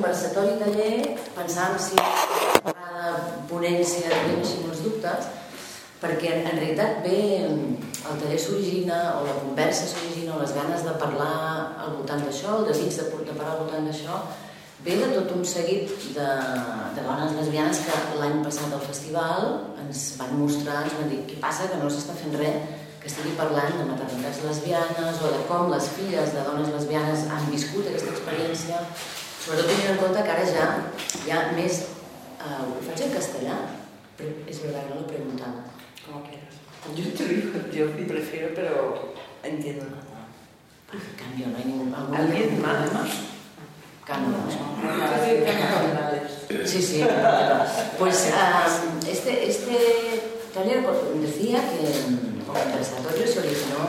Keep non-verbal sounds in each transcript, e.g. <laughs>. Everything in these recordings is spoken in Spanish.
conversatori taller pensàvem si a ponència així molts dubtes perquè en, realitat ve el taller s'origina o la conversa s'origina o les ganes de parlar al voltant d'això, el desig de, de parlar al voltant d'això ve de tot un seguit de, de dones lesbianes que l'any passat al festival ens van mostrar, ens van dir què passa? Que no s'està fent res que estigui parlant de maternitats lesbianes o de com les filles de dones lesbianes han viscut aquesta experiència, sobretot tenint en compte que ara ja hi ha més... Uh, ho faig en castellà? Però és veritat que no l'he preguntat. Como quieras. Yo te digo, yo prefiero, pero entiendo nada. En cambio, no hay ningún... ¿Alguien más? Sí, sí. Pues um, este, este taller decía que el conversatorio se originó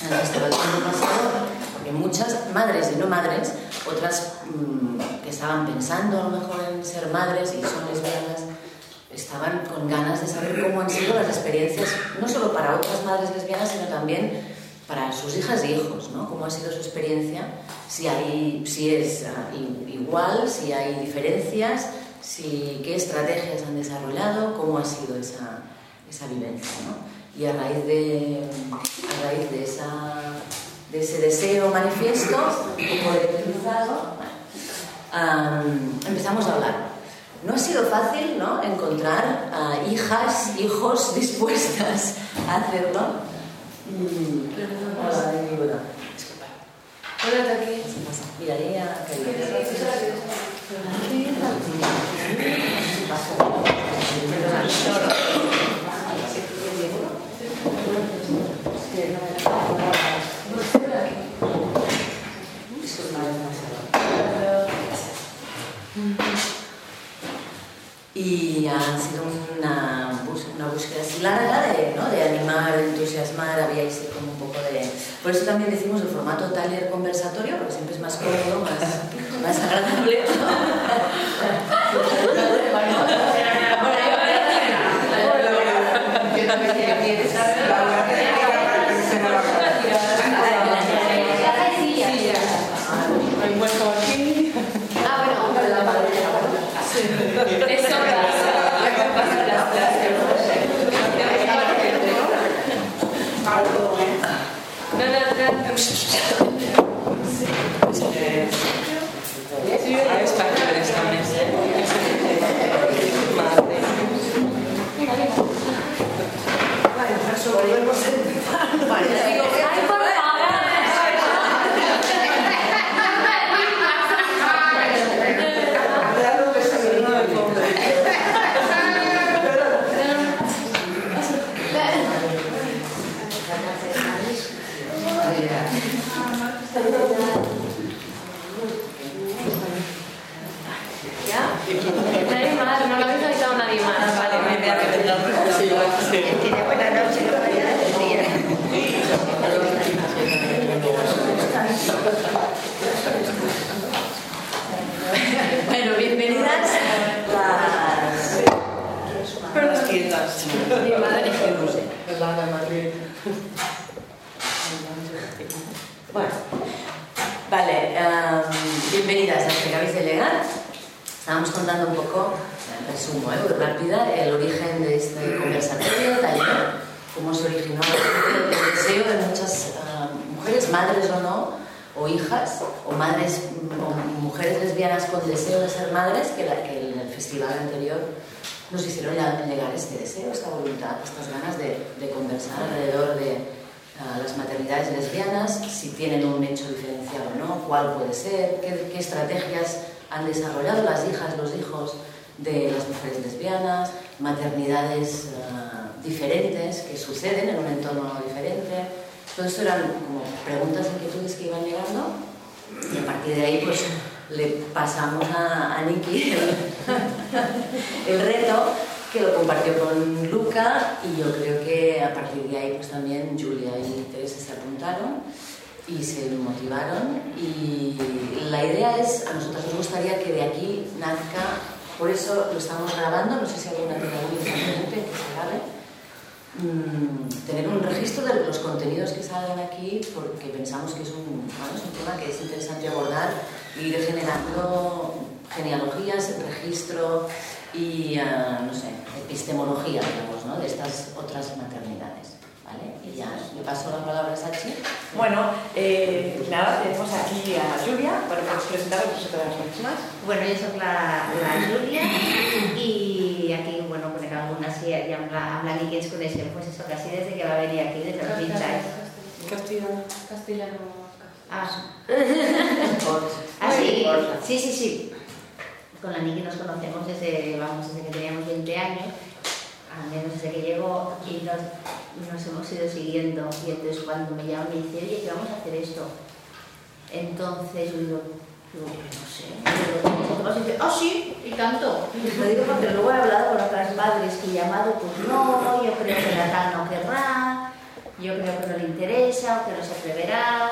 en el festival pasado porque muchas madres y no madres, otras um, que estaban pensando a lo mejor en ser madres y son lesbianas, estaban con ganas de saber cómo han sido las experiencias, no solo para otras madres lesbianas, sino también para sus hijas e hijos, ¿no? Cómo ha sido su experiencia, si, hay, si es uh, igual, si hay diferencias, si, qué estrategias han desarrollado, cómo ha sido esa, esa vivencia, ¿no? Y a raíz de, a raíz de, esa, de ese deseo manifiesto, un poco utilizado, um, empezamos a hablar. No ha sido fácil ¿no? encontrar uh, hijas, hijos <laughs> dispuestas a hacerlo. Mm. Hola. Disculpa. Hola, aquí. Miraria, Y ha sido una, una búsqueda así larga de, ¿no? de animar, de entusiasmar, había ahí como un poco de... Por eso también decimos el formato taller conversatorio, porque siempre es más cómodo, más, más agradable. Eso, no, no, no. Hay espacios también. Ay, por ¿Ya? Nadie más, no lo habéis avisado nadie más. Vale, una idea que tendrá. Tiene buena noche todavía del día. Bueno, bienvenidas las... Las quietas. Mi madre José. Bueno, vale, em, bienvenidas a que acabáis de llegar. Estábamos contando un poco, resumo, ¿eh? rápida, el origen de este conversatorio, taller, cómo se originó el deseo de muchas em, mujeres, madres o no, o hijas, o madres, o mujeres lesbianas con deseo de ser madres, que, la, que en el festival anterior nos hicieron llegar este deseo, esta voluntad, estas ganas de, de conversar alrededor de uh, las maternidades lesbianas, si tienen un hecho diferencial o no, cuál puede ser, qué, qué estrategias han desarrollado las hijas, los hijos de las mujeres lesbianas, maternidades uh, diferentes que suceden en un entorno diferente. Todo esto eran como preguntas, inquietudes que iban llegando y a partir de ahí pues le pasamos a, a Niki el, <laughs> el reto que lo compartió con Luca y yo creo que a partir de ahí pues también Julia y Teresa se apuntaron y se motivaron y la idea es, a nosotros nos gustaría que de aquí nazca, por eso lo estamos grabando, no sé si alguna tiene algún inconveniente que se grabe, mm, tener un registro de los contenidos que salgan aquí porque pensamos que es un, bueno, es un tema que es interesante abordar y ir generando genealogías, registro y, ah, no sé, epistemología, digamos, ¿no? de estas otras maternidades. ¿Vale? Y ya le paso la palabra a Sachi. Bueno, eh, nada, tenemos aquí a Julia para que nos presentaros vosotras. Bueno, jo sóc la, la Júlia i aquí, bueno, conec algunes i, i amb, la, amb la Niki ens coneixem, pues eso, quasi des de que va venir aquí, des dels 20 anys. Castellano. Castellano. Ah, ah sí, <laughs> sí, sí, sí. Con la Niki nos conocemos desde, vamos, desde que teníamos 20 años, al menos desde que llegó, y nos, nos hemos ido siguiendo. Y entonces cuando me llama me dice, oye, que vamos a hacer esto. Entonces yo digo, digo, no sé. Y dice, ah, sí, y tanto. Lo digo porque luego he hablado con otras madres que he llamado, pues no, yo creo que la tal no querrá, yo creo que no le interesa, o que no se atreverá.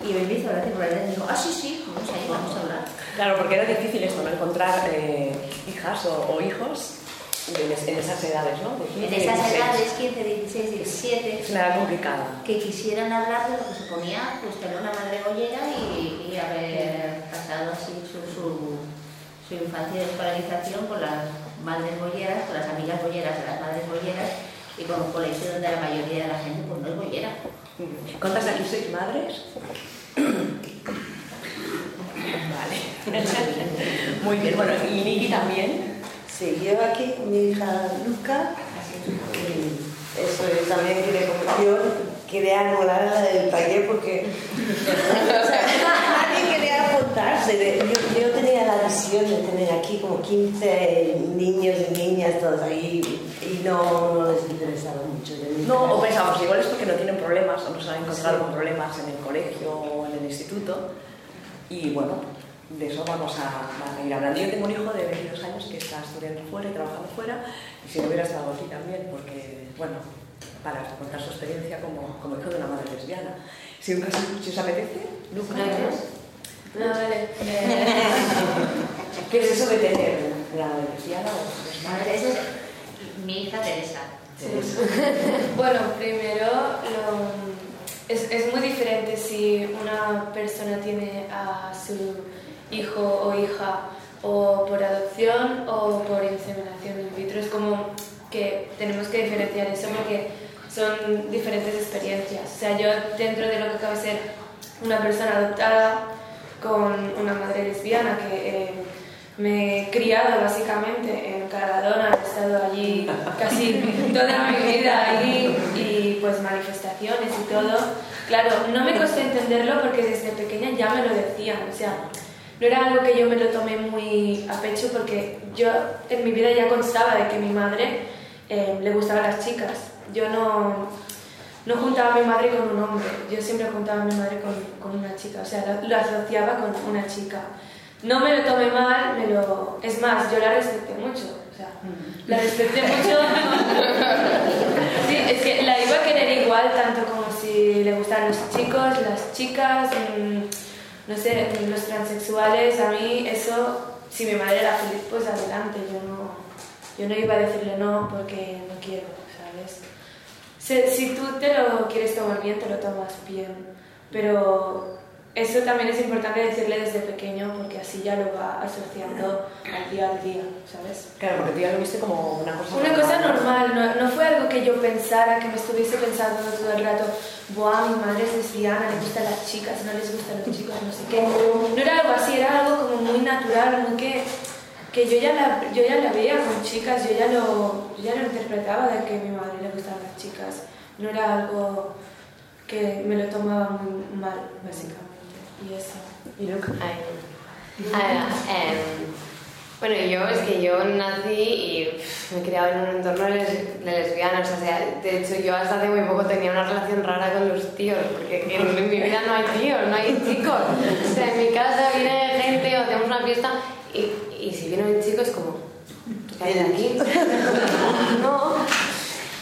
Y me hizo gracia por y dijo, ah, sí, sí, vamos ahí, vamos a hablar. Claro, porque era difícil esto, ¿no? Encontrar eh, hijas o, o hijos en, es- en esas edades, ¿no? De 15, En esas 16. edades, 15, 16, 17, Es una edad complicada. que quisieran hablar de lo que suponía pues, tener una madre bollera y, y haber pasado así su, su, su infancia de escolarización con las madres bolleras, con las amigas bolleras de las madres bolleras y con un colegio donde la mayoría de la gente pues, no es bollera. ¿Cuántas de aquí sois madres? <coughs> Vale. <laughs> Muy bien, bueno, y Niki también. Sí, llevo aquí mi hija Luca. y Eso es, también quiere como yo quería anularla del taller porque <laughs> o sea, nadie quería apuntarse. Yo, yo tenía la visión de tener aquí como 15 niños y niñas todos ahí y no, no les interesaba mucho. No, o pensamos, igual es porque no tienen problemas o no se han encontrado con problemas en el colegio o en el instituto. Y bueno, de eso vamos a, a ir hablando. Yo tengo un hijo de 22 años que está estudiando fuera y trabajando fuera. Y si no hubiera estado aquí también, porque, bueno, para contar su experiencia como, como hijo de una madre lesbiana. Si, nunca, si os apetece, Lucas, No, vale. Eh, <laughs> ¿qué es eso de tener una madre lesbiana o ver, esa es mi hija Teresa. <laughs> Bueno, primero lo- es, es muy diferente si una persona tiene a su hijo o hija o por adopción o por inseminación in vitro. Es como que tenemos que diferenciar eso porque son diferentes experiencias. O sea, yo dentro de lo que cabe ser una persona adoptada con una madre lesbiana que eh, me he criado básicamente en Caradona, he estado allí casi toda mi vida y pues manifestaciones y todo. Claro, no me costó entenderlo porque desde pequeña ya me lo decían, o sea, no era algo que yo me lo tomé muy a pecho porque yo en mi vida ya constaba de que mi madre eh, le gustaban las chicas. Yo no, no juntaba a mi madre con un hombre, yo siempre juntaba a mi madre con, con una chica, o sea, lo, lo asociaba con una chica. No me lo tomé mal, me lo... es más, yo la respeté mucho, o sea, la respeté mucho. <laughs> Sí, es que la iba a querer igual, tanto como si le gustan los chicos, las chicas, mm, no sé, los transexuales, a mí eso, si mi madre era feliz, pues adelante, yo no, yo no iba a decirle no porque no quiero, ¿sabes? Si, si tú te lo quieres tomar bien, te lo tomas bien, pero eso también es importante decirle desde pequeño porque así ya lo va asociando al día al día, ¿sabes? Claro, porque tú ya lo viste como una cosa Una cosa normal, no, no fue algo que yo pensara, que me estuviese pensando todo el rato, buah, mi madre es lesbiana, le gustan las chicas, no les gustan los chicos, no sé qué. No era algo así, era algo como muy natural, muy que, que yo, ya la, yo ya la veía con chicas, yo ya, lo, yo ya lo interpretaba de que a mi madre le gustaban las chicas. No era algo que me lo tomaba muy mal, básicamente. Y eso. Y Luca. Ay. Ah, em, bueno, yo es que yo nací y pff, me he criado en un entorno de, les- de lesbianas, o sea, de hecho yo hasta hace muy poco tenía una relación rara con los tíos, porque que en mi vida no hay tíos, no hay chicos. O sea, en mi casa viene gente o hacemos una fiesta y, y si viene un chico es como, ¿qué hay de aquí? <laughs> <laughs> no,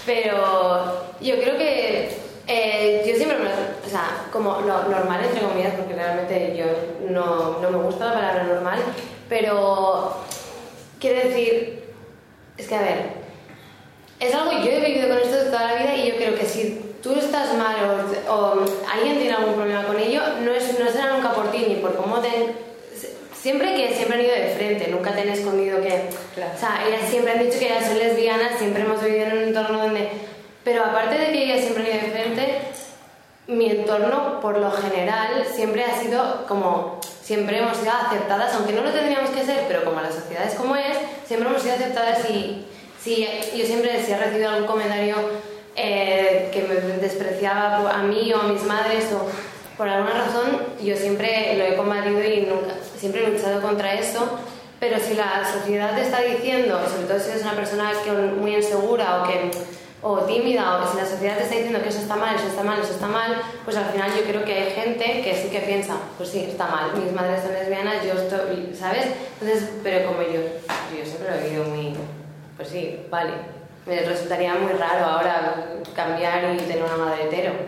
pero yo creo que eh, yo siempre me, o sea, como lo normal entre comillas, porque realmente yo no, no me gusta la palabra normal, pero quiero decir, es que a ver, es algo, yo he vivido con esto toda la vida y yo creo que si tú estás mal o, o alguien tiene algún problema con ello, no, es, no será nunca por ti ni por cómo te, siempre que siempre han ido de frente, nunca te han escondido que... Claro. O sea, ellas siempre han dicho que ellas son lesbianas, siempre hemos vivido en un entorno donde... Pero aparte de que ellas siempre han ido de frente, mi entorno, por lo general, siempre ha sido como... Siempre hemos sido aceptadas, aunque no lo tendríamos que ser, pero como la sociedad es como es, siempre hemos sido aceptadas y... Si, yo siempre, si he recibido algún comentario eh, que me despreciaba a mí o a mis madres o por alguna razón yo siempre lo he combatido y nunca, siempre he luchado contra eso pero si la sociedad te está diciendo sobre todo si eres una persona que, muy insegura o que o tímida o si la sociedad te está diciendo que eso está mal, eso está mal, eso está mal pues al final yo creo que hay gente que sí que piensa pues sí, está mal, mis madres son lesbianas yo estoy, ¿sabes? entonces, pero como yo yo siempre lo he vivido muy pues sí, vale me resultaría muy raro ahora cambiar y tener una madre hetero. <laughs>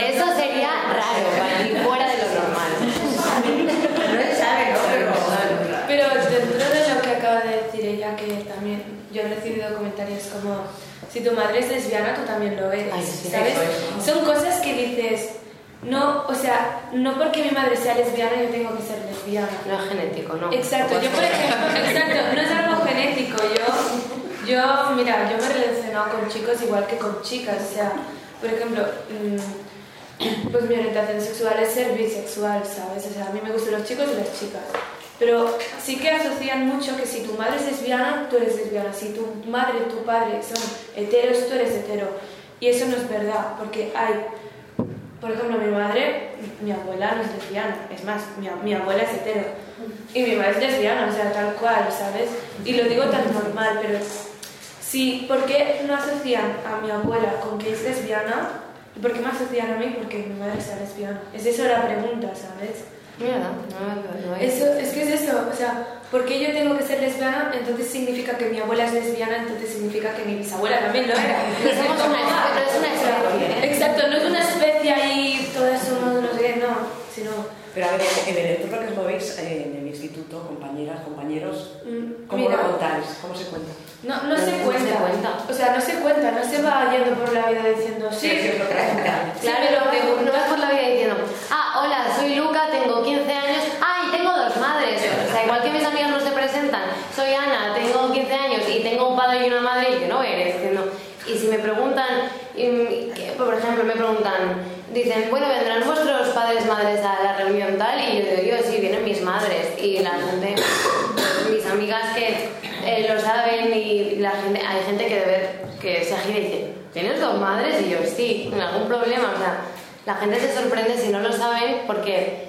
Eso sería raro, para mí, fuera de lo normal. <laughs> No se sabe, ¿no? Pero... Pero dentro de lo que acaba de decir ella, que yo he recibido comentarios como, si tu madre es lesbiana, tú también lo eres, Ay, sí, ¿sabes? eso. Son cosas que dices, no, o sea, no porque mi madre sea lesbiana yo tengo que ser lesbiana. No es genético, ¿no? Exacto, yo por ejemplo, exacto, no es algo genético, yo, yo, mira, yo me he relacionado con chicos igual que con chicas, o sea, por ejemplo, mm, pues mi orientación sexual es ser bisexual, ¿sabes? O sea, a mí me gustan los chicos y las chicas. Pero sí que asocian mucho que si tu madre es lesbiana, tú eres lesbiana. Si tu madre tu padre son heteros, tú eres hetero. Y eso no es verdad, porque hay por ejemplo, mi madre, mi abuela no es lesbiana, es más, mi, mi abuela es hetero. Y mi madre es lesbiana, o sea, tal cual, ¿sabes? Y lo digo tan normal, pero sí, ¿por qué no asocian a mi abuela con que es lesbiana? ¿Y por qué me asocian a mí porque mi madre sea lesbiana? Es eso la pregunta, ¿sabes? Mira, no, no, no, Eso, es que es eso, o sea, ¿por qué yo tengo que ser lesbiana? Entonces significa que mi abuela es lesbiana, entonces significa que mi bisabuela también lo era. No <laughs> somos una especie, no es una especie. Exacto, no es una especie ahí, todas somos, no sé no, sino... Pero a ver, en el entorno que os movéis eh, en el instituto, compañeras, compañeros, mm, ¿cómo mira, lo contáis? ¿Cómo se cuenta? No, no, No, se, no se cuenta. cuenta. O sea, no se cuenta, no se va yendo por la vida diciendo sí. Sí, que hace. Claro, no, te- no vas por la vida diciendo, ah, hola, soy Luca, tengo 15 años, ah, y tengo dos madres. O sea, igual que mis amigas no se presentan, soy Ana, tengo 15 años y tengo un padre y una madre, y yo no ir diciendo. Y si me preguntan, y, que, por ejemplo, me preguntan, dicen, bueno, ¿vendrán vuestros padres, madres a la reunión tal? Y yo digo, yo, sí, vienen mis madres. Y la gente, pues, mis amigas que lo saben y la gente, hay gente que que se gira y dice, ¿tienes dos madres? Y yo, sí, ¿en algún problema? O sea, la gente se sorprende si no lo saben porque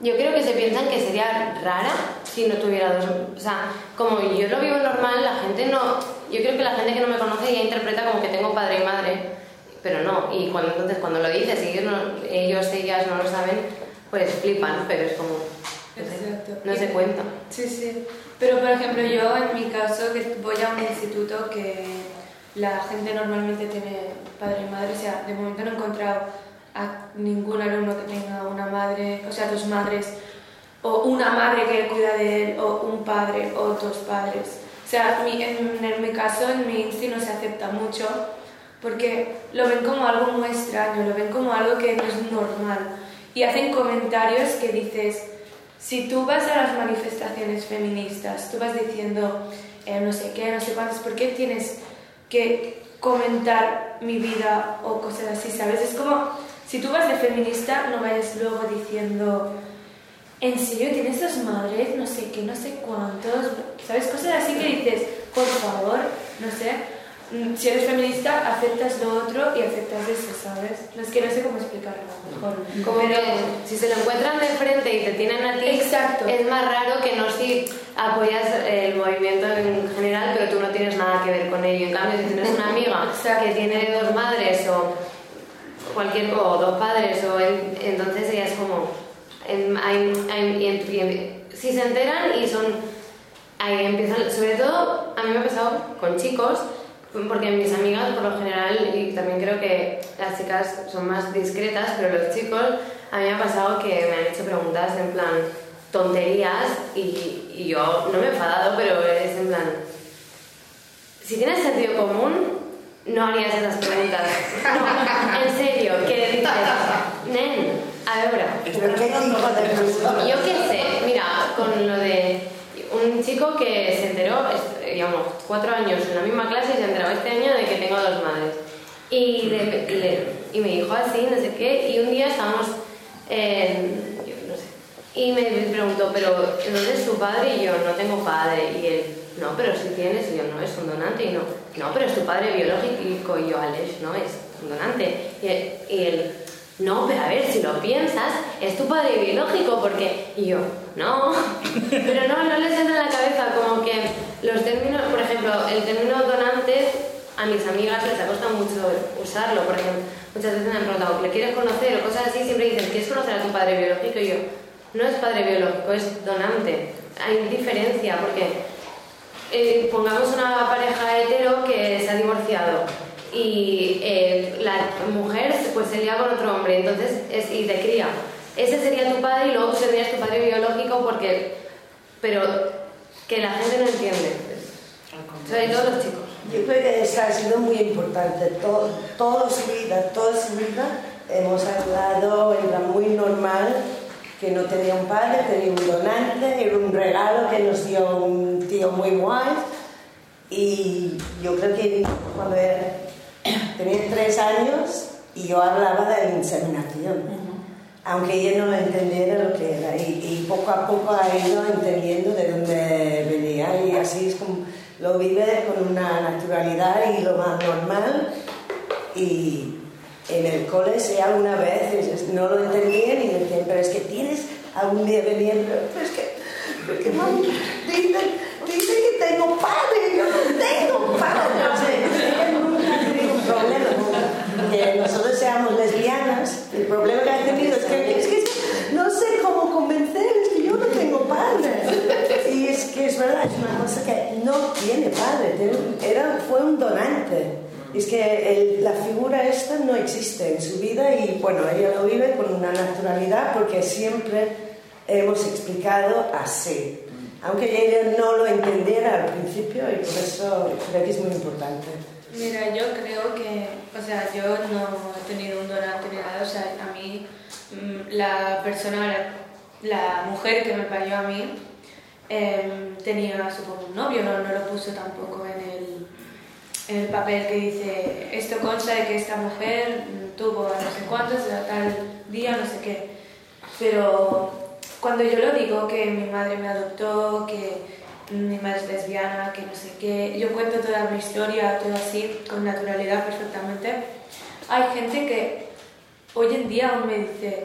yo creo que se piensan que sería rara si no tuviera dos. O sea, como yo lo vivo normal, la gente no. Yo creo que la gente que no me conoce ya interpreta como que tengo padre y madre, pero no. Y cuando, entonces cuando lo dices y ellos, no, ellos, ellas no lo saben, pues flipan, pero es como. No sé, Exacto. No se cuenta. Sí, sí. Pero, por ejemplo, yo en mi caso, que voy a un instituto que la gente normalmente tiene padre y madre, o sea, de momento no he encontrado a ningún alumno que tenga una madre, o sea, dos madres, o una madre que cuida de él, o un padre, o dos padres. O sea, mi- en, en mi caso, en mi insti no se acepta mucho, porque lo ven como algo muy extraño, lo ven como algo que no es normal. Y hacen comentarios que dices, si tú vas a las manifestaciones feministas, tú vas diciendo eh, no sé qué, no sé cuántas, ¿por qué tienes que comentar mi vida o cosas así, sabes? Es como, si tú vas de feminista, no vayas luego diciendo, ¿en serio tienes dos madres? No sé qué, no sé cuántos, ¿sabes? Cosas así que dices, por favor, no sé. Mm, Si eres feminista, aceptas lo otro y aceptas eso, ¿sabes? No es que no sé cómo explicarlo mejor. Como Pero- que si se lo encuentran de frente y te tienen a ti, Exacto. es más raro que no si apoyas el movimiento en general, pero tú no tienes nada que ver con ello. En cambio, si tienes una amiga Exacto. que tiene dos madres o cualquier o dos padres, o en- entonces ella es como. en- y en- y en- si se enteran y son. Ahí empiezan, sobre todo, a mí me ha pasado con chicos, porque mis amigas, por lo general, y también creo que las chicas son más discretas, pero los chicos, a mí me ha pasado que me han hecho preguntas en plan tonterías y, y yo no me he enfadado, pero es en plan, si tienes sentido común, no harías esas preguntas. No, en serio, que dices, nen, A ver, ¿Pero qué tipo de pregunta? yo qué sé, mira, con lo de un chico que se enteró, digamos, cuatro años en la misma clase y se enteró este año de que tengo dos madres. Y, y me dijo así, no sé qué, y un día estábamos yo no sé, y me preguntó, pero ¿dónde es tu padre? Y yo, no tengo padre. Y él, no, pero si tienes, y yo, no, es un donante. Y no, no, pero es tu padre biológico. Y yo, Alex, no, es un donante. Y él, y él, no, pero a ver, si lo piensas, es tu padre biológico, porque... Y yo, no, pero no, no les entra en la cabeza como que los términos, por ejemplo, el término donante, a mis amigas les costado mucho usarlo, por ejemplo, muchas veces me han preguntado, ¿le quieres conocer? o cosas así, siempre dicen, ¿quieres conocer a tu padre biológico? Y yo, no es padre biológico, es donante. Hay diferencia, porque eh, pongamos una pareja hetero que se ha divorciado y eh, la mujer pues se lía con otro hombre, entonces es y te cría. Ese sería tu padre y luego tendrías tu padre biológico porque... Pero que la gente no entiende. Sobre todo los chicos. Yo creo que eso ha sido muy importante. Todo, toda su vida, toda su vida hemos hablado, era muy normal que no tenía un padre, tenía un donante, era un regalo que nos dio un tío muy guay. Y yo creo que cuando era- tenía tres años y yo hablaba de la inseminación. Aunque ella no entendiera lo que era, y, poco a poco ha ido entendiendo de dónde venía, y así es como lo vive con una naturalidad y lo más normal. Y en el cole, si alguna vez no lo entendían y decían, pero es que tienes algún día venían, pero, es que, pero es que mami, dice, dice que tengo padre, yo no tengo padre. O sea, nunca ha tenido un problema con que nosotros seamos lesbianas. El problema que ha tenido es que, es que no sé cómo convencer, es que yo no tengo padre. Y es que es verdad, es una cosa que no tiene padre, era, fue un donante. Es que el- la figura esta no existe en su vida y bueno, ella lo vive con una naturalidad porque siempre hemos explicado así. Aunque ella no lo entendiera al principio y por eso creo que es muy importante. Mira, yo creo que, o sea, yo no he tenido un donante ni nada, o sea, a mí, mm, la persona, la, mujer que me parió a mí, em, tenía, supongo, un novio, no, no lo puso tampoco en el, en el papel que dice, esto consta de que esta mujer tuvo a no sé cuántos, a tal día, no sé qué. Pero cuando yo lo digo, que mi madre me adoptó, que mi madre es lesbiana, que no sé qué, yo cuento toda mi historia, todo así, con naturalidad perfectamente. Hay gente que hoy en día aún me dice,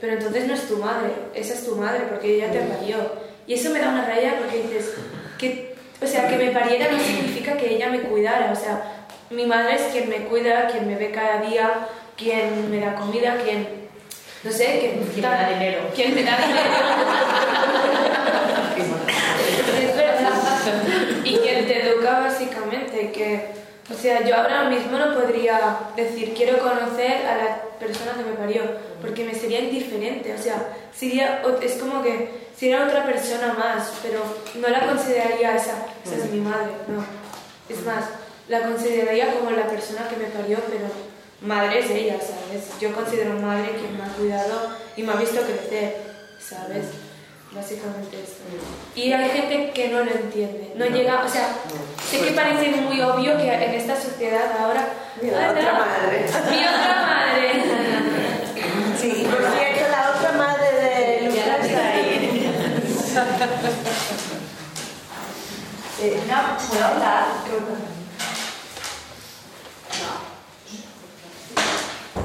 pero entonces no es tu madre, esa es tu madre porque ella te parió. Y eso me da una raya porque dices, que, o sea, que me pariera no significa que ella me cuidara, o sea, mi madre es quien me cuida, quien me ve cada día, quien me da comida, quien, no sé, quien, Quien me da dinero. Quien me da dinero. Es verdad. Y quien te educa básicamente, que, o sea, yo ahora mismo no podría decir quiero conocer a la persona que me parió, porque me sería indiferente, o sea, sería, es como que sería otra persona más, pero no la consideraría esa, esa es mi madre, no. Es más, la consideraría como la persona que me parió, pero madre es ella, ¿sabes? Yo considero madre quien me ha cuidado y me ha visto crecer, ¿sabes? Básicamente esto. Y hay gente que no lo entiende, no, llega, o sea, sé que parece muy obvio que en esta sociedad ahora... "Ah, otra no, madre". Mi otra madre. <laughs> Sí, por cierto, la otra madre de Lucas está ahí. <laughs> Eh, No, ¿puedo hablar?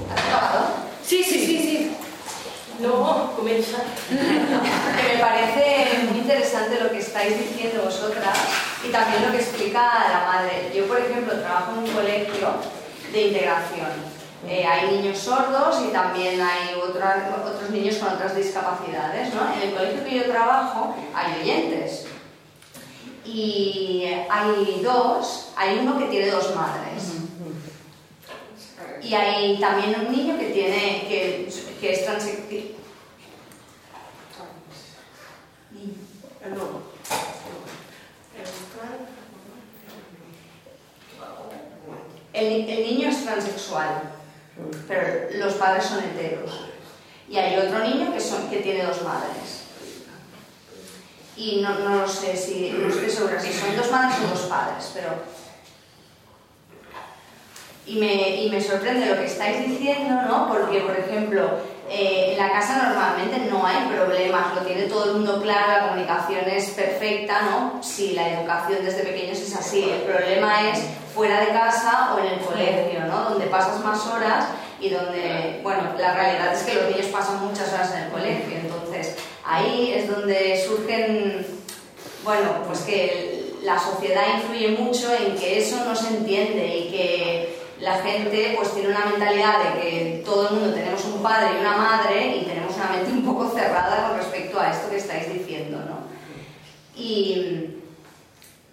¿Has acabado? Sí, sí, sí, sí. No, comienza. que me parece muy interesante lo que estáis diciendo vosotras y también lo que explica la madre. Yo, por ejemplo, trabajo en un colegio de integración. Eh, hay niños sordos y también hay otra- otros niños con otras discapacidades. ¿no? En el colegio que yo trabajo hay oyentes. Y hay dos, hay uno que tiene dos madres. Y hay también un niño que tiene que, que es transexual. El, ni- el niño es transexual, pero los padres son heteros. Y hay otro niño que, son, que tiene dos madres. Y no, no lo sé si, no estoy segura si son dos madres o dos padres, pero y me, y me sorprende lo que estáis diciendo, ¿no? Porque, por ejemplo, eh, en la casa normalmente no hay problemas, lo tiene todo el mundo claro, la comunicación es perfecta, ¿no? Si la educación desde pequeños es así, el problema es fuera de casa o en el colegio, ¿no? Donde pasas más horas y donde, bueno, la realidad es que los niños pasan muchas horas en el colegio, entonces ahí es donde surgen, bueno, pues que la sociedad influye mucho en que eso no se entiende y que la gente pues tiene una mentalidad de que todo el mundo tenemos un padre y una madre y tenemos una mente un poco cerrada con respecto a esto que estáis diciendo, ¿no? Y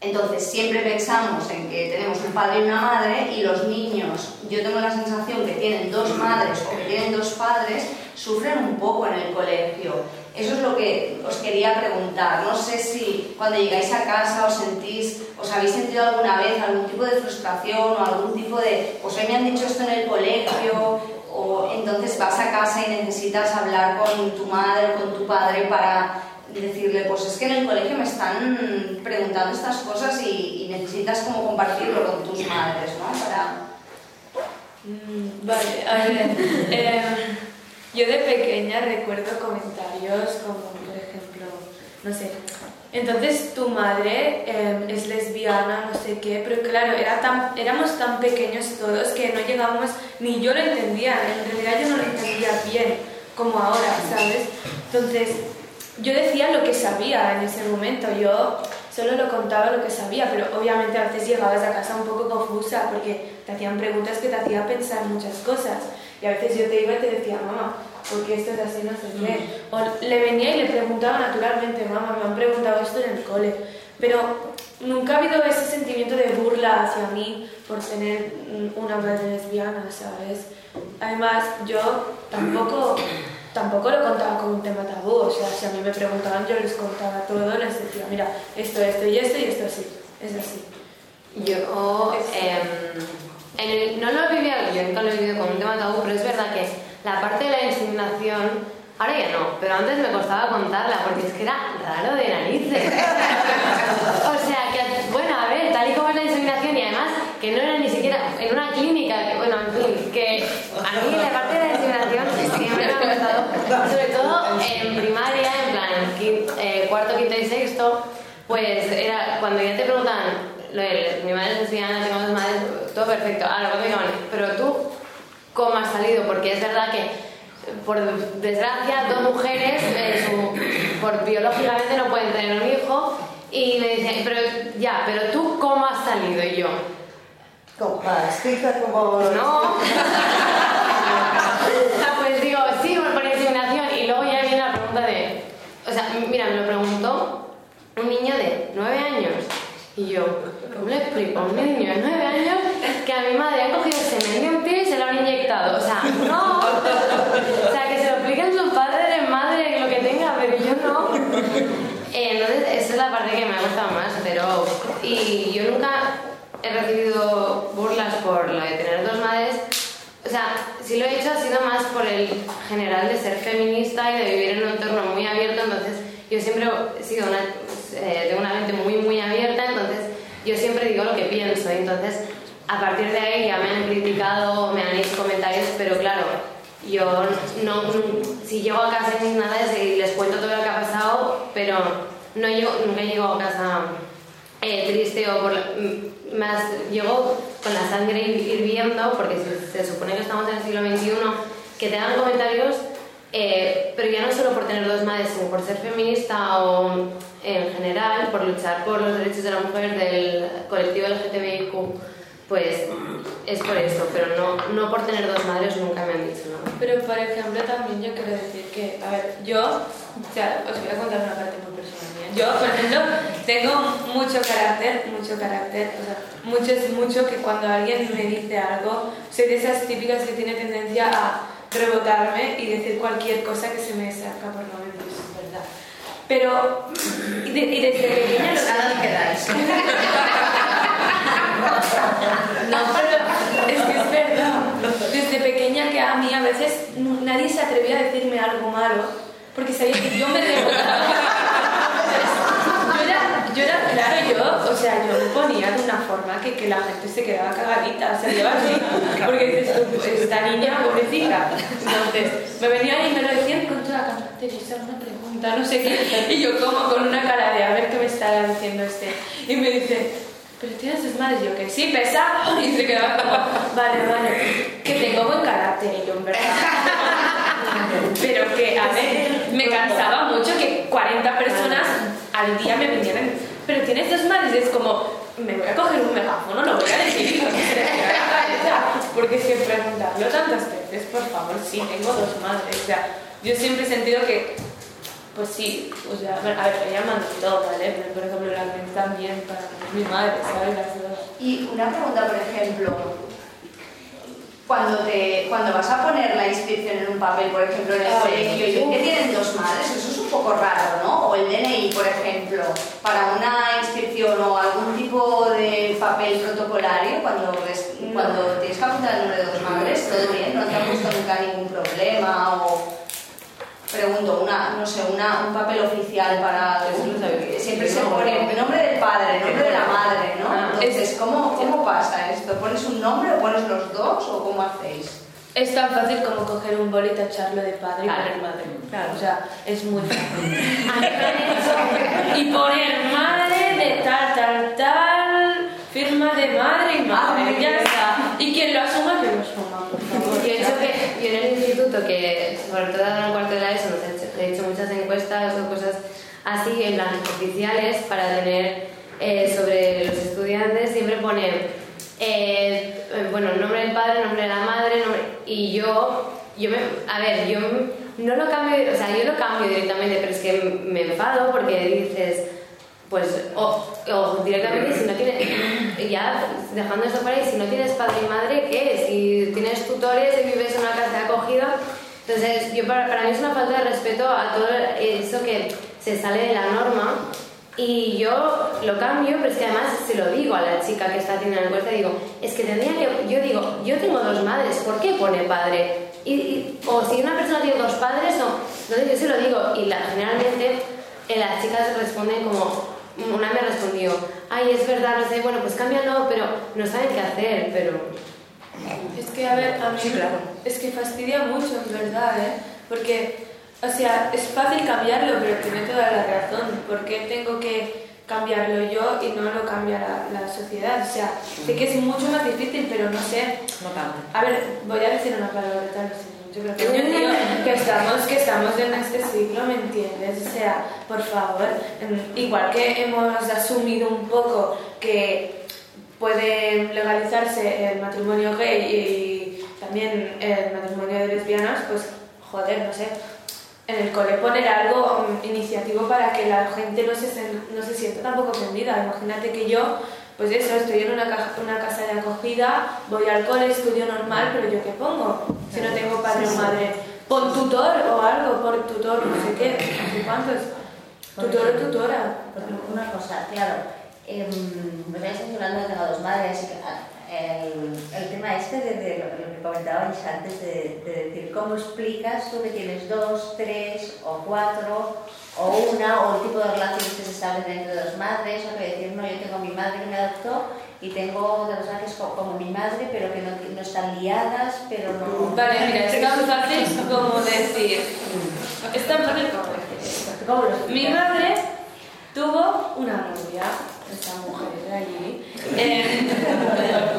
entonces siempre pensamos en que tenemos un padre y una madre y los niños, yo tengo la sensación que tienen dos madres o que tienen dos padres, sufren un poco en el colegio. Eso es lo que os quería preguntar. No sé si cuando llegáis a casa os sentís, os habéis sentido alguna vez algún tipo de frustración o algún tipo de, pues hoy me han dicho esto en el colegio, o entonces vas a casa y necesitas hablar con tu madre o con tu padre para decirle, pues es que en el colegio me están preguntando estas cosas y, necesitas como compartirlo con tus madres, ¿no? Para... Mm, vale, a ver. <laughs> Eh, yo de pequeña recuerdo comentarios como, por ejemplo, no sé, entonces tu madre em, es lesbiana, no sé qué, pero claro, era tan, éramos tan pequeños todos que no llegábamos, ni yo lo entendía, en realidad yo no lo entendía bien como ahora, ¿sabes? Entonces, yo decía lo que sabía en ese momento, yo solo lo contaba lo que sabía, pero obviamente a veces llegabas a casa un poco confusa porque te hacían preguntas que te hacían pensar muchas cosas. Y a veces yo te iba y te decía, mamá, ¿por qué esto es así? No sé qué. O le venía y le preguntaba naturalmente, mamá, me han preguntado esto en el cole. Pero nunca ha habido ese sentimiento de burla hacia mí por tener una madre lesbiana, ¿sabes? Además, yo tampoco <coughs> tampoco lo contaba como un tema tabú, o sea, si a mí me preguntaban yo les contaba todo, les decía, mira, esto, esto y esto y esto así, es así. Yo em, no lo he vivido, yo nunca lo he vivido como un tema tabú, pero es verdad que la parte de la inseminación, ahora ya no, pero antes me costaba contarla porque es que era raro de narices. <laughs> o sea, que, bueno, a ver, tal y como es la inseminación y además que no era ni siquiera en una clínica, bueno, en fin, que a mí la parte de la inseminación siempre me ha gustado, sobre todo en primaria, en plan, eh, cuarto, quinto y sexto, pues era cuando ya te preguntan, mi madre es lesbiana, tengo dos madres, todo perfecto, ahora cuando digan, pero tú, ¿cómo has salido? Porque es verdad que por desgracia, dos mujeres, eh, por biológicamente no pueden tener un hijo. Y me dicen, pero ya, pero tú, ¿cómo has salido? Y yo, como como... No. <laughs> pues digo, sí, por inseminación. Y luego ya viene la pregunta de... O sea, mira, me lo preguntó un niño de nueve años. Y yo, ¿cómo le explico a un niño de nueve años que a mi madre ha cogido semen de un pie y se lo han inyectado? O sea, no. O sea, que se lo expliquen sus padres, madre, lo que tenga, pero yo no. Eh, entonces, esa es la parte que me ha gustado más, pero... Y yo nunca he recibido burlas por lo de tener dos madres. O sea, si lo he hecho ha sido más por el general de ser feminista y de vivir en un entorno muy abierto, entonces yo siempre he sido una, eh, de una mente muy, muy abierta, entonces yo siempre digo lo que pienso, entonces a partir de ahí ya me han criticado, me han hecho comentarios, pero claro, yo no, si llego a casa sin nada les cuento todo lo que ha pasado, pero no llego, nunca llego a casa eh, triste o por más llegó con la sangre hirviendo porque se, supone que estamos en el siglo XXI que te hagan comentarios eh, pero ya no solo por tener dos madres sino por ser feminista o en general por luchar por los derechos de la mujer del colectivo LGTBIQ pues es por eso, pero no, no por tener dos madres nunca me han dicho nada. Pero por ejemplo también yo quiero decir que, a ver, yo, o sea, os voy a contar una parte muy personal mía. Yo, por ejemplo, tengo mucho carácter, mucho carácter, o sea, mucho es mucho que cuando alguien me dice algo, soy de esas típicas que tiene tendencia a rebotarme y decir cualquier cosa que se me saca por no mentir, es verdad. Pero, y, desde pequeña... Nada me quedáis. <laughs> No, pero es que es verdad. Desde pequeña que a mí a veces nadie se atrevía a decirme algo malo porque sabía que yo me rebotaba. Yo era, yo claro, yo, o sea, yo me ponía de una forma que, que la gente se quedaba cagadita, o sea, yo así, porque dices tú, esta niña pobrecita. Entonces, me venían y me lo decían con toda la cara, te hice una pregunta, no sé qué, y yo como con una cara de a ver qué me estará diciendo este. Y me dice, pero tienes tus madres, yo que sí, pesa, y se quedaba como, vale, vale, que tengo buen carácter, y yo en verdad. Pero que, a ver, me cansaba mucho que 40 personas al día me vinieran. Pero tienes dos y es como, me voy a coger un megáfono, lo voy a decir, no se la. Porque que preguntarlo tantas veces, por favor, sí, tengo dos madres. O sea, yo siempre he sentido que, pues sí, o sea, a ver, ella mandó, ¿vale? Pero por ejemplo, la también, para mi madre, ¿sabes? Y una pregunta, por ejemplo, cuando, te, cuando vas a poner la inscripción en un papel, por ejemplo, en el Ah, colegio, que tienen dos madres, eso es un poco raro, ¿no? O el DNI, por ejemplo, para una inscripción o algún tipo de papel protocolario, cuando, No. cuando tienes que apuntar el nombre de dos madres, todo bien, no te ha puesto nunca ningún problema o... Pregunto, una, no sé, una, un papel oficial para... Siempre se pone el nombre del padre, el nombre de la madre, ¿no? Ah, Entonces, ¿cómo, ¿cómo pasa esto? ¿Pones un nombre o pones los dos o cómo hacéis? Es tan fácil como coger un bol y tacharlo de padre y poner madre. Claro. O sea, es muy fácil. <laughs> y poner madre de tal, tal, tal, firma de madre y madre. Ah, ya está. Y quien lo asuma, que lo asuma, por favor. Yo he hecho que, yo en el instituto, que sobre todo en el cuarto de la ESO, he hecho, he hecho muchas encuestas o cosas así, en las oficiales, para tener eh, sobre los estudiantes, siempre ponen, eh, bueno, nombre del padre, nombre de la madre, nombre- y yo, yo me, a ver, yo no lo cambio, o sea, yo lo cambio directamente, pero es que me enfado porque dices, pues, o, o directamente si no tienes, ya dejando eso por ahí, si no tienes padre y madre, ¿qué? Si tienes tutores y vives en una casa de acogida, entonces yo para, para mí es una falta de respeto a todo eso que se sale de la norma y yo lo cambio, pero es que además se lo digo a la chica que está haciendo la encuesta, digo, es que tendría que, yo digo, yo tengo dos madres, ¿por qué pone padre? Y, y- o si una persona tiene dos padres, o, entonces yo se lo digo y la, generalmente eh, las chicas responden como, una me respondió, ay, es verdad, no sé, bueno, pues cámbialo, pero no saben qué hacer, pero... Es que, a ver, a mí Sí, claro. es que fastidia mucho, en verdad, ¿eh? Porque, o sea, es fácil cambiarlo, pero tiene toda la razón. ¿Por qué tengo que cambiarlo yo y no lo cambia la, la sociedad? O sea, sé que es mucho más difícil, pero no sé. No tanto. A ver, voy a decir una palabra tal vez yo creo que que estamos, que estamos en este siglo, ¿me entiendes? O sea, por favor, mm, igual que hemos asumido un poco que puede legalizarse el matrimonio gay y también el matrimonio de lesbianas, pues joder, no sé, en el cole poner algo mm, iniciativo para que la gente no se, no se sienta tampoco ofendida. Imagínate que yo, pues eso, estoy en una, caja- una casa de acogida, voy al cole, estudio normal, pero yo qué pongo si no tengo padre o madre. Pon tutor o algo, por tutor, no sé qué, no sé cuántos. Tutor o tutora. Porque una cosa, claro, eh, me estáis hablando de que tengo dos madres, y que, el, el tema este de, de lo, que comentabais antes de, de decir cómo explicas tú que tienes dos, tres o cuatro o una o el tipo de relaciones que se establecen entre dos madres o que decir no, yo tengo mi madre que me adoptó y tengo otra persona que es como mi madre pero que no, no están liadas pero no... Vale, mira, es tan fácil como decir. Es tan fácil como decir esto. ¿Cómo lo Mi madre tuvo una novia, esta mujer de allí, eh,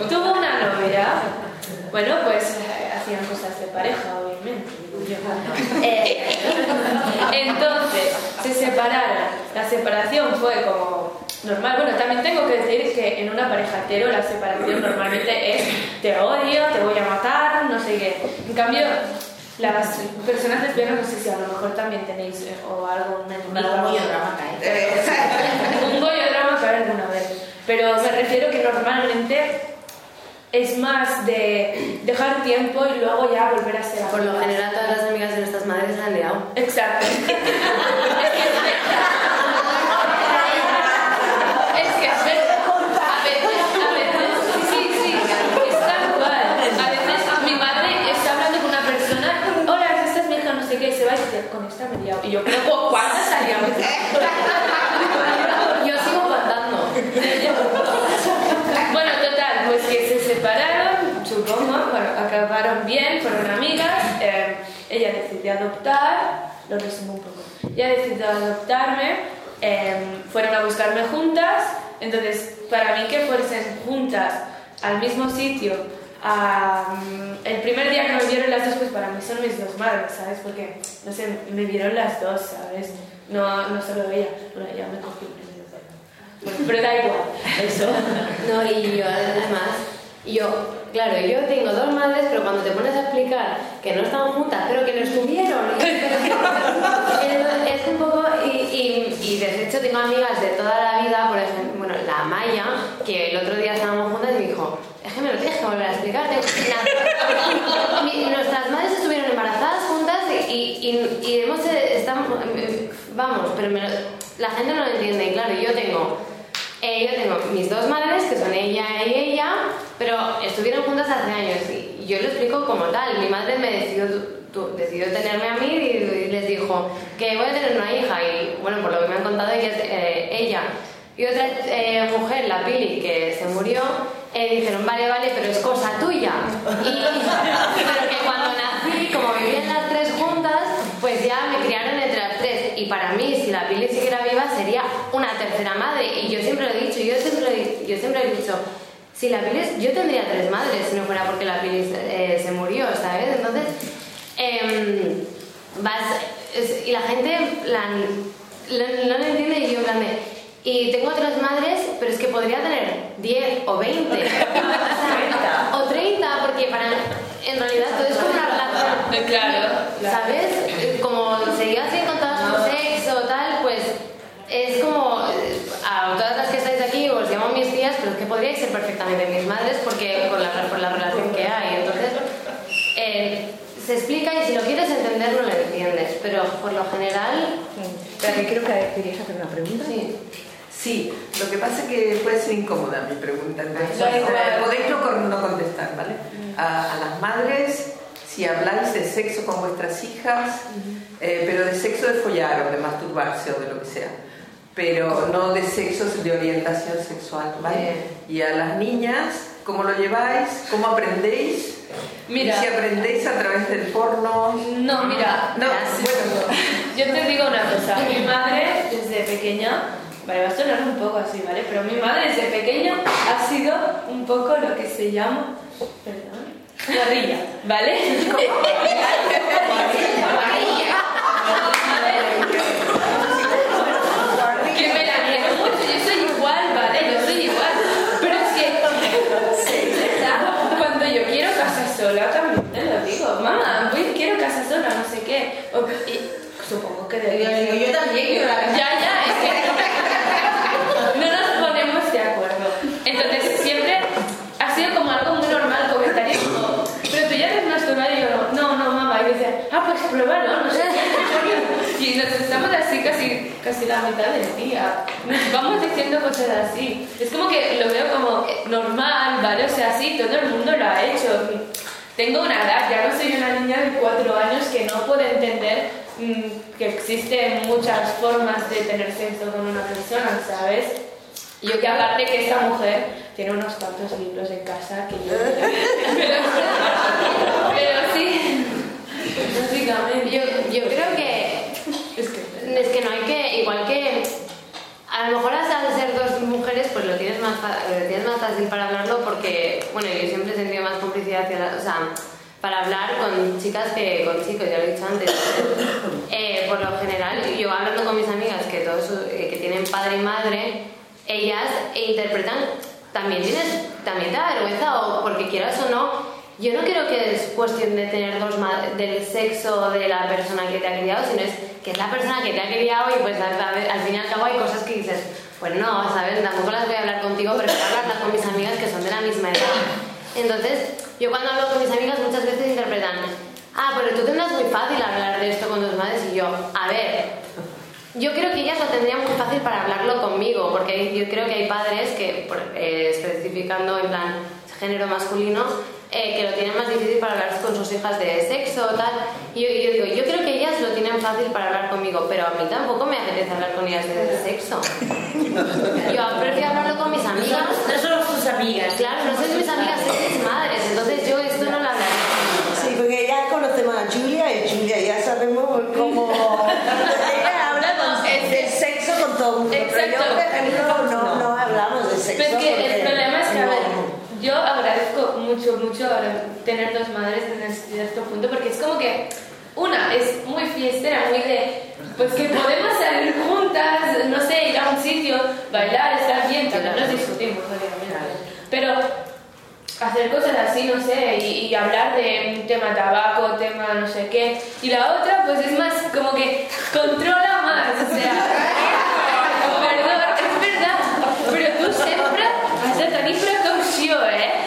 <laughs> tuvo una novia, bueno, pues eh, hacían cosas de pareja, obviamente. Eh, entonces, se separaron. La separación fue como normal. Bueno, también tengo que decir que en una pareja hetero la separación normalmente es te odio, te voy a matar, no sé qué. En cambio, las personas lesbianas, no sé si a lo mejor también tenéis eh, o algo, una Un drama cae alguna vez. Pero me refiero que normalmente es más de dejar tiempo y luego ya volver a ser Por lo general todas las amigas de nuestras madres se han liado. Exacto. es <laughs> que es que a veces, a veces, a sí, sí, es tal cual. A veces mi madre está hablando con una persona, hola, esta es hija, no sé qué, se va a decir, con esta me. Y yo, pero ¿cuándo salió? Ella decidió adoptar, lo resumo un poco, ella decidió adoptarme, em, fueron a buscarme juntas, entonces para mí que fuesen juntas al mismo sitio, el primer día que me vieron las dos, pues para mí son mis dos madres, ¿sabes? Porque, no sé, me vieron las dos, ¿sabes? No, no solo ella, bueno, ella me cogió pero da igual, eso. No, y yo además, yo, claro, yo tengo dos madres, pero cuando te pones a explicar que no estaban juntas, y, de hecho tengo amigas de toda la vida, por ejemplo, bueno, la Maya, que el otro día estábamos juntas y me dijo, es que me lo tienes que volver a explicar. Nuestras madres estuvieron embarazadas juntas y, y, hemos estamos, vamos, pero la gente no lo entiende. Y claro, yo tengo, eh, yo tengo mis dos madres, que son ella y ella, pero estuvieron juntas hace años y yo lo explico como tal. Mi madre me decidió, decidió tenerme a mí y, les dijo que voy a tener una hija y bueno, por lo que me han contado ella, eh, ella y otra eh, mujer, la Pili, que se murió, eh, dijeron, vale, vale, pero es cosa tuya. Y, <laughs> pero que cuando nací, como vivían las tres juntas, pues ya me criaron entre las tres. Y para mí, si la Pili siguiera viva, sería una tercera madre. Y yo siempre lo he dicho, yo siempre, yo siempre he dicho, si la Pili, yo tendría tres madres si no fuera porque la Pili eh, se murió, ¿sabes? Entonces, eh, vas, y la gente la, no lo entiende y yo, en y tengo otras madres, pero es que podría tener 10 o 20. <laughs> o 30, porque para, en realidad todo es como una relación. Claro. ¿Sabes? Como seguía así con todas su sexo tal, pues es como a todas las que estáis aquí os llamo mis tías, pero es que podríais ser perfectamente mis madres porque por la, por la relación que hay. Entonces, eh, se explica y si lo quieres entender no lo entiendes, pero por lo general. Pero creo que querías hacer una pregunta. Sí. Sí, lo que pasa es que puede ser incómoda mi pregunta, entonces podéis no, contestar, ¿vale? A, las madres, si habláis de sexo con vuestras hijas, eh, pero de sexo de follar o de masturbarse o de lo que sea, pero no de sexo de orientación sexual, ¿vale? Y a las niñas, ¿cómo lo lleváis? ¿Cómo aprendéis? Mira, ¿Y si aprendéis a través del porno. No, mira, no, bueno, yo te digo una cosa. Mi madre, desde pequeña, Vale, va a sonar un poco así, ¿vale? Pero mi madre desde pequeña ha sido un poco lo que se llama. Perdón. Guarrilla, ¿vale? <laughs> que me la niego mucho, yo soy igual, ¿vale? Yo soy igual. Pero es que. Cuando yo quiero casa sola, también lo digo. Mamá, quiero casa sola, no sé qué. supongo que debería. Yo también quiero la casa Ya, ya, es que. Entonces siempre ha sido como algo muy normal, comentario como, pero tú ya eres masturbado y yo no, no, mamá. Y dice, ah, pues pruébalo, no sé Y nos estamos así casi, casi la mitad del día. Nos vamos diciendo cosas así. Es como que lo veo como normal, ¿vale? O sea, sí, todo el mundo lo ha hecho. Tengo una edad, ya no soy una niña de cuatro años que no puede entender mm, que existen muchas formas de tener sexo con una persona, ¿sabes? Yo que aparte que esta mujer tiene unos cuantos libros en casa que yo... <laughs> pero, sí, básicamente. Yo, yo creo que es, que... es que no hay que, igual que a lo mejor hasta ser dos mujeres pues lo tienes más, tienes más fácil para hablarlo porque, bueno, yo siempre he sentido más complicidad hacia la, o sea, para hablar con chicas que con chicos, ya lo he dicho antes. <coughs> Eh, por lo general, yo hablando con mis amigas que, todos, eh, que tienen padre y madre, ellas interpretan, también, tienes, también te da vergüenza, o porque quieras o no, yo no creo que es cuestión de tener dos del sexo de la persona que te ha criado, sino es que es la persona que te ha criado y pues al, fin y al cabo hay cosas que dices, pues no, ¿sabes? Tampoco las voy a hablar contigo, pero voy a hablarlas con mis amigas que son de la misma edad. Entonces, yo cuando hablo con mis amigas muchas veces interpretan, ah, pero tú tendrás muy fácil hablar de esto con tus madres y yo, a ver, yo creo que ellas lo tendrían muy fácil para hablarlo conmigo, porque yo creo que hay padres que, eh, especificando en plan género masculino, eh, que lo tienen más difícil para hablar con sus hijas de sexo o tal. Y yo, yo, digo, yo creo que ellas lo tienen fácil para hablar conmigo, pero a mí tampoco me apetece hablar con ellas de sexo. <laughs> yo prefiero hablarlo con mis amigas. No solo sus amigas. Claro, no sois mis amigas, sois mis madres. Entonces yo esto no lo hablaré. Sí, porque ya conocemos a Julia y Julia ya sabemos cómo... ella habla no, es de sexo con todo el mundo. Exacto. Pero yo, por ejemplo, no, no, hablamos de sexo. Pero es que el problema es que, a ver, yo agradezco mucho, mucho tener dos madres en cierto punto, porque es como que una es muy fiestera, muy de, pues que podemos salir juntas, no sé, ir a un sitio, bailar, estar bien, también nos discutimos. Pero hacer cosas así, no sé, y, y hablar de un tema tabaco, tema no sé qué. Y la otra, pues es más como que controla más, o sea, <laughs> perdón, es verdad, pero tú siempre has de tenir precaució, eh?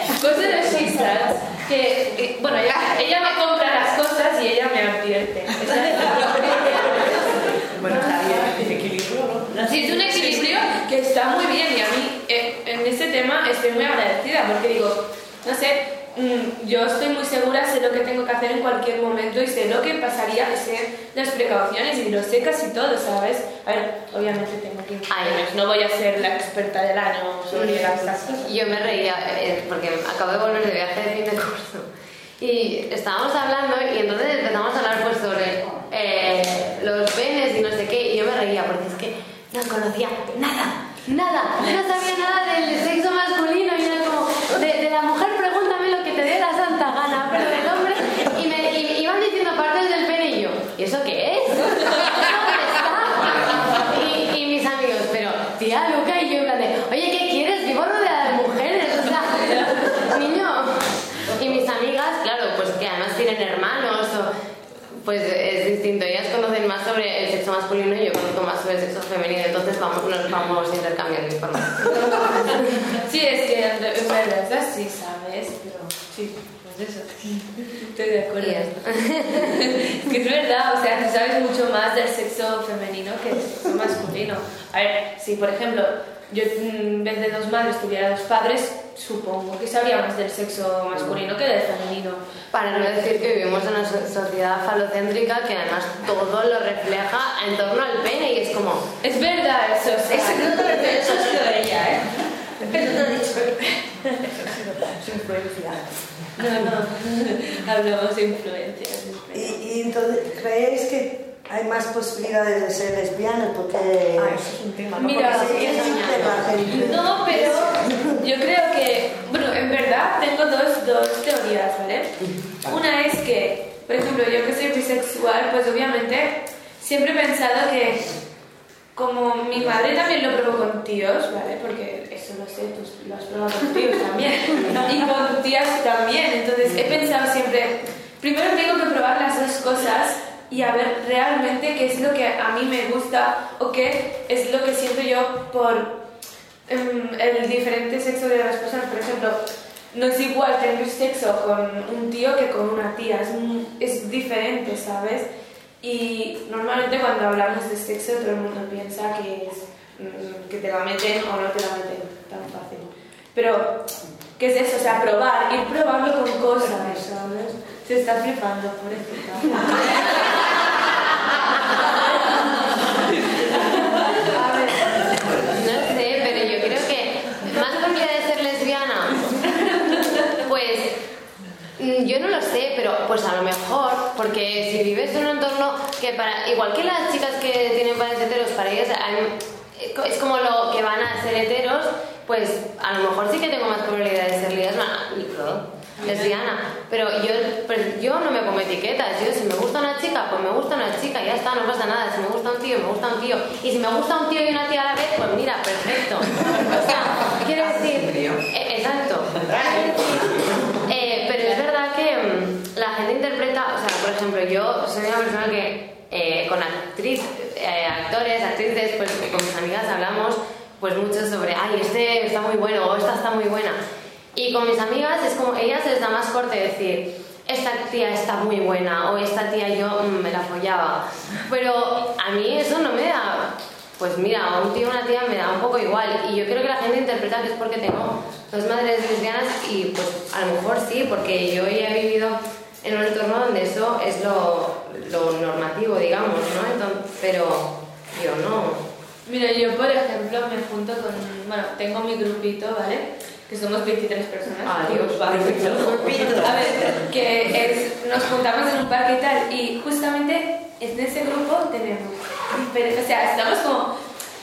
Que, que, bueno, ella, ella me compra las cosas y ella me advierte. <laughs> Bueno, está bien, el equilibrio, ¿no? Sí, es un equilibrio que está muy bien y a mí eh, en ese tema estoy muy agradecida porque digo, no sé, yo estoy muy segura, sé lo que tengo que hacer en cualquier momento y sé lo que pasaría, y sé las precauciones y lo sé casi todo, ¿sabes? A ver, obviamente tengo 15 años, no voy a ser la experta del año sobre estas cosas. Yo me reía eh, porque acabo de volver de viaje de fin de curso y estábamos hablando y entonces empezamos a hablar pues sobre eh, los penes y no sé qué y yo me reía porque es que no conocía nada, nada, no sabía nada del sexo masculino y era como de, de la mujer pregúntame lo que te dé la santa gana, pero del hombre y me y- iban diciendo partes del pene y yo, ¿y eso qué es? ¿Eso dónde está? Y, y mis amigos, pero tía Luca y yo en plan de, oye, ¿qué quieres? Vivo rodeada de mujeres, o sea, niño. Y mis amigas, claro, pues que además tienen hermanos, o, pues es distinto. Ellas conocen más sobre el sexo masculino y yo conozco más sobre el sexo femenino, entonces vamos, intercambiando información. <laughs> Sí, es que en verdad es así, ¿sabes? Pero sí, pues eso. Estoy de acuerdo. Es <laughs> que es verdad, o sea, tú sabes mucho más del sexo femenino que del sexo masculino. A ver, si por ejemplo yo mm, en vez de dos madres tuviera dos padres, supongo que sabría más del sexo masculino que del femenino. Para no decir que vivimos en una so- sociedad falocéntrica que además todo lo refleja en torno al pene y es como, Es verdad eso, o sea, Eso no te lo eso ha sido ella, ¿eh? <laughs> Eso te lo he dicho. Su influencia. no, no, <laughs> hablamos de influencias. Y, y entonces, ¿creéis que hay más posibilidades de ser lesbianas? Porque... Ah, eso es un tema, ¿no? Mira, Sí, sí, es un tema. No, pero yo creo que, bueno, en verdad tengo dos, dos teorías, ¿vale? Una es que, por ejemplo, yo que soy bisexual, pues obviamente siempre he pensado que como mi madre también lo probó con tíos, ¿vale? Porque eso lo sé, tú lo has probado con tíos también. <laughs> Y con tías también. Entonces he pensado siempre, primero tengo que probar las dos cosas y a ver realmente qué es lo que a mí me gusta o qué es lo que siento yo por em, el diferente sexo de las personas. Por ejemplo, no es igual tener sexo con un tío que con una tía, es, es diferente, ¿sabes? Y normalmente cuando hablamos de sexo todo el mundo piensa que es mm, que te la meten o no te la meten tan fácil. Pero, ¿qué es eso? O sea, probar, ir probando con cosas, ¿sabes? Se está flipando, pobrecita. <laughs> no sé, pero yo creo que más probabilidad de ser lesbiana, pues mm, yo no lo sé, pero pues a lo mejor, porque si vives en un entorno que para, igual que las chicas que tienen padres heteros, para ellas es como lo que van a ser heteros, pues a lo mejor sí que tengo más probabilidad de ser lesbiana, lesbiana. pero yo, pues, yo no me pongo etiquetas, yo si me gusta una chica, pues me gusta una chica, ya está, no pasa nada, si me gusta un tío, me gusta un tío, y si me gusta un tío y una tía a la vez, pues mira, perfecto. O sea, quiero decir, eh, exacto. Eh, pero es verdad que mm, la gente interpreta, o sea, por ejemplo, yo soy una persona que eh, con actriz, eh, actores, actrices, pues con mis amigas hablamos pues mucho sobre, ay, este está muy bueno o esta está muy buena. Y con mis amigas es como, ellas les da más corte decir, esta tía está muy buena o esta tía yo mm, me la follaba. Pero a mí eso no me da, pues mira, un tío una tía me da un poco igual. Y yo creo que la gente interpreta que es porque tengo dos madres lesbianas y pues a lo mejor sí, porque yo ya he vivido en un entorno donde eso es lo, lo normativo, digamos, ¿no? Entonces, pero yo no. Mira, yo por ejemplo me junto con, bueno, tengo mi grupito, ¿vale? Que somos 23 personas. Ah, Dios, perfecto. A ver, que es, nos juntamos en un parque y tal, y justamente en ese grupo tenemos, diferentes- o sea, estamos como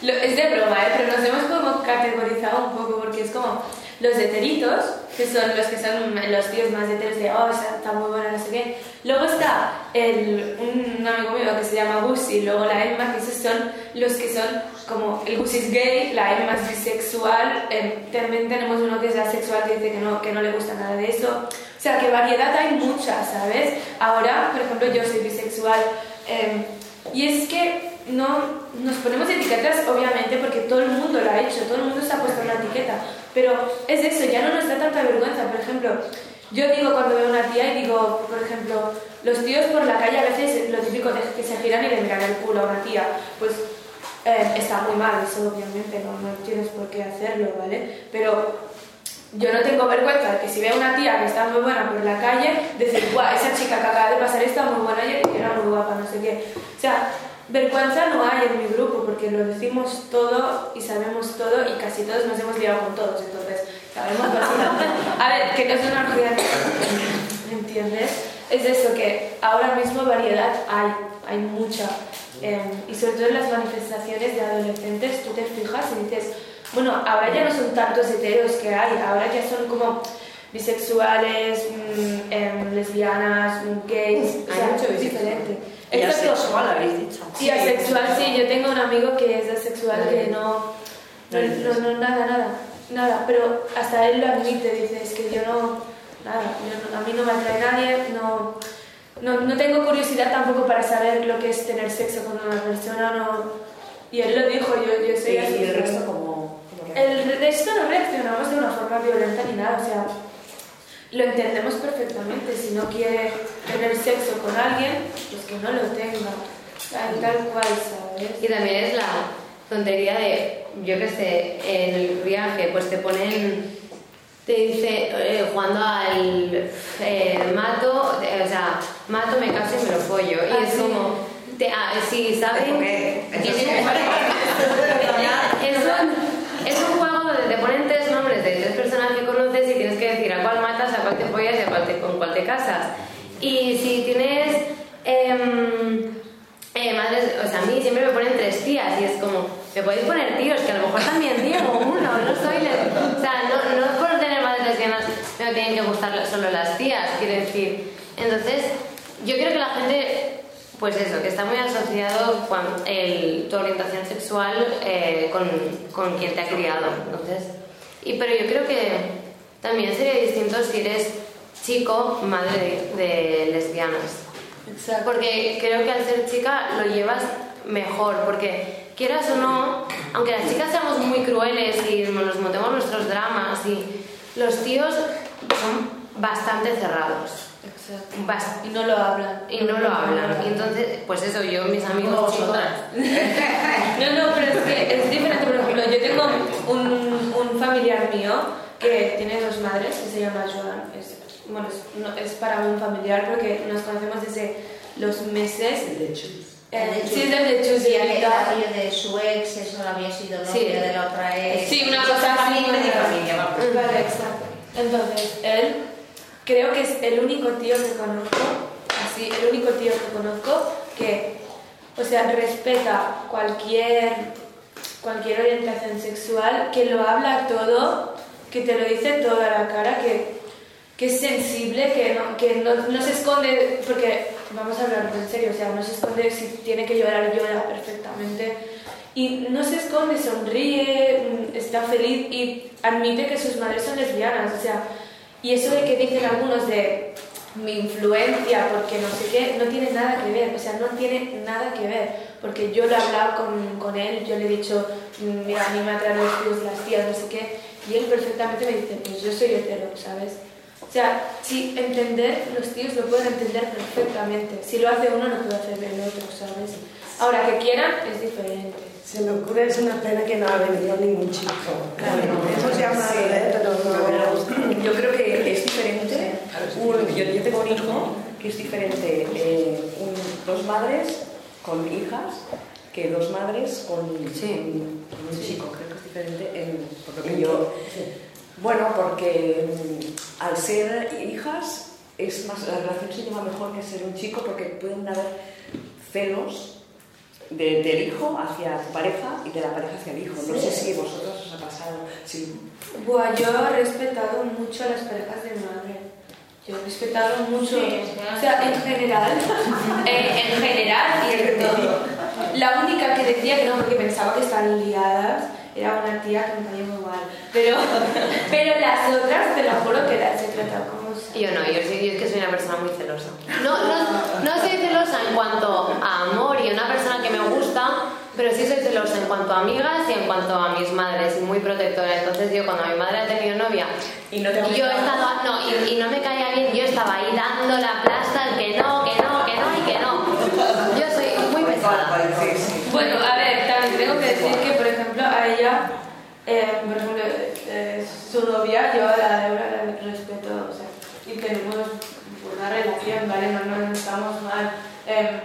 es de broma, ¿eh? pero nos hemos como categorizado un poco porque es como los heteritos, que son los que son los tíos más heteros de, oh, está muy buena, no sé qué. Luego está el, un amigo mío que se llama Gus luego la Emma, que esos son los que son como, el Gus es gay, la Emma es bisexual, eh, también tenemos uno que es asexual que dice que no, que no le gusta nada de eso. O sea, que variedad hay mucha, ¿sabes? Ahora, por ejemplo, yo soy bisexual em, y es que no nos ponemos etiquetas, obviamente, porque todo el mundo lo ha hecho, todo el mundo se ha puesto una etiqueta, pero es eso, ya no nos da tanta vergüenza. Por ejemplo, yo digo cuando veo una tía y digo, por ejemplo, los tíos por la calle a veces lo típico de que se giran y le miran el culo a una tía, pues eh, está muy mal, eso obviamente no, no tienes por qué hacerlo, ¿vale? Pero yo no tengo vergüenza de que si veo una tía que está muy buena por la calle, decir, guau, esa chica que acaba de pasar está muy buena y era muy guapa, no sé qué. O sea, vergüenza no hay en mi grupo porque lo decimos todo y sabemos todo y casi todos nos hemos liado con todos, entonces sabemos bastante. A ver, que no es una orgía, ¿me entiendes? Es eso, que ahora mismo variedad hay, hay mucha. Em, y sobre todo en las manifestaciones de adolescentes, tú te fijas y dices, bueno, ahora ya no son tantos heteros que hay, ahora ya son como bisexuales, mm, em, lesbianas, mm, gays, o sea, mucho diferente. Y asexual habéis dicho. Sí, asexual, sí, yo tengo un amigo que es asexual que no, no, no, nada, nada, nada, pero hasta él lo admite, dice, es que yo no, nada, a mí no me atrae nadie, no, no, no tengo curiosidad tampoco para saber lo que es tener sexo con una persona, no... Y él lo dijo, yo, yo soy así. ¿Y el resto como el resto no reaccionamos de una forma violenta ni nada, o sea, lo entendemos perfectamente. Si no quiere tener sexo con alguien, pues que no lo tenga. Tal cual, ¿sabes? Y también es la tontería de, yo que sé, en el viaje, pues te ponen, te dice, eh, jugando al eh, mato, eh, o sea, mato, me caso y me lo follo. y ah, es como, te, ah, sí, ¿sabes? <laughs> <laughs> Es un juego donde te ponen tres nombres de tres personas que conoces y tienes que decir a cuál matas, a cuál te follas y a cuál te, con cuál te casas. Y si tienes em, eh, madres, o sea, a mí siempre me ponen tres tías y es como, me podéis poner tíos, que a lo mejor también Diego, uno, no soy O sea, no, no por tener madres lesbianas me tienen que gustar solo las tías, quiero decir. Entonces, yo creo que la gente pues eso, que está muy asociado con el, tu orientación sexual eh, con, con, quien te ha criado. Entonces, y, pero yo creo que también sería distinto si eres chico, madre de, lesbianas. Exacto. Porque creo que al ser chica lo llevas mejor, porque quieras o no, aunque las chicas seamos muy crueles y nos montemos nuestros dramas, y los tíos son bastante cerrados. Y no lo hablan. Y no lo hablan. Y entonces, pues eso, yo, mis amigos. <laughs> No, no, pero es que es diferente. Por ejemplo, yo tengo un, un familiar mío que tiene dos madres, que se llama Joan. Es, bueno, es, es para un familiar porque nos conocemos desde los meses. De Chus. Eh, sí, desde Chus y el novio de su ex, eso había sido novio sí. de la otra ex. Sí, una cosa así. de familia, Vale, exacto. Entonces, él creo que es el único tío que conozco, así, el único tío que conozco que, o sea, respeta cualquier, cualquier orientación sexual, que lo habla todo, que te lo dice todo a la cara, que, que es sensible, que, no, que no, no, se esconde, porque vamos a hablar en serio, o sea, no se esconde si tiene que llorar, llora perfectamente. Y no se esconde, sonríe, está feliz y admite que sus madres son lesbianas, o sea, y eso de que dicen algunos de mi influencia, porque no sé qué, no tiene nada que ver, o sea, no tiene nada que ver, porque yo lo he hablado con, con él, yo le he dicho, mm, mira, a mí me atraen los tíos, las tías, no sé qué, y él perfectamente me dice, pues yo soy hetero, ¿sabes? O sea, si entender, los tíos lo pueden entender perfectamente, si lo hace uno no puede hacer el otro, ¿sabes? Ahora, que quieran es diferente. Se me ocurre, es una pena que no ha venido ningún chico. Claro, hemos llamado, ¿eh? pero no. Yo creo que es diferente. Un, yo, yo, tengo un hijo que es diferente. Eh, un, dos madres con hijas que dos madres con, sí. con un chico. Creo diferente en, por lo que yo. Bueno, porque mm, al ser hijas es más, la relación se lleva mejor que ser un chico porque pueden haber celos del hijo hacia tu pareja y de la pareja hacia el hijo. No sé si vosotros os ha pasado. Sí. Buah, yo he respetado mucho a las parejas de mi madre. Yo he respetado mucho, o sea, en general, <laughs> eh, en general y en todo. La única que decía que no, porque pensaba que estaban liadas, era una tía que me caía muy mal. Pero, <laughs> pero las otras, te lo juro que las he tratado como... Yo no, yo, soy, yo es que soy una persona muy celosa. No, no, no soy celosa en cuanto a amor y una persona que me gusta, pero sí soy celosa en cuanto a amigas y en cuanto a mis madres, y muy protectora. Entonces yo cuando mi madre ha tenido novia Y no te y yo he estado, no, y, y no me caía bien, yo estaba ahí dando la plasta, que no, que no, que no y que no. Yo soy muy pesada. Bueno, a ver, también tengo que decir que, ella, eh, por ejemplo, eh, su novia, yo a la Laura la respeto, o sea, y tenemos una relación, ¿vale? No, no, estamos mal. Eh,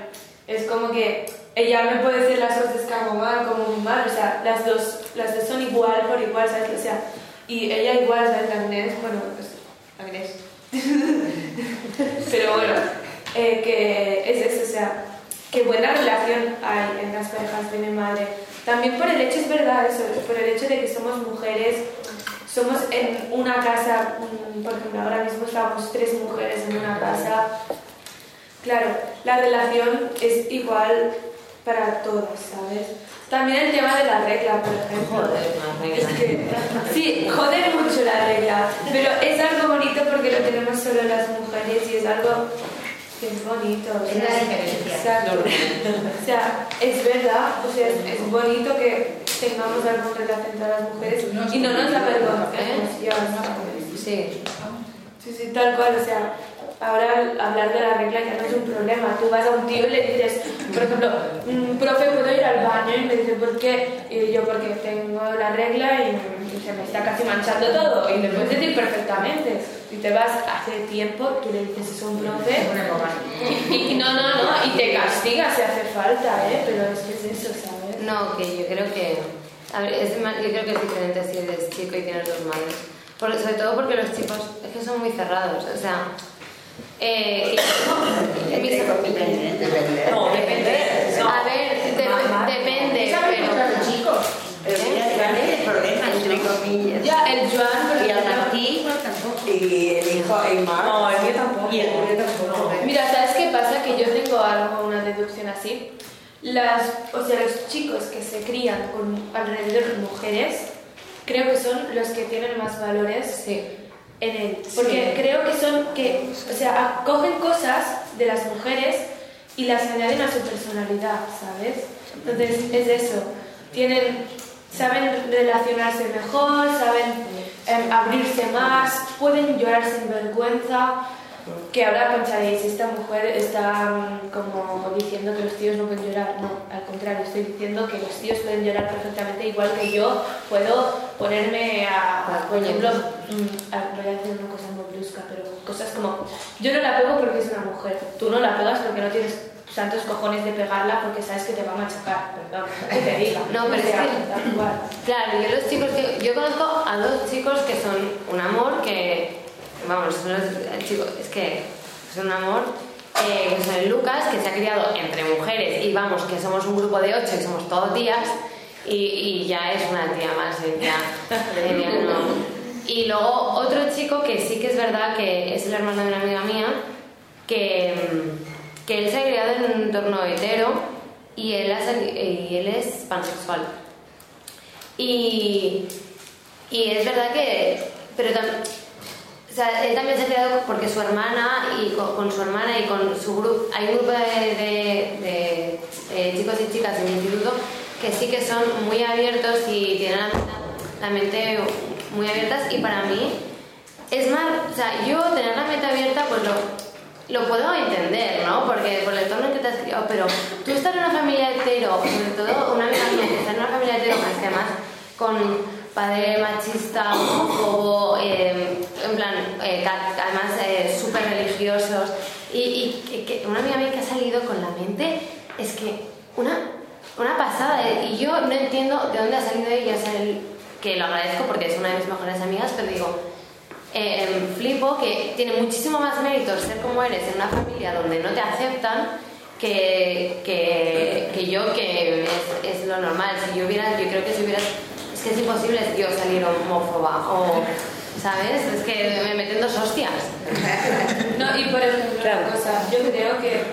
es como que ella me puede decir las cosas que hago mal, como muy mal, o sea, las dos, las dos son igual por igual, ¿sabes? O sea, y ella igual, ¿sabes? La Agnés, bueno, pues, Agnés. <laughs> Pero bueno, eh, que es eso, o sea, qué buena relación hay en las parejas de mi madre. También por el hecho, es verdad, eso, por el hecho de que somos mujeres, somos en una casa, mm, por ejemplo, ahora mismo estamos tres mujeres en una casa. Claro, la relación es igual para todas, ¿sabes? También el tema de la regla, por ejemplo. Joder, regla. Es que, sí, jode mucho la regla, pero es algo bonito porque lo tenemos solo las mujeres y es algo que es bonito. Es la diferencia. Exacto. <laughs> O sea, es verdad, o sea, es, es bonito que tengamos algo en relación a las mujeres y no nos avergoncemos, ya sabes. Sí. Sí, sí, tal cual, o sea, ahora hablar de la regla ya no es un problema. Tú vas a un tío y le dices, por ejemplo, "Mm, profe, ¿puedo ir al baño? Y me dice, ¿por qué? Y yo, porque tengo la regla y se me está casi manchando todo. Y le puedes decir perfectamente. Y te vas hace tiempo, tú le dices eso a un profe. Y, y no, no, no, y te castiga si hace falta, ¿eh? Pero es que es eso, ¿sabes? No, que yo creo que. A ver, es yo creo que es diferente si eres chico y tienes dos madres. Por- sobre todo porque los chicos es que son muy cerrados. O sea. Eh, <coughs> mis- Depende. No, depende. No. a ver, de- Mamá. depende, Esa pero. pero los chicos. Pero mira, ¿cuál es el problema, entre comillas? Ya, el Joan, por Y el ejemplo, Martí, no, tampoco. Y el hijo, el Mar. No, el mío tampoco. Y el Julio tampoco. Mira, ¿sabes qué pasa? Que yo tengo algo, una deducción así. Las, o sea, los chicos que se crían con alrededor de mujeres, creo que son los que tienen más valores Sí. en él. Porque creo que son, que, o sea, cogen cosas de las mujeres y las añaden a su personalidad, ¿sabes? Entonces, es eso. Tienen, saben relacionarse mejor, saben em, abrirse más, pueden llorar sin vergüenza. Que ahora pensaréis, esta mujer está mm, como diciendo que los tíos no pueden llorar. No, al contrario, estoy diciendo que los tíos pueden llorar perfectamente, igual que yo puedo ponerme a, por ejemplo, mm, a- voy a decir una cosa muy brusca, pero cosas como, yo no la pego porque es una mujer, tú no la pegas porque no tienes tantos cojones de pegarla porque sabes que te va a machacar, perdón, <laughs> que te diga. No, pero es que-. Claro, yo los chicos que. Yo conozco a dos chicos que son un amor que. Vamos, son los chicos. Es que son un amor. eh, son el Lucas, que se ha criado entre mujeres y vamos, que somos un grupo de ocho y somos todos tías. Y, ya es una tía más, eh, ya, eh, ya no. Y luego otro chico que sí que es verdad que es el hermano de una amiga mía, que, que él se ha criado en un entorno hetero y él, y él es pansexual. Y, y es verdad que. Pero también. O sea, él también se ha quedado porque su hermana y con, su hermana y con su grupo. Hay un grupo de, de- eh, chicos y chicas en el instituto que sí que son muy abiertos y tienen la, mente muy abiertas. Y para mí es más. O sea, yo tener la mente abierta, pues lo. Lo puedo entender, ¿no? Porque por el entorno en que te has criado, pero tú estar en una familia hetero, sobre todo una amiga mía en una familia hetero, más que además con padre machista, homófobo, eh, en plan, eh, además eh, súper religiosos, y, y que, que una amiga mía que ha salido con la mente, es que una, una pasada, eh, y yo no entiendo de dónde ha salido ella, que lo agradezco porque es una de mis mejores amigas, pero digo, eh, flipo que tiene muchísimo más mérito ser como eres en una familia donde no te aceptan que que, que, yo, que es, es, lo normal. Si yo hubiera, yo creo que si hubiera, es que es imposible yo salir homófoba o, ¿sabes? Es que me meten dos hostias. <laughs> No, y por ejemplo, una cosa, yo creo que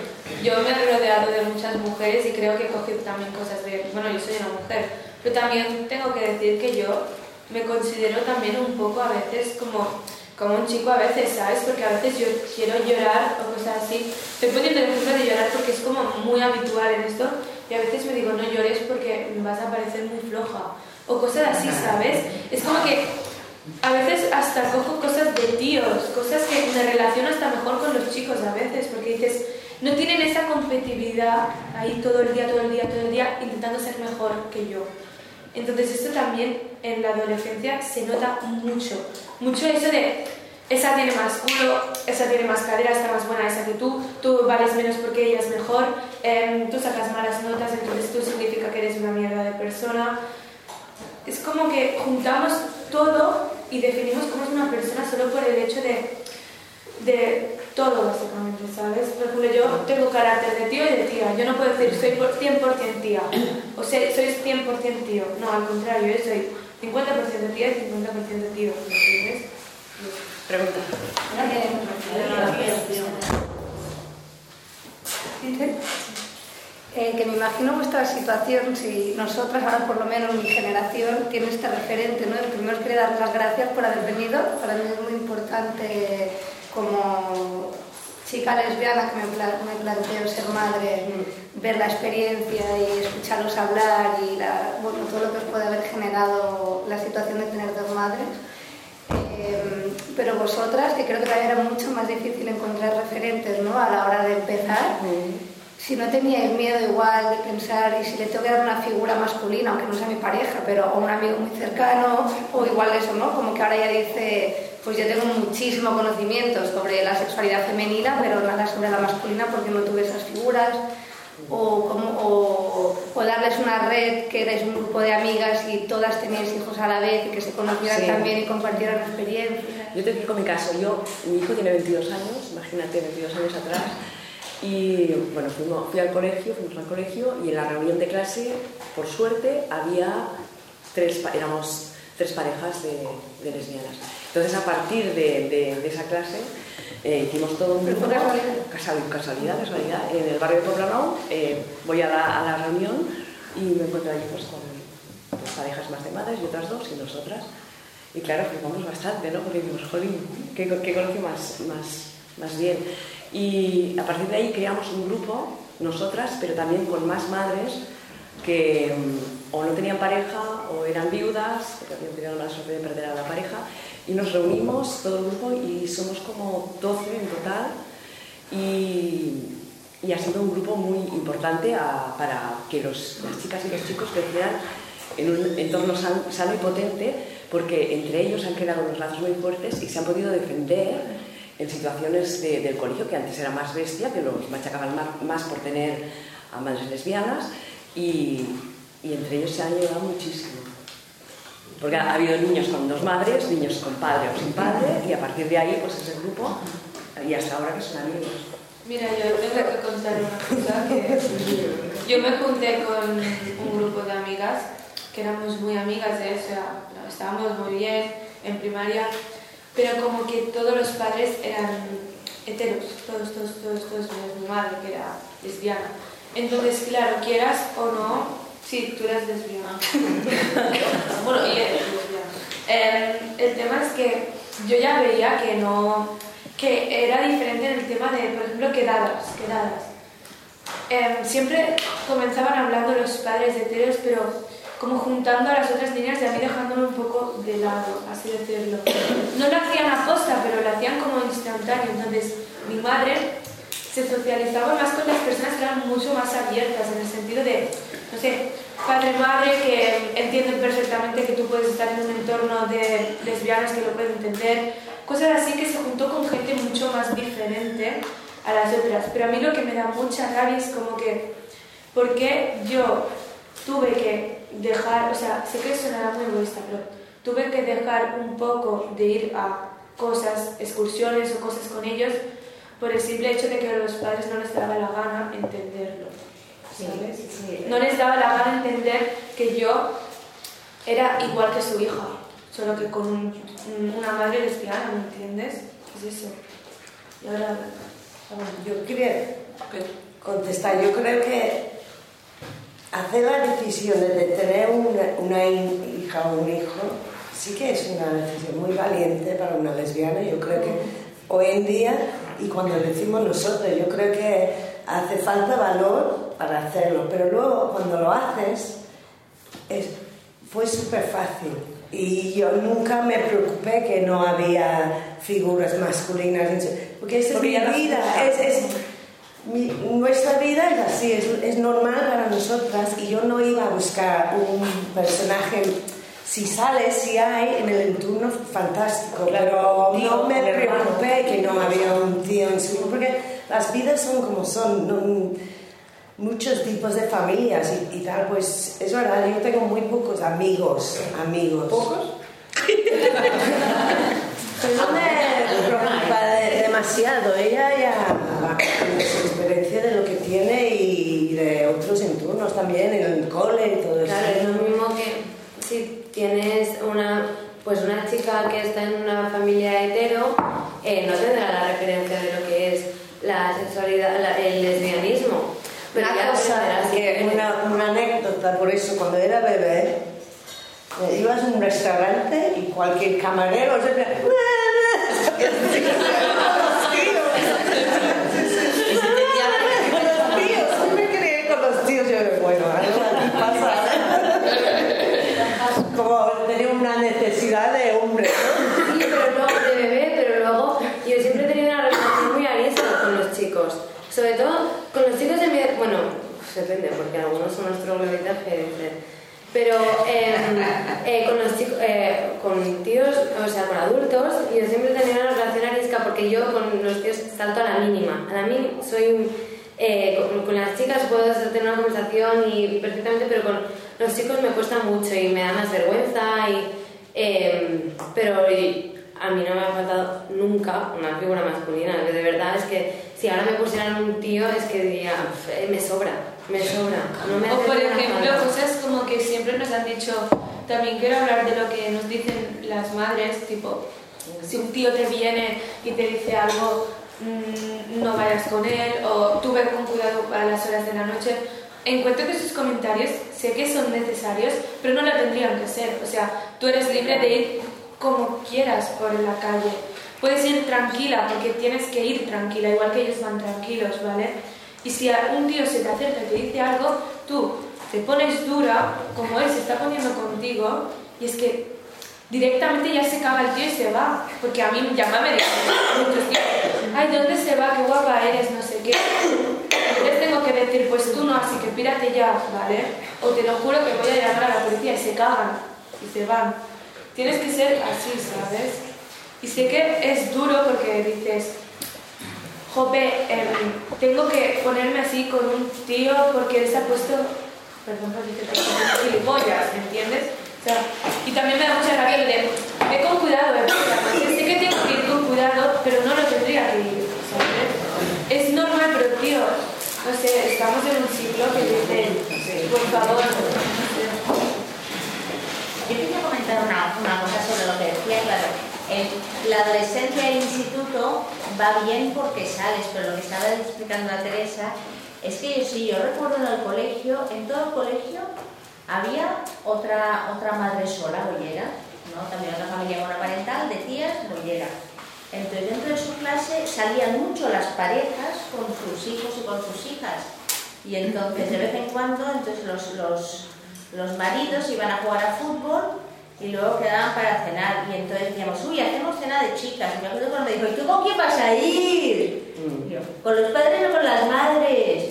yo me he rodeado de muchas mujeres y creo que he cogido también cosas de, bueno, yo soy una mujer, pero también tengo que decir que yo me considero también un poco a veces como como un chico a veces, ¿sabes? Porque a veces yo quiero llorar o cosas así. Estoy poniendo el ejemplo de llorar porque es como muy habitual en esto y a veces me digo, no llores porque me vas a parecer muy floja o cosas así, ¿sabes? Es como que a veces hasta cojo cosas de tíos, cosas que me relaciono hasta mejor con los chicos a veces, porque dices, no tienen esa competitividad ahí todo el día, todo el día, todo el día, intentando ser mejor que yo. Entonces esto también en la adolescencia se nota mucho, mucho eso de esa tiene más culo, esa tiene más cadera, está más buena esa que tú, tú vales menos porque ella es mejor, em, tú sacas malas notas, entonces tú significa que eres una mierda de persona. Es como que juntamos todo y definimos cómo es una persona solo por el hecho de, de todo básicamente, ¿sabes? Por ejemplo, yo tengo carácter de tío y de tía. Yo no puedo decir soy 100% tía o sea, soy 100% tío. No, al contrario, yo soy 50% tía y 50% tío. ¿Entiendes? Pregunta. Eh, que me imagino vuestra situación, si nosotras, ahora por lo menos mi generación, tiene este referente, ¿no? primero quiero dar las gracias por haber venido, para mí es muy importante como chica lesbiana que me, me planteo ser madre, ver la experiencia y escucharlos hablar y bueno, todo lo que os puede haber generado la situación de tener dos madres. Eh, pero vosotras, que creo que también era mucho más difícil encontrar referentes ¿no? a la hora de empezar, si no teníais miedo igual de pensar, y si le tengo que dar una figura masculina, aunque no sea mi pareja, pero a un amigo muy cercano, o igual eso, ¿no? Como que ahora ya dice, pues yo tengo muchísimo conocimiento sobre la sexualidad femenina, pero nada sobre la masculina porque no tuve esas figuras. O, como, o, darles una red que eres un grupo de amigas y todas teníais hijos a la vez y que se conocieran también y compartieran experiencias. Yo te explico mi caso. Yo, mi hijo tiene 22 años, imagínate, 22 años atrás. Y bueno, fui al colegio, fuimos al colegio y en la reunión de clase, por suerte, había tres, éramos tres parejas de, de lesbianas. Entonces, a partir de, de, esa clase, eh, hicimos todo un grupo. Casualidad, casualidad, casualidad. En el barrio de Poblenou eh, voy a la, a la, reunión y me encuentro allí pues, con dos parejas más de madres y otras dos y nosotras. Y claro, flipamos bastante, ¿no? Porque dijimos, jolín, ¿qué, qué colegio más, más, más bien? Y a partir de ahí creamos un grupo, nosotras, pero también con más madres que mm, o no tenían pareja o eran viudas, porque habían tenido la suerte de perder a la pareja, y nos reunimos todo el grupo y somos como 12 en total y, y ha sido un grupo muy importante para que los, las chicas y los chicos crecieran en un entorno sano y potente porque entre ellos han creado unos lazos muy fuertes y se han podido defender en situaciones del colegio que antes era más bestia, que los machacaban más, por tener a madres lesbianas y, y entre ellos se han ayudado muchísimo. Porque ha habido niños con dos madres, niños con padre o sin padre, y a partir de ahí, pues ese grupo, y hasta ahora que son amigos. Mira, yo tengo que contar una cosa que <laughs> yo me junté con un grupo de amigas que éramos muy amigas, de, o sea, estábamos muy bien en primaria, pero como que todos los padres eran heteros, todos, todos, todos, todos, menos mi madre que era lesbiana. Entonces, claro, quieras o no, Sí, tú eres lesbiana. <laughs> bueno, y eres lesbiana. Eh, el tema es que yo ya veía que no que era diferente en el tema de, por ejemplo, quedadas, quedadas. Eh, siempre comenzaban hablando los padres de heteros, pero como juntando a las otras niñas y a mí dejándome un poco de lado, así decirlo. No lo hacían a posta, pero lo hacían como instantáneo. Entonces, mi madre se socializaba más con las personas que eran mucho más abiertas, en el sentido de, no sé, padre-madre que entienden perfectamente que tú puedes estar en un entorno de lesbianas que lo pueden entender, cosas así que se juntó con gente mucho más diferente a las otras. Pero a mí lo que me da mucha rabia es como que, ¿por qué yo tuve que dejar, o sea, sé que sonará muy egoísta, pero tuve que dejar un poco de ir a cosas, excursiones o cosas con ellos, por el simple hecho de que a los padres no les daba la gana entenderlo. ¿Sabes? No les daba la gana entender que yo era igual que su hija, solo que con una madre lesbiana, ¿me entiendes? Es eso. Y ahora, yo quería contestar, yo creo que hacer la decisión de tener una, hija o un hijo sí que es una decisión muy valiente para una lesbiana. Yo creo que hoy en día, y cuando decimos nosotros, yo creo que hace falta valor para hacerlo, pero luego cuando lo haces, es, fue súper fácil. Y yo nunca me preocupé que no había figuras masculinas, porque esa es mi vida, es, nuestra vida es así, es, es, normal para nosotras y yo no iba a buscar un personaje, si sale, si hay, en el entorno fantástico, pero no me preocupé que no había un tío en su porque las vidas son como son, muchos tipos de familias y, y, tal, pues es verdad, yo tengo muy pocos amigos, amigos. ¿Pocos? <laughs> Pues no me preocupa demasiado. Ella ya de lo que tiene y de otros entornos también, en el cole y todo eso. Claro, es lo mismo que si tienes una, pues una chica que está en una familia hetero, eh, no tendrá la referencia de lo que es la sexualidad, el lesbianismo. Pero una cosa, que, una, una anécdota, por eso, cuando era bebé, eh, ibas a un restaurante y cualquier camarero se <laughs> <laughs> bueno, algo aquí pasa. Como tenía una necesidad de hombre, ¿no? Sí, pero no, de bebé, pero luego yo siempre he tenido una relación muy abierta con los chicos. Sobre todo con los chicos de mi... Bueno, depende, porque algunos son nuestros que pero em, eh, con los chicos, eh, con tíos, o sea, con adultos, yo siempre tenido una relación arisca porque yo con los tíos salto a la mínima. A la mínima soy eh, con, las chicas puedo tener una conversación y perfectamente, pero con los chicos me cuesta mucho y me da más vergüenza. Y, eh, pero a mí no me ha faltado nunca una figura masculina. de verdad es que si ahora me pusieran un tío, es que diría, eh, me sobra, me sobra. o por ejemplo, cosas como que siempre nos han dicho, también quiero hablar de lo que nos dicen las madres, tipo, si un tío te viene y te dice algo Mm, no vayas con él o tú ve con cuidado a las horas de la noche. Encuentro que sus comentarios sé que son necesarios, pero no lo tendrían que ser. O sea, tú eres libre de ir como quieras por la calle. Puedes ir tranquila porque tienes que ir tranquila, igual que ellos van tranquilos, ¿vale? Y si un tío se te acerca y te dice algo, tú te pones dura, como él se está poniendo contigo, y es que directamente ya se caga el tío y se va. Porque a mí llama me muchos tíos, ay, ¿dónde se va? Qué guapa eres, no sé qué. <coughs> Les tengo que decir, pues tú no, así que pírate ya, ¿vale? O te lo juro que voy a llamar a la policía y se cagan y se van. Tienes que ser así, ¿sabes? Y sé que es duro porque dices, jope, em, tengo que ponerme así con un tío porque él se ha puesto, perdón, te gilipollas, ¿me entiendes? y también me da mucha rabia de, ve con cuidado, ¿verdad? sé que tengo que ir con cuidado, pero no lo tendría que ir, ¿sabes? Es normal, pero tío, no sé, estamos en un ciclo que dice, por favor, Yo quería comentar una, una, cosa sobre lo que decía, claro. la adolescencia del instituto va bien porque sales, pero lo que estaba explicando a Teresa es que yo sí, yo recuerdo en el colegio, en todo el colegio, había otra, otra madre sola, bollera, ¿no? también otra familia monoparental de tías, bollera. Entonces dentro de su clase salían mucho las parejas con sus hijos y con sus hijas. Y entonces de vez en cuando entonces los, los, los maridos iban a jugar a fútbol y luego quedaban para cenar. Y entonces decíamos, uy, hacemos cena de chicas. Y me acuerdo cuando me dijo, ¿y tú con quién vas a ir? Mm. con los padres o con las madres.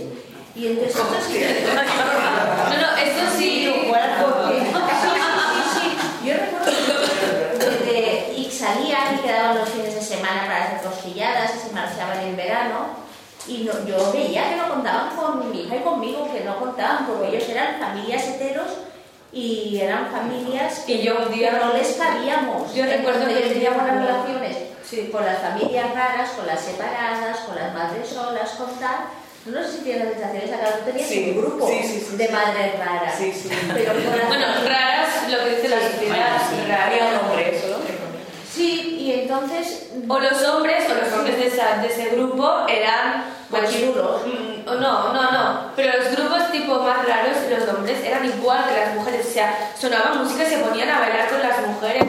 Y entonces esto sí. <laughs> no, no, esto sí. Sí, sí, sí, Yo recuerdo que <laughs> y salían y quedaban los fines de semana para hacer cosquilladas y se marchaban en verano. Y no, yo veía que no contaban con mi hija y conmigo, que no contaban, porque ellos eran familias heteros y eran familias que yo no les cabíamos. Yo recuerdo que teníamos relaciones con las familias raras, con las separadas, con las madres solas, con tal. No sé si tienes la sensación esa, claro, tú tenías Sí, un grupo sí, sí, sí, de madres raras. Pero Bueno, raras, lo que dice la sociedad, Había un raras. hombre, solo hombre. Sí, y entonces O los hombres, o los hombres de, esa- de ese grupo eran pues, Machirulos. mm, o no, no, no. Pero los grupos tipo más raros, los hombres, eran igual que las mujeres. O sea, sonaba música y se ponían a bailar con las mujeres.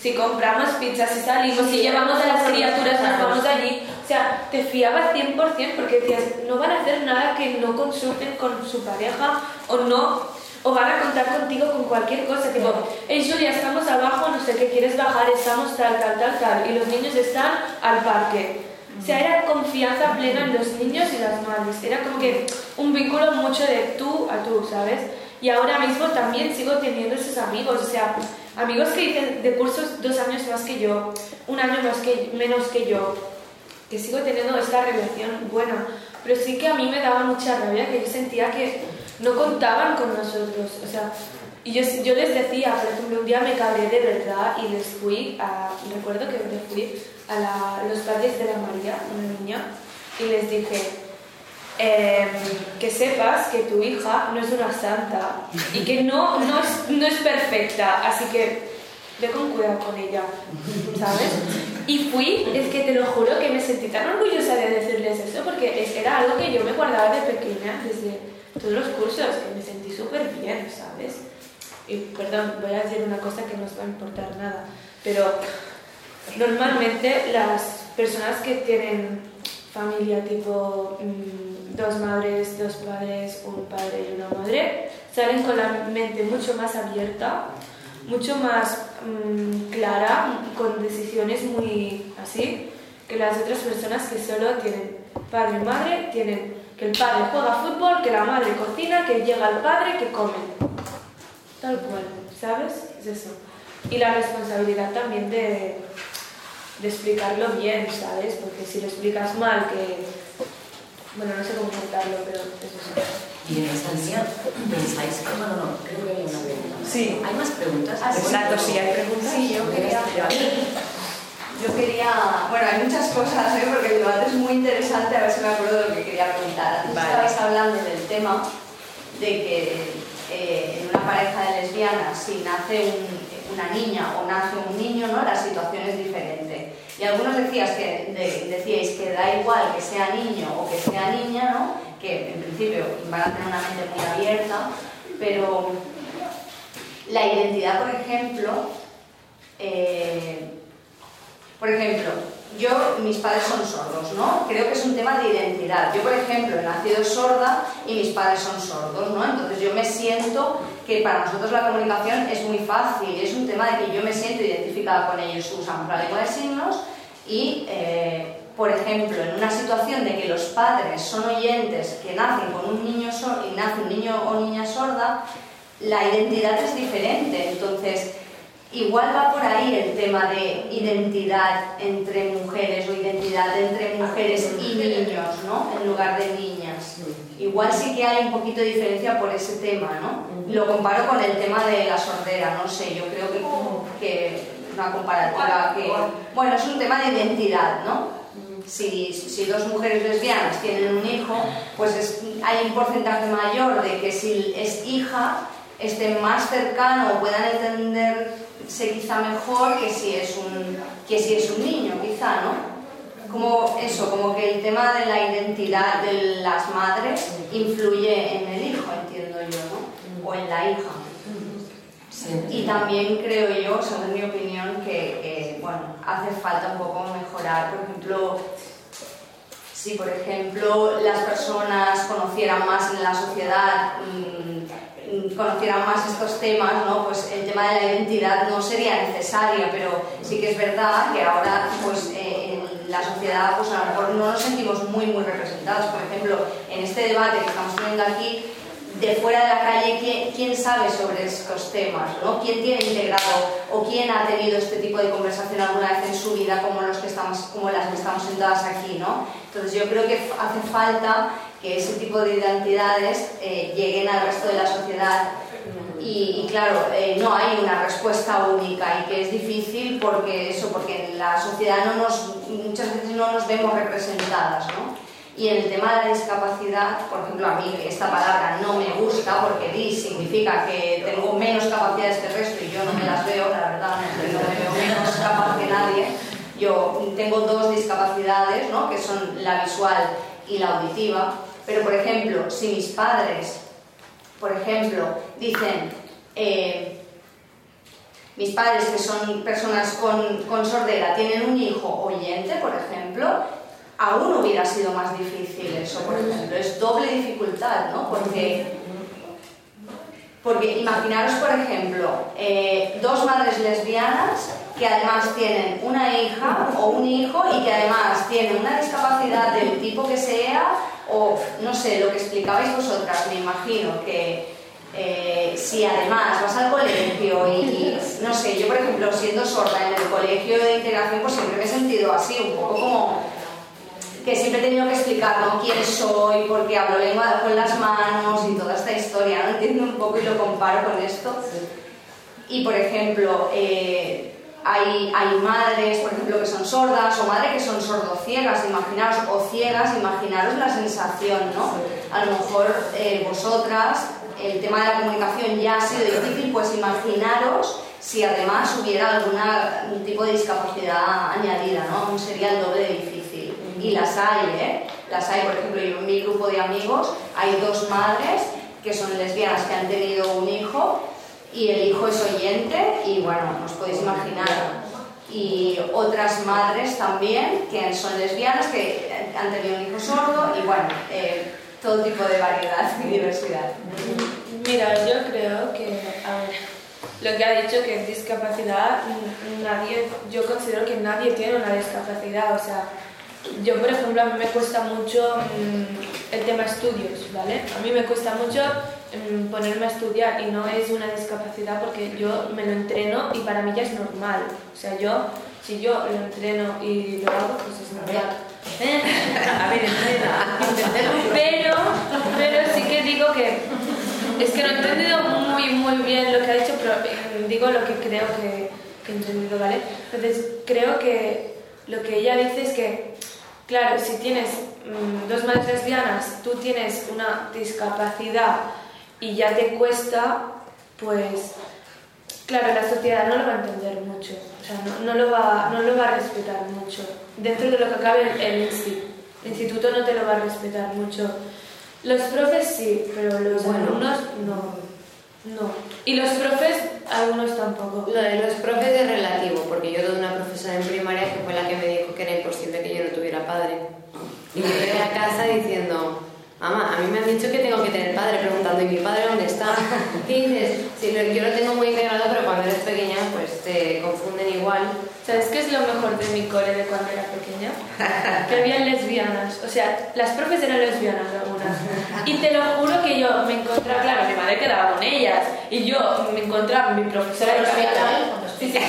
Si compramos pizzas, si salimos, si llevamos a las criaturas, nos vamos allí. O sea, te fiabas 100% porque decías, no van a hacer nada que no consulten con su pareja o no o van a contar contigo con cualquier cosa, tipo, hey Julia, estamos abajo, no sé qué, quieres bajar, estamos tal, tal, tal, tal, y los niños están al parque. O sea, era confianza plena en los niños y las madres, era como que un vínculo mucho de tú a tú, ¿sabes? Y ahora mismo también sigo teniendo esos amigos, o sea, amigos que dicen de cursos dos años más que yo, un año más que, menos que yo, que sigo teniendo esta relación buena, pero sí que a mí me daba mucha rabia que yo sentía que no contaban con nosotros, o sea, y yo, les decía, por un día me cabré de verdad y les fui a, recuerdo que me fui a los padres de la María, una niña, y les dije, em, que sepas que tu hija no es una santa y que no, no, es, no es perfecta, así que ve con cuidado con ella, ¿sabes? Y fui, es que te lo juro que me sentí tan orgullosa de decirles eso porque era algo que yo me guardaba de pequeña, desde todos los cursos, que me sentí súper bien, ¿sabes? Y perdón, voy a decir una cosa que no os va a importar nada, pero normalmente las personas que tienen familia tipo mm, dos madres, dos padres, un padre y una madre, salen con la mente mucho más abierta, mucho más mm, clara, con decisiones muy así, que las otras personas que solo tienen padre y madre, tienen que el padre juega fútbol, que la madre cocina, que llega el padre, que comen. Tal cual, ¿sabes? Es eso. Y la responsabilidad también de, de explicarlo bien, ¿sabes? Porque si lo explicas mal, que... Bueno, no sé cómo contarlo, pero es eso. Y en esta línea, ¿pensáis que... Bueno, no, creo que hay una pregunta. Sí. ¿Hay más preguntas? Exacto, si hay preguntas. Sí, yo quería, yo quería, bueno, hay muchas cosas, ¿eh? porque el debate es muy interesante, a ver si me acuerdo de lo que quería preguntar. Antes Vale. estabais hablando del tema de que eh, en una pareja de lesbianas, si nace un- una niña o nace un niño, ¿no? la situación es diferente. Y algunos decías que, de- decíais que da igual que sea niño o que sea niña, ¿no? que en principio van a tener una mente muy abierta, pero la identidad, por ejemplo, eh, por ejemplo, yo, mis padres son sordos, ¿no? Creo que es un tema de identidad. Yo, por ejemplo, he nacido sorda y mis padres son sordos, ¿no? Entonces yo me siento que para nosotros la comunicación es muy fácil, es un tema de que yo me siento identificada con ellos. Usamos la lengua de signos y, eh, por ejemplo, en una situación de que los padres son oyentes que nacen con un niño un niño o niña sorda, la identidad es diferente. Entonces, igual va por ahí el tema de identidad entre mujeres o identidad entre mujeres y niños, ¿no? En lugar de niñas. Igual sí que hay un poquito de diferencia por ese tema, ¿no? Lo comparo con el tema de la sordera, no sé, yo creo que, que es una comparativa que... Bueno, es un tema de identidad, ¿no? Si, si dos mujeres lesbianas tienen un hijo, pues es- hay un porcentaje mayor de que si es hija esté más cercano o puedan entenderse quizá mejor que si es un, que si es un niño, quizá, ¿no? Como eso, como que el tema de la identidad de las madres influye en el hijo, entiendo yo, ¿no? O en la hija. Y también creo yo, según mi opinión, que, bueno, hace falta un poco mejorar. Por ejemplo, si por ejemplo las personas conocieran más en la sociedad, mm, conocieran más estos temas, ¿no? pues el tema de la identidad no sería necesaria, pero sí que es verdad que ahora pues, eh, en la sociedad pues, a lo mejor no nos sentimos muy, muy representados. Por ejemplo, en este debate que estamos teniendo aquí, de fuera de la calle, ¿quién, quién sabe sobre estos temas? ¿no? ¿Quién tiene integrado o quién ha tenido este tipo de conversación alguna vez en su vida como, los que estamos, como las que estamos sentadas aquí? ¿no? Entonces yo creo que hace falta que ese tipo de identidades eh, lleguen al resto de la sociedad Y, claro, eh, no hay una respuesta única y que es difícil porque eso, porque en la sociedad no nos, muchas veces no nos vemos representadas, ¿no? Y el tema de la discapacidad, por ejemplo, a mí esta palabra no me gusta porque dis significa que tengo menos capacidades que el resto y yo no me las veo, la verdad, no, me veo menos capaz que nadie. Yo tengo dos discapacidades, ¿no? que son la visual y la auditiva, pero por ejemplo, si mis padres, por ejemplo, dicen, eh, mis padres que son personas con, con sordera tienen un hijo oyente, por ejemplo, aún hubiera sido más difícil eso, por ejemplo. Es doble dificultad, ¿no? Porque, porque imaginaros, por ejemplo, eh, dos madres lesbianas que además tienen una hija o un hijo y que además tienen una discapacidad del tipo que sea, o no sé, lo que explicabais vosotras, me imagino que eh, si además vas al colegio y, no sé, yo por ejemplo siendo sorda en el colegio de integración pues siempre me he sentido así, un poco como que siempre he tenido que explicar ¿no? quién soy, por qué hablo lengua con las manos y toda esta historia, ¿no? entiendo un poco y lo comparo con esto. Y por ejemplo, eh, hay, hay, madres, por ejemplo, que son sordas o madres que son sordociegas, imaginaros, o ciegas, imaginaros la sensación, ¿no? A lo mejor eh, vosotras, el tema de la comunicación ya ha sido difícil, pues imaginaros si además hubiera algún tipo de discapacidad añadida, ¿no? Aún sería el doble de difícil y las hay, ¿eh? Las hay, por ejemplo, en mi grupo de amigos hay dos madres que son lesbianas que han tenido un hijo y el hijo es oyente y bueno, os podéis imaginar. Y otras madres también que son lesbianas que han tenido un hijo sordo y bueno, eh, todo tipo de variedad y diversidad. Mira, yo creo que, ver, lo que ha dicho que discapacidad, nadie, yo considero que nadie tiene una discapacidad, o sea, yo, por ejemplo, a mí me cuesta mucho mm, el tema estudios, ¿vale? A mí me cuesta mucho mm, ponerme a estudiar y no es una discapacidad porque yo me lo entreno y para mí ya es normal. O sea, yo, si yo lo entreno y lo hago, pues es normal. <laughs> a ver, entrena. pero, pero sí que digo que es que no he entendido muy, muy bien lo que ha dicho, pero eh, digo lo que creo que, que he entendido, ¿vale? Entonces, creo que lo que ella dice es que Claro, si tienes mm, dos madres lesbianas, tú tienes una discapacidad y ya te cuesta, pues claro, la sociedad no lo va a entender mucho, o sea, no, lo, va, no lo va a respetar mucho. Dentro de lo que cabe el, instituto, el instituto no te lo va a respetar mucho. Los profes sí, pero los alumnos no. No. Y los profes, algunos tampoco. Lo de los profes es relativo, porque yo tuve una profesora en primaria que fue la que me dijo que era imposible que yo no tuviera padre. Y me llegué a casa diciendo, mamá, a mí me han dicho que tengo que tener padre, preguntando, ¿y mi padre dónde está? <laughs> ¿Qué dices? Sí, yo lo tengo muy integrado, pero cuando eres pequeña, pues te confunden igual. ¿Sabes qué es lo mejor de mi cole de cuando era pequeña? Que había lesbianas. O sea, las profes eran lesbianas algunas. Y te lo juro que yo me encontraba, claro, mi madre quedaba con ellas. Y yo me encontraba mi profesora de catalán. <laughs> Sí, sí.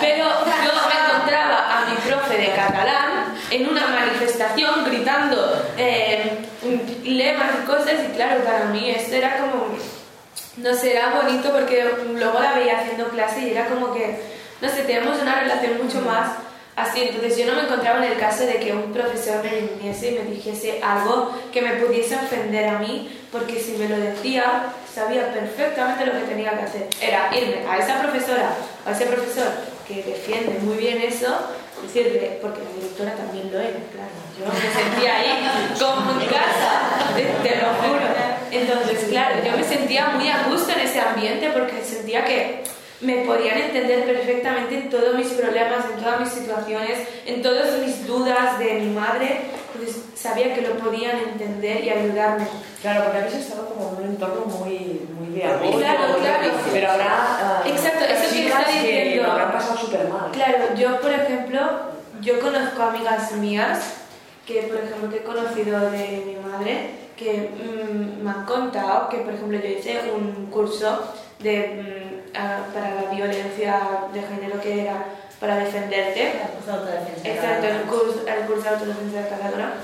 Pero yo me encontraba a mi profe de catalán en una manifestación gritando eh, lemas y cosas. Y claro, para mí esto era como no sé, era bonito porque luego la veía haciendo clase y era como que, no sé, teníamos una relación mucho más así. Entonces yo no me encontraba en el caso de que un profesor me viniese y me dijese algo que me pudiese ofender a mí, porque si me lo decía, sabía perfectamente lo que tenía que hacer. Era irme a esa profesora a ese profesor que defiende muy bien eso, decirle, porque la directora también lo era, claro. Yo me sentía ahí <laughs> como en casa, te lo juro. Entonces, claro, yo me sentía muy a gusto en ese ambiente porque sentía que me podían entender perfectamente en todos mis problemas, en todas mis situaciones, en todas mis dudas de mi madre. Entonces sabía que lo podían entender y ayudarme. Claro, porque habéis estado como en un entorno muy, muy de amor. Claro, claro. Pero ahora. Uh, Exacto, eso que está diciendo. Que habrán pasado súper mal. Claro, yo, por ejemplo, yo conozco amigas mías que, por ejemplo, que he conocido de mi madre que mm, me han contado que, por ejemplo, yo hice un curso de, mm, para la violencia de género que era para defenderte. Exacto, el curso, el curso de autodefensa de cada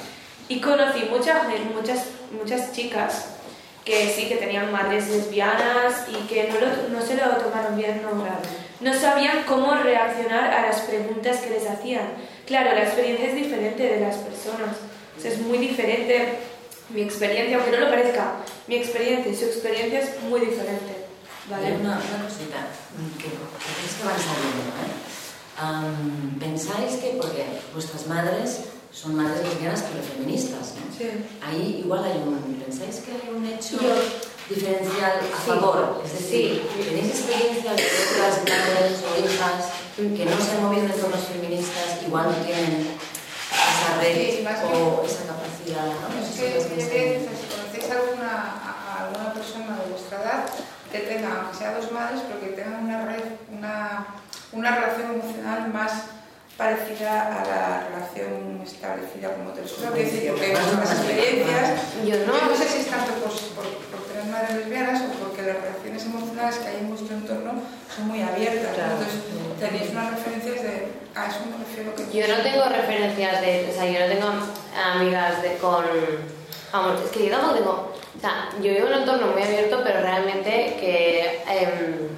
y conocí muchas, muchas, muchas chicas que sí, que tenían madres lesbianas y que no, lo- no se lo tomaron bien, no, no sabían cómo reaccionar a las preguntas que les hacían. Claro, la experiencia es diferente de las personas, o sea, es muy diferente mi experiencia, aunque no lo parezca, mi experiencia y su experiencia es muy diferente. Vale, una, una cosita que, que es que van saliendo, ¿eh? Am, ¿Pensáis que, porque vuestras madres son madres lesbianas pero feministas, ¿no? Sí. Ahí igual hay un, ¿pensáis que hay un hecho Yo- diferencial a Sí. favor? Es decir, ¿tenéis experiencia de otras madres o hijas que no se han movido en entornos feministas igual no tienen esa red o esa capacidad? ¿no? Es si que, conocéis alguna, a, a alguna persona de vuestra edad que tenga, aunque sea dos madres, pero que tenga una, red, una, una relación emocional más parecida a la relación establecida como heterosexual, que decir, porque nuestras experiencias, Yo no. yo no sé si es tanto por, por, por tener madres lesbianas o porque las relaciones emocionales que hay en vuestro entorno son muy abiertas, ¿no? Claro. entonces tenéis unas referencias de, a eso me refiero que... Yo no tengo referencias de, o sea, yo no tengo amigas de, con, vamos, es que yo tampoco tengo, o sea, yo vivo en un entorno muy abierto, pero realmente que em,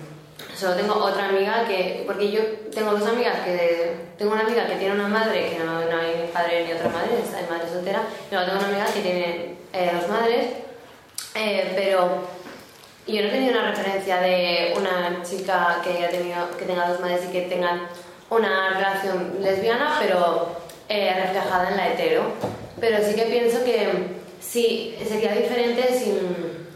solo tengo otra amiga que, porque yo tengo dos amigas que, tengo una amiga que tiene una madre, que no, no hay padre ni otra madre, es madre soltera, y luego tengo una amiga que tiene eh, dos madres, eh, pero yo no he tenido una referencia de una chica que haya tenido, que tenga dos madres y que tengan una relación lesbiana, pero eh, reflejada en la hetero. Pero sí que pienso que sí sería diferente sin,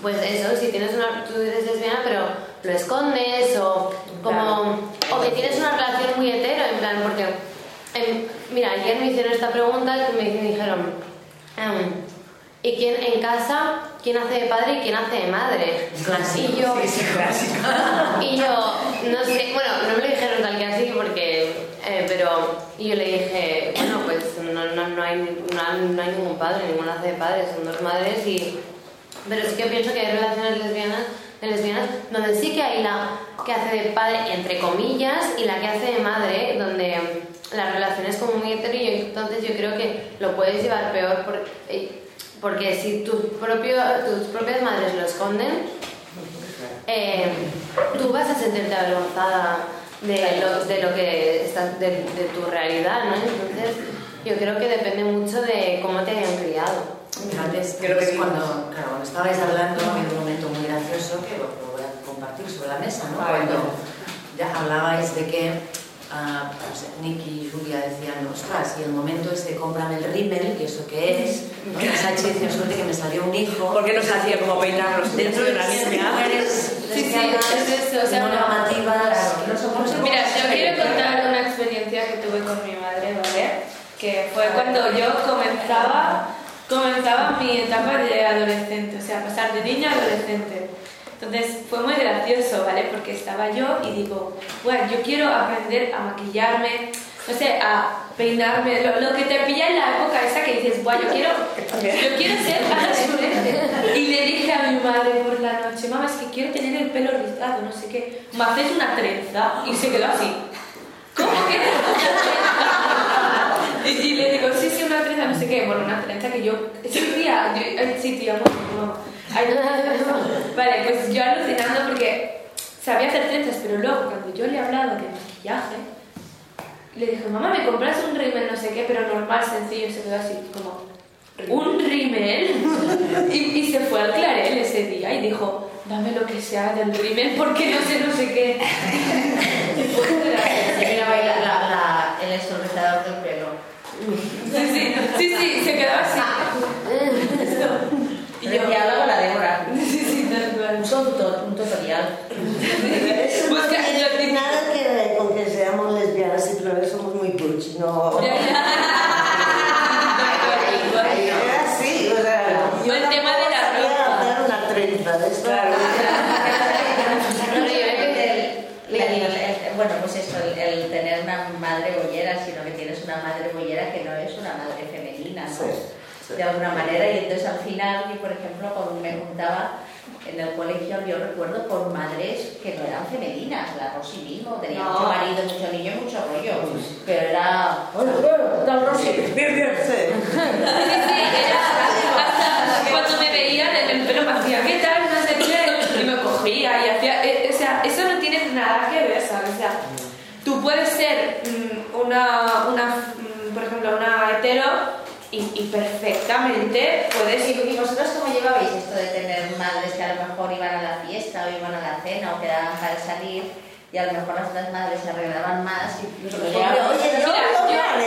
pues eso, si tienes una, tú eres lesbiana, pero lo escondes o como, o que tienes una relación muy hetero, en plan, porque, em, mira, ayer me hicieron esta pregunta y me, me dijeron, em, ¿y quién en casa, quién hace de padre y quién hace de madre? Y yo, <laughs> y yo, no sé, bueno, no me lo dijeron tal que así porque, eh, pero y yo le dije, bueno, pues no, no, no, hay, no, no hay ningún padre, ninguna hace de padre, son dos madres y... Pero sí que pienso que hay relaciones lesbianas, lesbianas donde sí que hay la que hace de padre, entre comillas, y la que hace de madre, donde la relación es como muy hetero y entonces yo creo que lo puedes llevar peor por- eh, porque si tus, propio, tus propias madres lo esconden, eh, tú vas a sentirte avergonzada de lo, de lo que estás, de, de tu realidad, ¿no? Entonces, yo creo que depende mucho de cómo te hayan criado. Creo que digo- cuando, claro, cuando estabais hablando, había un momento muy gracioso que lo, lo voy a compartir sobre la mesa, ¿no? Vale. Cuando ya hablabais de que ah, no sé, Nicky y Julia decían, ostras, y el momento es de cómprame el rímel, que eso que es, ¿no? Y Sachi decía, suerte que me salió un hijo. ¿Por qué no se hacía como peinarlos Dentro de una niña? mujeres Sí, sí, es eso, o sea, no somos- Mira, yo quiero contar una experiencia que tuve con mi madre, ¿vale? Que fue cuando yo comenzaba, comenzaba mi etapa de adolescente, o sea, pasar de niña a adolescente. Entonces fue muy gracioso, ¿vale? Porque estaba yo y digo, bueno, yo quiero aprender a maquillarme, no sé, a peinarme, lo, lo que te pilla en la época esa que dices, bueno, yo quiero, yo quiero ser <laughs> adolescente. Y le dije a mi madre por la noche, mamá, es que quiero tener el pelo rizado, no sé qué, me haces una trenza y se quedó así. ¿Cómo que una trenza? Y, y le digo, sí, sí, una trenza, no sé qué. Bueno, una trenza que yo. Sí, tía, yo- sí. Ay, no. Vale, pues yo alucinando porque sabía hacer trenzas, pero luego cuando yo le hablaba de maquillaje, le dije, mamá, ¿me compras un rímel, no sé qué, pero normal, sencillo? Se quedó así, como, ¿un rímel? Y, y se fue al Clarel ese día y dijo, dame lo que sea del rímel porque no sé, no sé qué. <laughs> Y fue baila la, la, el exorcizador sí, sí, se quedó así. <laughs> Y yo con la Débora. Sí, sí, tal cual. Un, tuto- un tutorial. Eso no Busca tiene lo típico. nada que ver con que seamos lesbianas, simplemente somos muy puch. No. Ya, ya. Tal cual, tal cual. Era así, o sea. yo El tema de la tampoco sabía ropa. hacer una trenza de esto. No, no, yo creo que el- el- el- bueno, pues eso, el, el tener una madre bollera, sino que tienes una madre bollera que no es una madre femenina, ¿no? De alguna manera, y entonces al final, yo por ejemplo, cuando me juntaba en el colegio, yo recuerdo por madres que no eran femeninas, la Rosy mismo, tenía No. mucho marido, mucho niño, mucho rollo, pero era... Bueno, bueno, tal Rosy. Sí, era hasta, cuando me veían en el pelo me hacía, ¿qué tal? No sé qué. Y me cogía y hacía. eh, O sea, eso no tiene nada que ver, ¿sabes? O sea, tú puedes ser mm, una, una, mm, por ejemplo, una hetero y, y perfectamente puedes ir. ¿Y vosotros cómo llevabais esto de tener madres que a lo mejor iban a la fiesta o iban a la cena o quedaban para salir y a lo mejor las otras madres se arreglaban más y vosotros Oye, no, Mira, no, yo- vale.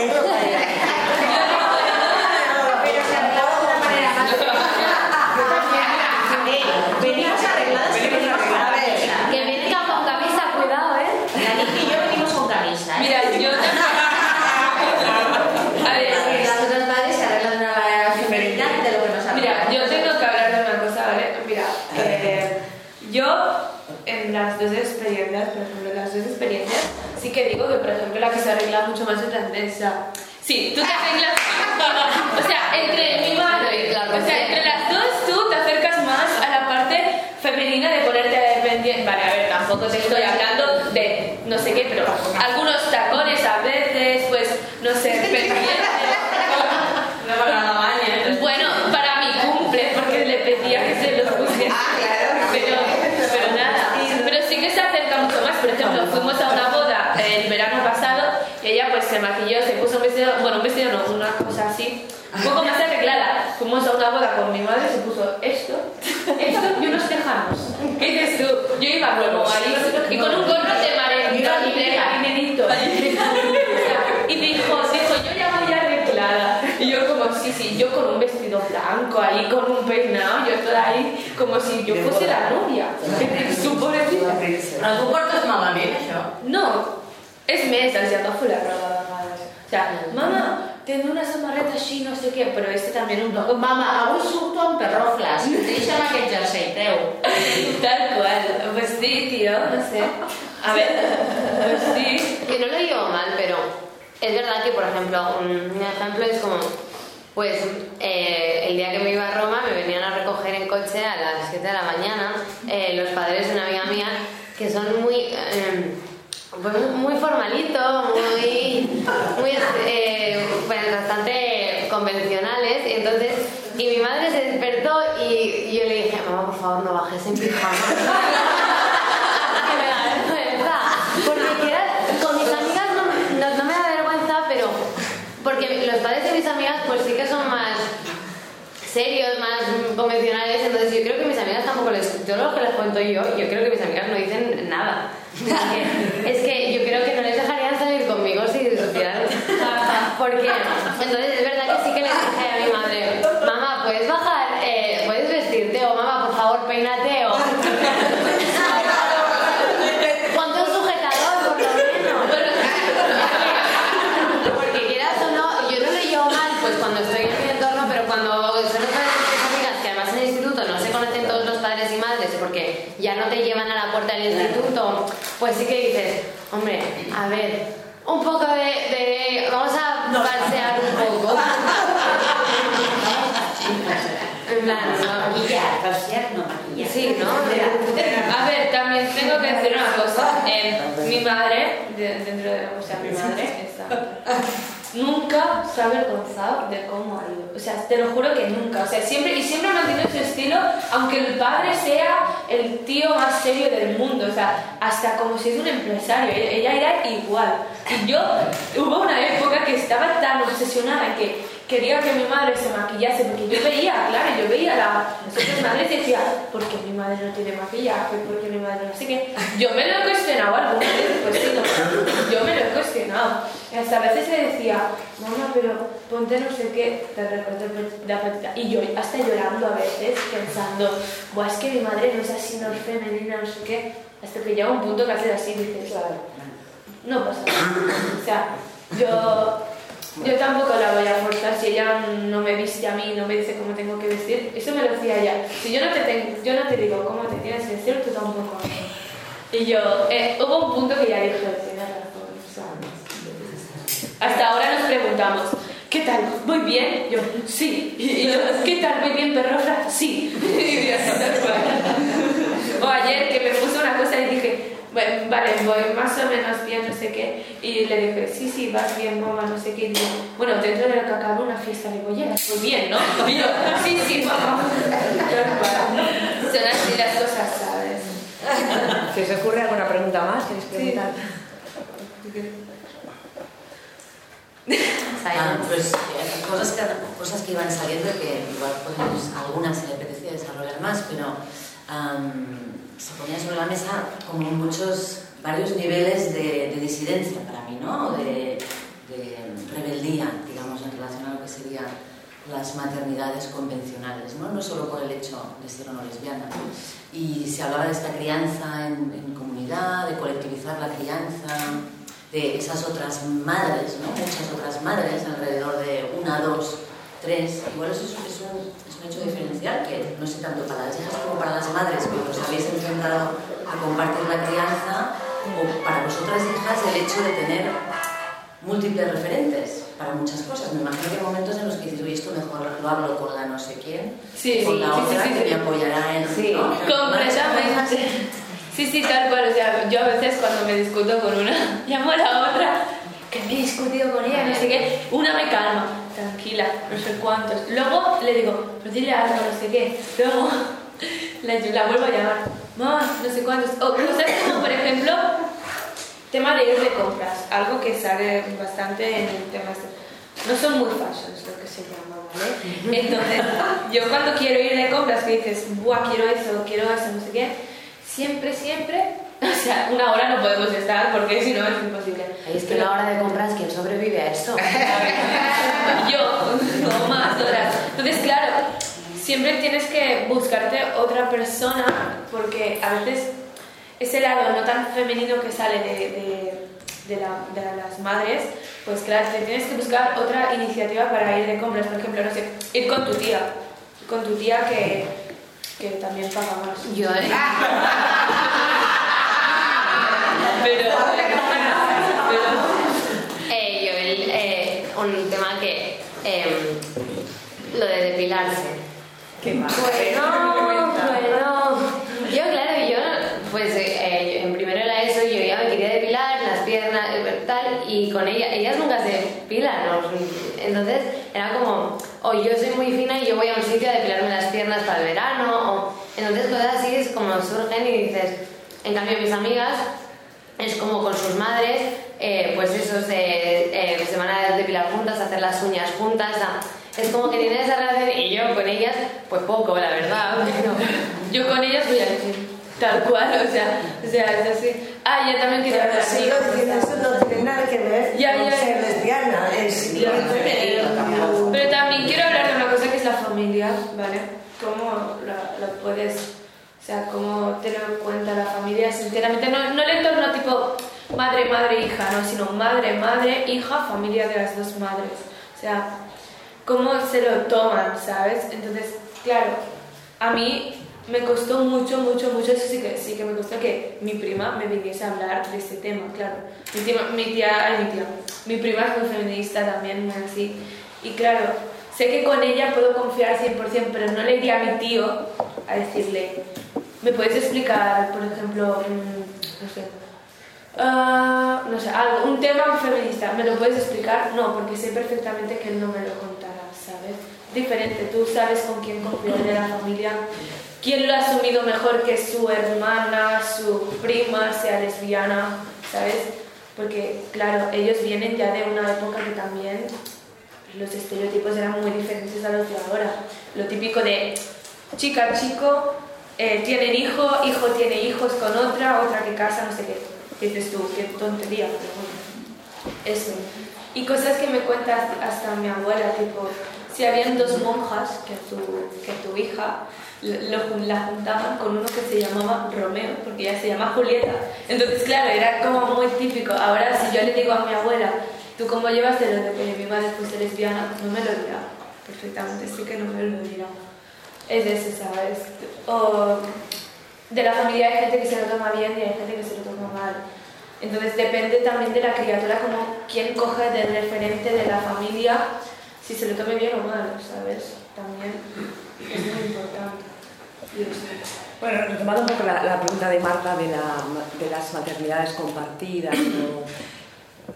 pero se arreglaban de una manera más <laughs> Venimos que venimos con A ver, camisa. que viene con camisa, cuidado, ¿eh? La Niki y yo venimos con camisa, ¿eh? Mira, yo A ver, las otras madres se arreglan de una manera femenina de lo que nos Mira, arreglamos. yo tengo que hablar de una cosa, ¿vale? Mira, eh, yo en las dos experiencias, por ejemplo, en las dos experiencias, sí que digo que, por ejemplo, la que se arregla mucho más es la. Sí, tú te arreglas. <laughs> O sea, entre mi madre, o sea, entre las dos tú te acercas más a la parte femenina de ponerte pendiente. Vale, a ver, tampoco te estoy hablando de no sé qué, pero algunos tacones a veces, pues, no sé, pendientes. Bueno, para mi cumple, porque le pedía que se los pusiera. Pero, pero nada. Pero sí que se acerca mucho más. Por ejemplo, fuimos a una boda el verano pasado y ella pues se maquilló, se puso un vestido, bueno, un vestido no, una cosa así, un poco más arreglada. Fuimos a una boda con mi madre, se puso esto, esto y unos tejanos. ¿Qué dices tú? Ahí y con un gorro de mare, y de dijo, dijo, yo ya voy arreglada. Y yo como, sí, sí, yo con un vestido blanco ahí, con un peinado, yo toda ahí, como si yo fuese la novia. <laughs> Su pobrecita. Tu portes malament, això? No, és més, els agafo la roba vegades. O sea, mamá, tengo una samarreta així, no sé què, però este també un poco... Mama, avui surto amb perrofles. <laughs> Deixa'm aquest jersei teu. Tal cual. Pues sí, tío, no sé. A ver, pues sí. Que no lo llevo mal, pero es verdad que, por ejemplo, un, un ejemplo es como, pues eh, el día que me iba a Roma me venían a recoger en coche a las 7 de la mañana eh, los padres de una amiga mía que son muy... eh, pues muy formalito, muy, muy eh, pues, bastante convencionales. Y entonces, y mi madre se despertó y, yo le dije, mamá, por favor, no bajes en pijama. <laughs> que me da vergüenza. Porque con mis amigas no me da vergüenza, pero porque los padres de mis amigas pues sí que son más serios, más convencionales, entonces yo creo que mis amigas tampoco les, yo lo que les cuento yo, yo creo que mis amigas no dicen nada. Es que yo creo que no les dejarían salir conmigo si supieran. Porque, entonces es verdad que sí que les dije a mi madre, mamá, ¿puedes bajar? Eh, ¿Puedes vestirte? O mamá, por favor, peínate. O... Ponte un sujetador, por lo menos. Porque quieras o no, yo no lo llevo mal, pues cuando estoy en mi entorno, pero cuando son los padres de mis amigas, que además en el instituto no se conocen todos los padres y madres, porque ya no te llevan a la puerta del instituto, pues sí que dices, hombre, a ver, un poco de, de- vamos a pasear un poco. <laughs> En plan, no, Maquillar, pasear, no maquillar. Sí, ¿no? <laughs> A ver, también tengo que decir una cosa. <laughs> Eh, mi madre, de- dentro de o sea, mi madre, está- nunca se ha avergonzado de cómo ha ido. O sea, te lo juro que nunca. O sea, siempre, y siempre ha mantenido su estilo, aunque el padre sea el tío más serio del mundo. O sea, hasta como si es un empresario. Ella, era igual. Y yo, hubo una época que estaba tan obsesionada que quería que mi madre se maquillase, porque yo veía, claro, yo veía la, las otras madres decía, ¿por qué mi madre no tiene maquillaje? ¿Por qué mi madre no sé qué? Yo me lo he cuestionado alguna vez, pues sí, no, yo me lo he cuestionado. Hasta a veces le decía, mamá, pero ponte no sé qué, te recorto la patita. Y yo hasta llorando a veces, pensando, Buah, es que mi madre no es así, no es femenina, no sé qué. Hasta que llega un punto que haces así y dices, no pasa nada. O sea, yo, yo tampoco la voy a forzar si ella no me viste a mí, no me dice cómo tengo que vestir. Eso me lo decía ella. Si yo no te, yo no te digo cómo te tienes que vestir, tú tampoco. Y yo, eh, hubo un punto que ya dije, tienes razón. hasta ahora nos preguntamos, ¿qué tal? ¿Muy bien? Yo, sí. Y yo, ¿qué tal? ¿Muy bien, perrofra? Sí. <laughs> Y cual. <laughs> O ayer que me puse una cosa y dije, bueno, vale, voy más o menos bien, no sé qué. Y le dije, sí, sí, vas bien, mamá, no sé qué. Y digo, bueno, dentro de lo que acaba una fiesta de bolleras, muy bien, ¿no? <laughs> Y yo, sí, sí, mamá. Son así las cosas, ¿sabes? <laughs> ¿Se os ocurre alguna pregunta más? ¿Queréis preguntar? <laughs> Ah, pues eh, cosas, que, cosas que iban saliendo que igual podemos, algunas se le apetecía desarrollar más, pero se ponía sobre la mesa como muchos, varios niveles de, de disidencia para mí, ¿no? De, de rebeldía, digamos, en relación a lo que serían las maternidades convencionales, ¿no? no solo por el hecho de ser o no lesbiana. Y se hablaba de esta crianza en, en comunidad, de colectivizar la crianza, de esas otras madres, ¿no? muchas otras madres, alrededor de una, dos, tres. Igual eso es, es un, es un hecho diferencial que no sé tanto para las hijas como para las madres, que os habéis enfrentado a compartir la crianza, o para vosotras hijas el hecho de tener múltiples referentes para muchas cosas. Me imagino que hay momentos en los que dices, oye, esto mejor lo hablo con la no sé quién, Sí, con la sí, otra sí, sí, que me apoyará en... Sí, ¿no? <laughs> Completamente. Sí, sí, tal cual. O sea, yo a veces cuando me discuto con una, <laughs> llamo a la otra, que me he discutido con ella, no sé qué, una me calma, tranquila, no sé cuántos. Luego le digo, pero dile algo, no sé qué. Luego <laughs> la, la vuelvo a llamar, mamá, no sé cuántos. O cosas como, por ejemplo, tema de ir de compras, algo que sale bastante en el tema este. No son muy fashions lo que se llama, ¿vale? <laughs> Entonces, yo cuando quiero ir de compras, que dices, buah, quiero eso, quiero eso, no sé qué, siempre, siempre, <laughs> o sea, una hora no podemos estar porque si no es imposible. Ahí es que la hora de compras, ¿quién sobrevive a esto? <laughs> Yo, no más horas. Entonces, claro, siempre tienes que buscarte otra persona porque a veces ese lado no tan femenino que sale de, de, de la- de las madres, pues claro, te tienes que buscar otra iniciativa para ir de compras. Por ejemplo, no sé, ir con tu tía. Con tu tía que, que también paga más. Yo, eh, <laughs> Pero, pero <laughs> Eh, yo, el, eh, un tema que. em, lo de depilarse. ¿Qué? Bueno, <laughs> bueno. Yo, claro, yo, pues eh, en primero de la ESO yo ya me quería depilar las piernas, eh, tal, y con ella, ellas nunca se depilan, ¿no? Entonces era como, o yo soy muy fina y yo voy a un sitio a depilarme las piernas para el verano, o entonces cosas así es como surgen y dices, en cambio mis amigas es como con sus madres, eh, pues esos de, eh, se van a depilar juntas, a hacer las uñas juntas, a- es como que tienen esa relación y yo con ellas, pues poco, la verdad, <laughs> pero yo con ellas voy al gym, tal cual, o sea, o sea, es así. Ah, yo también quiero Pero diciendo, eso no tiene nada que ver Ya, con ya. ser lesbiana, es tampoco. Pero también quiero hablar de una cosa que es la familia, ¿vale? Cómo la, la puedes, sea, cómo tener en cuenta la familia sinceramente, no, no el entorno tipo madre, madre, hija, no, sino madre, madre, hija, familia de las dos madres. O sea, cómo se lo toman, ¿sabes? Entonces, claro, a mí me costó mucho, mucho, mucho, eso sí que, sí que me costó que mi prima me viniese a hablar de este tema, claro. Mi tía, mi tía, ay, mi tía, mi prima es muy feminista también, muy así. Y claro, sé que con ella puedo confiar 100%, pero no le iría a mi tío a decirle, ¿me puedes explicar, por ejemplo, no sé, ah, no sé, algo, un tema feminista, ¿me lo puedes explicar? No, porque sé perfectamente que él no me lo contará, ¿sabes? Diferente, tú sabes con quién confiar de la familia, quién lo ha asumido mejor que su hermana, su prima sea lesbiana, ¿sabes? Porque, claro, ellos vienen ya de una época que también los estereotipos eran muy diferentes a los de ahora. Lo típico de chica, chico, eh, tienen hijo, hijo tiene hijos con otra, otra que casa, no sé qué. ¿Qué dices tú? Qué tontería, pero bueno. Eso. Y cosas que me cuenta hasta- mi abuela, tipo, si habían dos monjas que tu, que tu hija lo, la juntaban con uno que se llamaba Romeo, porque ella se llama Julieta. Entonces, claro, era como muy típico. Ahora, si yo le digo a mi abuela, ¿tú cómo llevas de lo de que mi madre fuese lesbiana? No me lo dirá. Perfectamente, sí que no me lo dirá. Es eso, ¿sabes? O de la familia hay gente que se lo toma bien y hay gente que se lo toma mal. Entonces depende también de la criatura, como quién coge del referente de la familia, si se lo tome bien o mal, ¿sabes? También es muy importante. Bueno, retomando un poco la, pregunta de Marta de, las maternidades compartidas,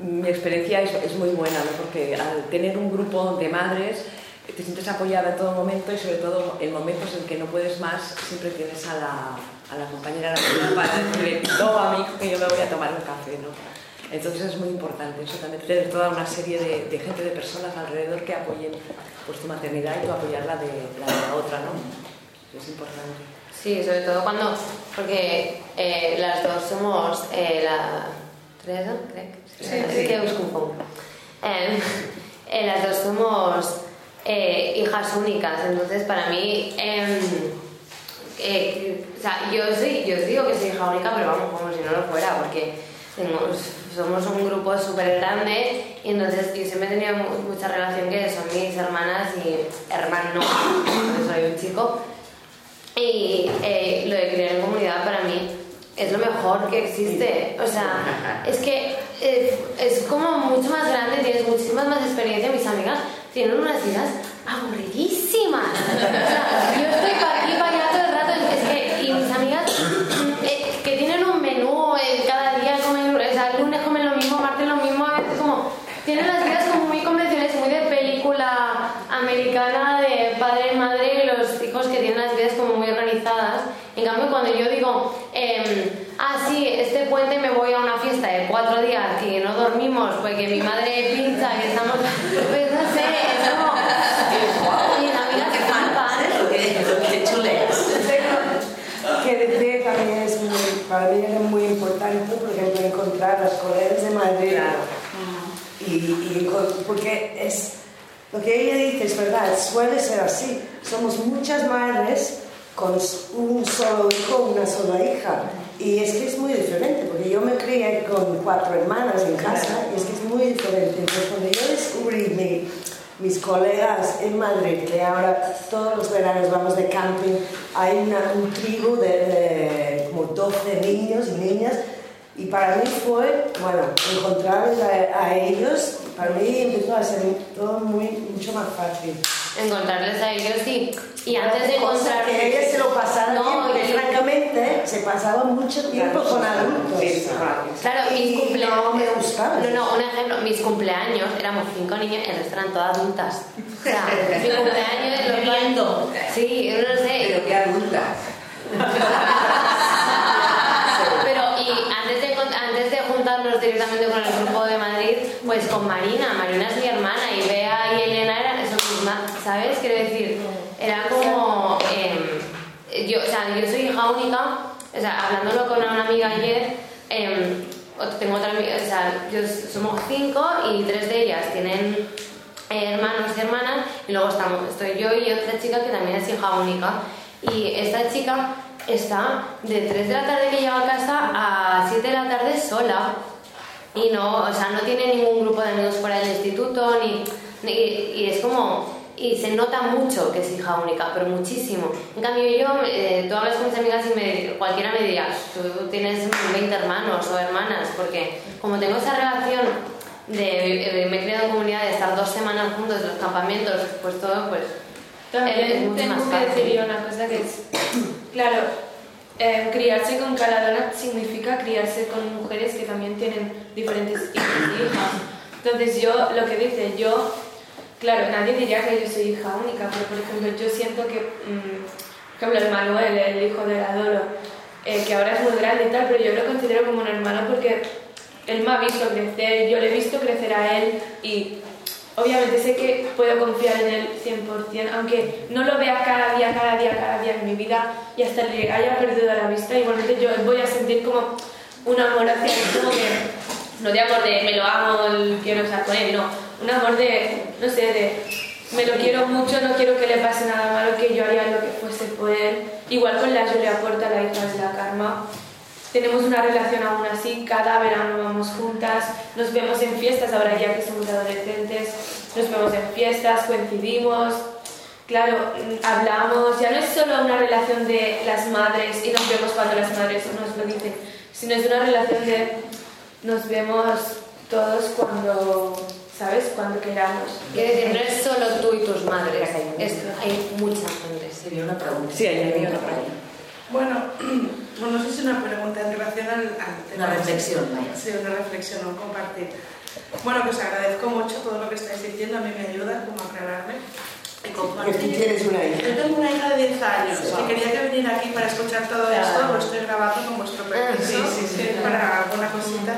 mi experiencia es, muy buena, porque al tener un grupo de madres te sientes apoyada en todo momento y sobre todo en momentos en que no puedes más, siempre tienes a la, compañera para decirle, no a mi hijo que yo me voy a tomar un café. ¿no? Entonces es muy importante eso también, tener toda una serie de, gente, de personas alrededor que apoyen pues, tu maternidad y tu apoyar la de la, otra, ¿no? Es importante. Sí, sobre todo cuando, porque eh, las dos somos eh, la... ¿Tres, no? Creo que sí. Es que os confundo. Em, <laughs> eh, las dos somos hijas únicas, entonces para mí... Em, o sea, yo, sí, yo digo que soy hija única, pero vamos, como si no lo fuera, porque somos un grupo súper grande y entonces yo siempre he tenido mucha relación que son mis hermanas y hermanos, no, soy un chico. Y eh, lo de criar en comunidad para mí es lo mejor que existe. O sea, es que es, es como mucho más grande, tienes muchísimas más experiencia. Mis amigas tienen unas vidas aburridísimas. <laughs> O sea, yo estoy para aquí, para allá todo el rato. Es que, y mis amigas eh, que tienen un menú, eh, cada día comen, o sea, el lunes comen lo mismo, martes lo mismo, a como. Tienen las vidas como muy convencionales, muy de película americana de padre madre y los hijos que tienen las vidas como muy organizadas. En cambio, cuando yo digo, eh, ah, sí, este puente me voy a una fiesta de cuatro días y no dormimos porque mi madre pincha y estamos. <laughs> Pues Decir también es muy, para mí es muy importante, por ejemplo, encontrar las colegas de Madrid. Y, y, porque es lo que ella dice es verdad, suele ser así. Somos muchas madres con un solo hijo, una sola hija. Y es que es muy diferente, porque yo me crié con cuatro hermanas en casa y es que es muy diferente. Entonces, cuando yo descubrí mis colegas en Madrid, que ahora todos los veranos vamos de camping, hay una, un tribu de, como 12 niños y niñas, y para mí fue, bueno, encontrar a ellos para mí empezó a ser todo muy, mucho más fácil. Encontrarles a ellos y, y antes de encontrar... que ellos se lo pasaron no, porque francamente se pasaba mucho tiempo con adultos. claro, mis cumpleaños... No me gustaba. No, no, un ejemplo, mis cumpleaños éramos cinco niñas, el resto eran todas adultas. O sea, mi cumpleaños... Lo viendo. Sí, no sé. Pero qué adultas. <laughs> directamente con el grupo de pues con Marina. Marina es mi hermana y Bea y Elena eran eso misma, ¿sabes? Quiero decir, era como. Em, yo, o sea, yo soy hija única, o sea, hablándolo con una amiga ayer, eh, tengo otra amiga, o sea, yo, somos cinco y tres de ellas tienen hermanos y hermanas, y luego estamos, estoy yo y otra chica que también es hija única. Y esta chica está de 3 de la tarde que llega a casa a 7 de la tarde sola y no, o sea, no tiene ningún grupo de amigos fuera del instituto, ni, y es como, y se nota mucho que es hija única, pero muchísimo. En cambio yo, eh, tú hablas con mis amigas y me, cualquiera me diría, tú tienes 20 hermanos o hermanas, porque como tengo esa relación de, me he creado en comunidad de estar dos semanas juntos en los campamentos, pues todo, pues... También es mucho tengo más que decir una cosa que es, claro, eh, criarse con Caladona significa criarse con mujeres que también tienen diferentes hijos y hijas. Entonces yo, lo que dice, yo, claro, nadie diría que yo soy hija única, pero por ejemplo yo siento que, mm, por ejemplo, el Manuel, el hijo de Adoro, eh, que ahora es muy grande y tal, pero yo lo considero como un hermano porque él me ha visto crecer, yo le he visto crecer a él y obviamente sé que puedo confiar en él 100%, aunque no lo vea cada día, cada día, cada día en mi vida y hasta le haya perdido la vista, igualmente yo voy a sentir como un amor hacia él, como que, no de amor de me lo amo, quiero estar con él, no, un amor de, no sé, de me lo quiero mucho, no quiero que le pase nada malo, que yo haría lo que fuese por él. Igual con la Julia Porta, la hija de la Karma, tenemos una relación aún así, cada verano vamos juntas, nos vemos en fiestas, ahora ya que somos adolescentes, nos vemos en fiestas, coincidimos, claro, hablamos, ya no es solo una relación de las madres y nos vemos cuando las madres nos lo dicen, sino es una relación de nos vemos todos cuando, ¿sabes? Cuando queramos. Quiere decir, no es solo tú y tus madres, hay mucha gente. Sería una pregunta. Sí, hay una pregunta. Bueno, <clears throat> bueno, no sé si una pregunta en relación al, al tema. Una reflexión, vaya. Sí, una reflexión, un compartir. Bueno, que os agradezco mucho todo lo que estáis diciendo, a mí me ayuda como a aclararme. Y compartir. tú tienes una hija. Yo tengo una hija de 10 años sí. que quería que viniera aquí para escuchar todo esto, lo estoy grabando con vuestro permiso Ah, sí, sí, sí, para alguna cosita.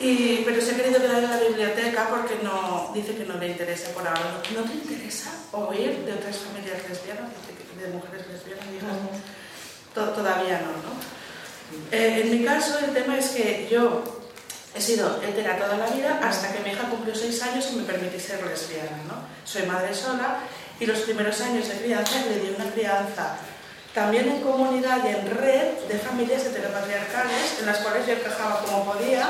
Y, pero se ha querido quedar en la biblioteca porque no, dice que no le interesa por ahora. ¿No, te interesa oír de otras familias lesbianas, de, de mujeres lesbianas? Hijas? To- Todavía no, ¿no? Eh, en mi caso, el tema es que yo he sido hetera toda la vida hasta que mi hija cumplió seis años y me permití ser lesbiana, ¿no? Soy madre sola y los primeros años de crianza le di una crianza también en comunidad y en red de familias heteropatriarcales en las cuales yo encajaba como podía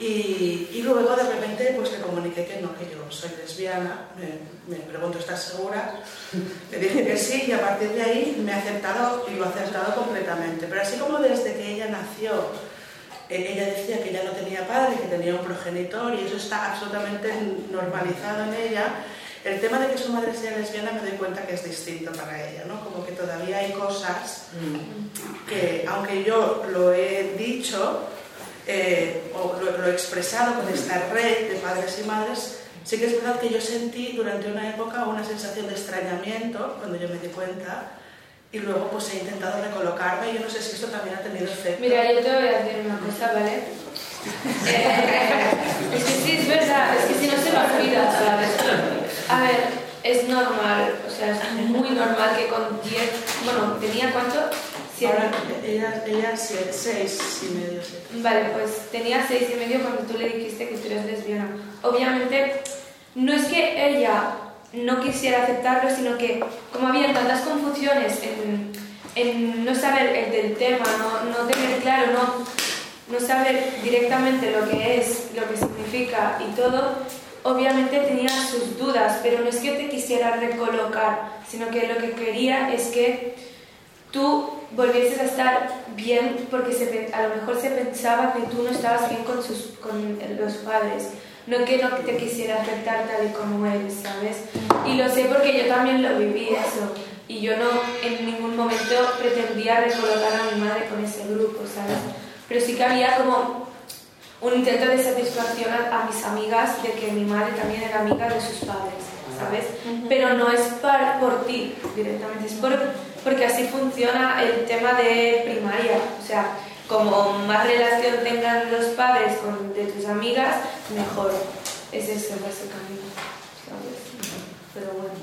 y, y luego de repente pues le comuniqué que no, que yo soy lesbiana, me, me pregunto, ¿estás segura? Le dije que sí y a partir de ahí me ha aceptado y lo ha aceptado completamente. Pero así como desde que ella nació, eh, ella decía que ella no tenía padre, que tenía un progenitor y eso está absolutamente normalizado en ella, el tema de que su madre sea lesbiana me doy cuenta que es distinto para ella, ¿no? Como que todavía hay cosas que, aunque yo lo he dicho, eh, lo, lo expresado con esta red de padres y madres, sí que es verdad que yo sentí durante una época una sensación de extrañamiento cuando yo me di cuenta y luego pues he intentado recolocarme yo no sé si esto también ha tenido efecto. Mira, yo te voy a decir una cosa, ¿vale? <laughs> Es que sí, es verdad, es que si no se me olvida, ¿sabes? A ver, es normal, o sea, es muy normal que con 10, bueno, ¿tenía cuánto? Ahora, ella, ella seis y medio, siete. Vale, pues tenía seis y medio cuando tú le dijiste que tú eres lesbiana. Obviamente, no es que ella no quisiera aceptarlo, sino que como había tantas confusiones en, en no saber el del tema, no, no tener claro, no, no saber directamente lo que es, lo que significa y todo, obviamente tenía sus dudas, pero no es que te quisiera recolocar, sino que lo que quería es que tú volvieses a estar bien porque se, a lo mejor se pensaba que tú no estabas bien con, sus, con los padres, no que no te quisiera aceptar tal y como eres, ¿sabes? Y lo sé porque yo también lo viví eso y yo no en ningún momento pretendía recolocar a mi madre con ese grupo, ¿sabes? Pero sí que había como un intento de satisfacción a, a mis amigas de que mi madre también era amiga de sus padres, ¿sabes? Pero no es par- por ti directamente, es por, porque así funciona el tema de primaria. O sea, como más relación tengan los padres con de tus amigas, mejor. Es eso, básicamente. Pero bueno.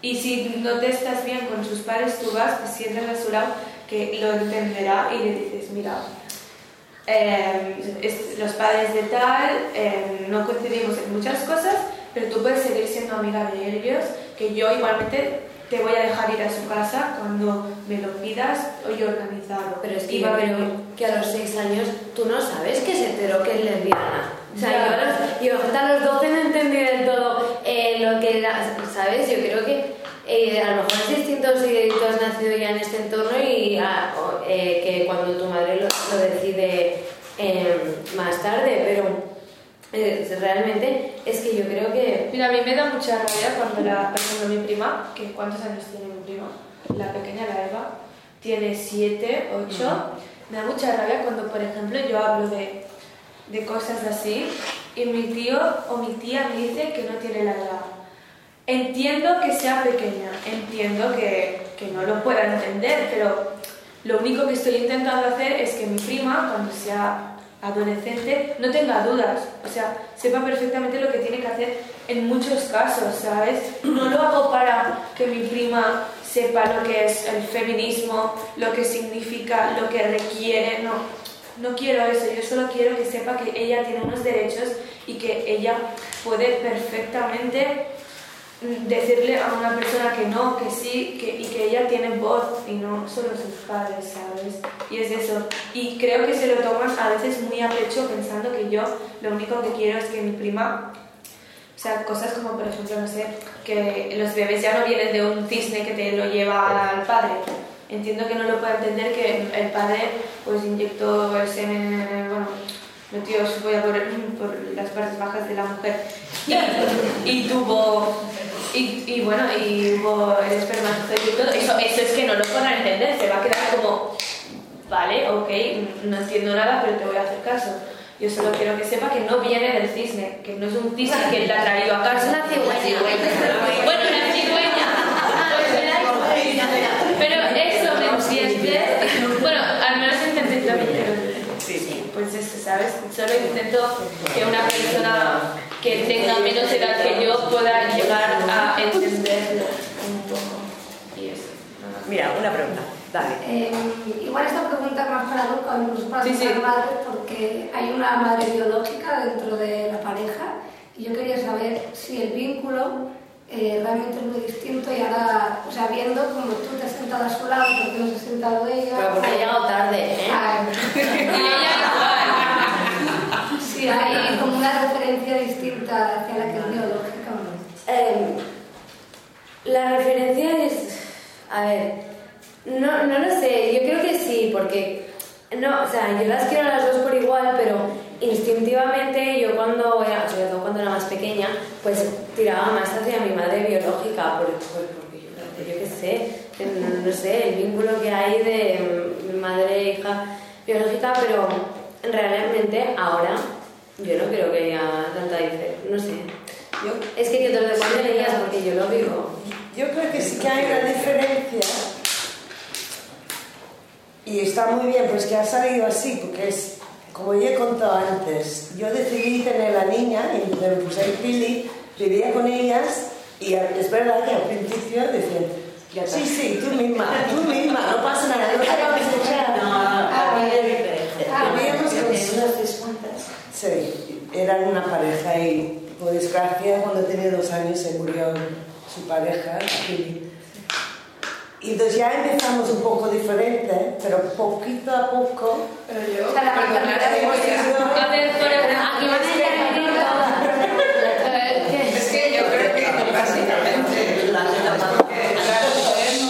Y si no te estás bien con sus padres, tú vas, te su lado, que lo entenderá y le dices, mira, eh, es- los padres de tal, eh, no coincidimos en muchas cosas, pero tú puedes seguir siendo amiga de ellos, que yo igualmente te voy a dejar ir a su casa cuando me lo pidas y organizado. Pero es que yo venir. que a los 6 años tú no sabes que es hetero, que es lesbiana. O sea, Ya. yo, yo hasta los 12 no entendí del todo eh, lo que era, ¿sabes? Yo creo que eh, a lo mejor es distinto si tú has nacido ya en este entorno y ah, o, eh, que cuando tu madre lo, lo decide eh, más tarde, pero eh, realmente es que yo creo que... Mira, a mí me da mucha rabia cuando, la, por ejemplo, mi prima, que ¿cuántos años tiene mi prima? La pequeña, la Eva, tiene 7, 8. Me da mucha rabia cuando, por ejemplo, yo hablo de, de cosas así y mi tío o mi tía me dice que no tiene la edad. Entiendo que sea pequeña, entiendo que, que no lo pueda entender, pero lo único que estoy intentando hacer es que mi prima, cuando sea adolescente, no tenga dudas, o sea, sepa perfectamente lo que tiene que hacer en muchos casos, ¿sabes? No lo hago para que mi prima sepa lo que es el feminismo, lo que significa, lo que requiere, no. No quiero eso, yo solo quiero que sepa que ella tiene unos derechos y que ella puede perfectamente decirle a una persona que no, que sí, que, y que ella tiene voz y no solo sus padres, ¿sabes? Y es eso. Y creo que se lo toman a veces muy a pecho pensando que yo lo único que quiero es que mi prima, o sea, cosas como por ejemplo, no sé, que los bebés ya no vienen de un cisne que te lo lleva al padre. Entiendo que no lo pueda entender que el padre pues inyectó el semen, bueno, metió su polla por, por las partes bajas de la mujer <laughs> y, y tuvo y, y bueno, y hubo el espermatozoide y todo. Eso, eso es que no lo podrá entender, se va a quedar como, vale, ok, no entiendo nada, pero te voy a hacer caso. Yo solo quiero que sepa que no viene del cisne, que no es un cisne que él le ha traído a casa. Es una cigüeña. Bueno, una cigüeña. Pero eso me entiende. Bueno, al menos intenté también. Sí, pues eso, ¿sabes? Solo intento que una persona que tenga menos edad que yo pueda llegar a entenderlo un poco. Y eso. Mira, una pregunta. Dale. Eh, igual esta pregunta es más para Luca, incluso para Sí, sí. madres, porque hay una madre biológica dentro de la pareja y yo quería saber si el vínculo eh, realmente es muy distinto y ahora, o sea, viendo como tú te has sentado a su lado, porque no se ha sentado ella. Pero porque ha llegado tarde, ¿eh? Ah, <laughs> Si hay como una referencia distinta hacia la que es biológica o no. Eh, la referencia es. A ver. No, no lo sé, yo creo que sí, porque. No, o sea, yo las quiero a las dos por igual, pero instintivamente yo cuando era, sobre todo cuando era más pequeña, pues tiraba más hacia mi madre biológica, por, por- porque yo, yo qué sé, no, no sé, el vínculo que hay de mm, madre e hija biológica, pero realmente ahora yo no creo que haya tanta diferencia, no sé. Yo, Es que que te lo cuando leías porque yo lo vivo. Yo creo que sí que hay una diferencia y está muy bien, pues que ha salido así, porque es, como ya he contado antes, yo decidí tener la niña, y me puse en Pili, vivía con ellas y a- es verdad que al principio decían, sí, sí, tú misma, tú misma, no pasa nada, no te vamos a echar. No. Ah, Vivíamos con unas. Sí, eran una pareja y por desgracia cuando tenía dos años se murió su pareja, Pili. Y entonces ya empezamos un poco diferente, pero poquito a poco. Pero yo, maternidad hemos es- ido- A ver, por Aquí van a intervenir todas. es que yo creo que básicamente La neta, mamá. claro,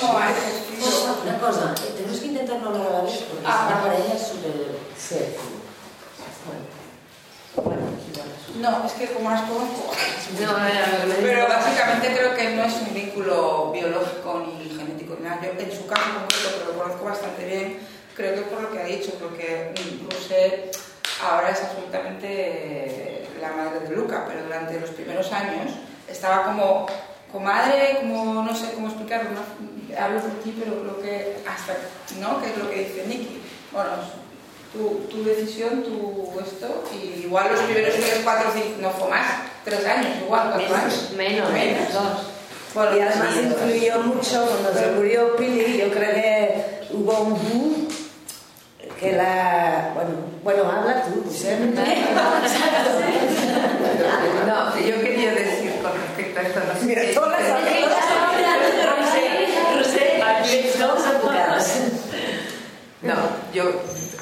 no ha ejercido Una cosa, eh, tenemos que intentar no hablar a la vez porque Ah, esta vale. pareja es súper... Sí. Bueno, igual. No, es que como las conozco. No, no, no. Pero básicamente creo que no es un vínculo biológico ni genético ni nada. Yo, en su caso concreto, que lo conozco bastante bien, creo que por lo que ha dicho, porque Rosé ahora es absolutamente la madre de Luca, pero durante los primeros años estaba como comadre, como no sé cómo explicarlo, ¿no? hablo por ti, pero creo que hasta, ¿no? Que es lo que dice Nicky. Bueno, tu, tu decisión, tu esto, y igual los primeros tres, cuatro, cinco, no fue más, tres años, igual, cuatro años. Menos, Menos. dos. Bueno, Y además sí, influyó mucho cuando se murió Pili, yo creo que hubo un boom que la... Bueno, bueno habla tú, José. <laughs> No, yo quería decir con respecto a esto, no sé Mira, todas las. No, yo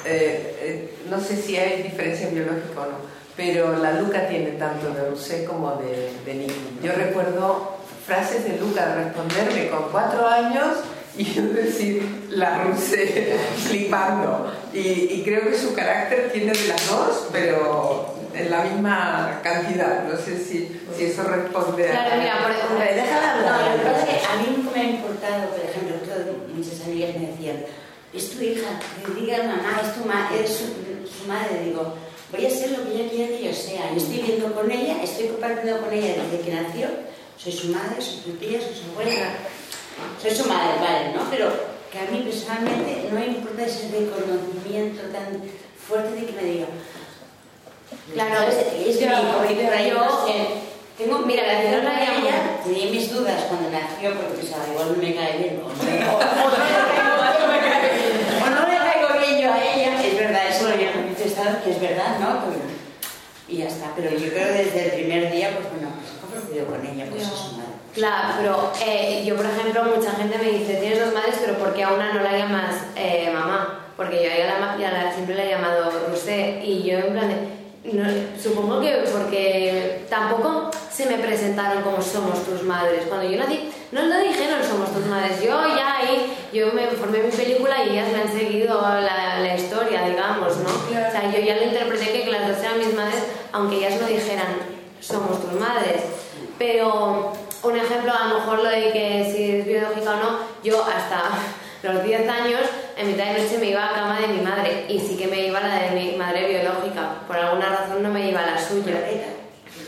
eh, eh, no sé si hay diferencia biológica o no, pero la Luca tiene tanto de Rusé como de, de Nicky. Yo recuerdo frases de Luca responderme con cuatro años y yo <laughs> decir la Rusé flipando. Y, y creo que su carácter tiene de las dos, pero en la misma cantidad. No sé si, si eso responde a... Claro, mira, por ejemplo, déjala No, hablar. lo que pasa es que a mí nunca me ha importado, por ejemplo, muchas amigas me decían, es tu hija, que diga mamá, es tu ma eres su, su madre. Digo, voy a ser lo que ella quiera que yo sea. Yo estoy viviendo con ella, estoy compartiendo con ella desde que nació. Soy su madre, soy su tía, soy su abuela. Soy su madre, vale, ¿no? Pero que a mí personalmente no me importa ese reconocimiento tan fuerte de que me diga, Claro, es, es- es mi yo- hijo, y yo-. Tengo, Mira, la llama- ella, tenía mis dudas cuando nació porque pensaba, igual no me cae bien, o- o no le caigo- o no le caigo bien yo a ella, es verdad, eso lo había manifestado, que es verdad, ¿no? Pero- y ya está, pero yo creo que desde el primer día, pues bueno, pues he compartido con ella, pues es su madre. Claro, pero eh, yo, por ejemplo, mucha gente me dice, tienes dos madres, pero ¿por qué a una no la llamas eh, mamá? Porque yo a ella la, la- siempre la he llamado Rusé y yo en plan de... no, supongo que porque tampoco se me presentaron como somos tus madres. Cuando yo nací, no lo dijeron somos tus madres. Yo ya ahí, yo me formé mi película y ellas me han seguido la, la historia, digamos, ¿no? O sea, yo ya lo interpreté que las dos eran mis madres, aunque ellas no dijeran somos tus madres. Pero un ejemplo, a lo mejor lo de que si es biológica o no, yo hasta <laughs> los 10 años, en mitad de noche me iba a cama de mi madre y sí que me iba a la de mi madre biológica. Por alguna razón no me iba a la suya. <laughs>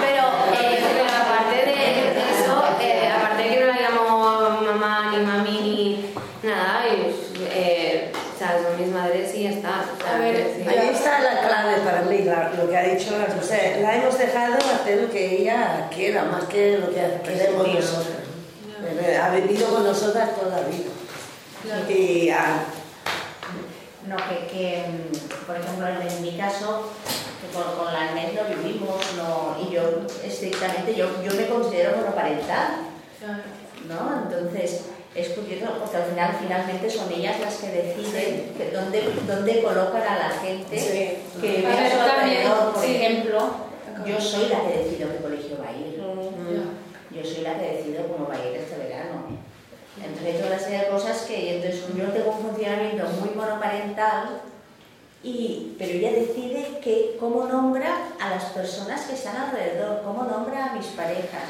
Pero, eh, pero aparte de eso, eh, aparte de que no la llamo mamá ni mami ni nada, y, eh, o sea, son mis madres y ya está. O sea, A ver, sí. Ahí está la clave para mí, dicho la José. La hemos dejado hacer lo que ella quiera, más que lo que queremos nosotros. Eh, Ha vivido con nosotras toda la vida. Y ah, No, que, que, mm, por ejemplo, en mi caso, que con, con la lo vivimos, no, y yo estrictamente, yo, yo me considero monoparental, ¿no? Entonces, es curioso porque al final, finalmente son ellas las que deciden dónde, dónde colocan a la gente Sí. que vive A su alrededor. Por sí. ejemplo, yo soy la que decido qué colegio va a ir. Yo soy la que decido cómo va a ir este verano. Entonces toda una serie de cosas que entonces yo tengo un funcionamiento muy monoparental, y, pero ella decide que, cómo nombra a las personas que están alrededor, cómo nombra a mis parejas,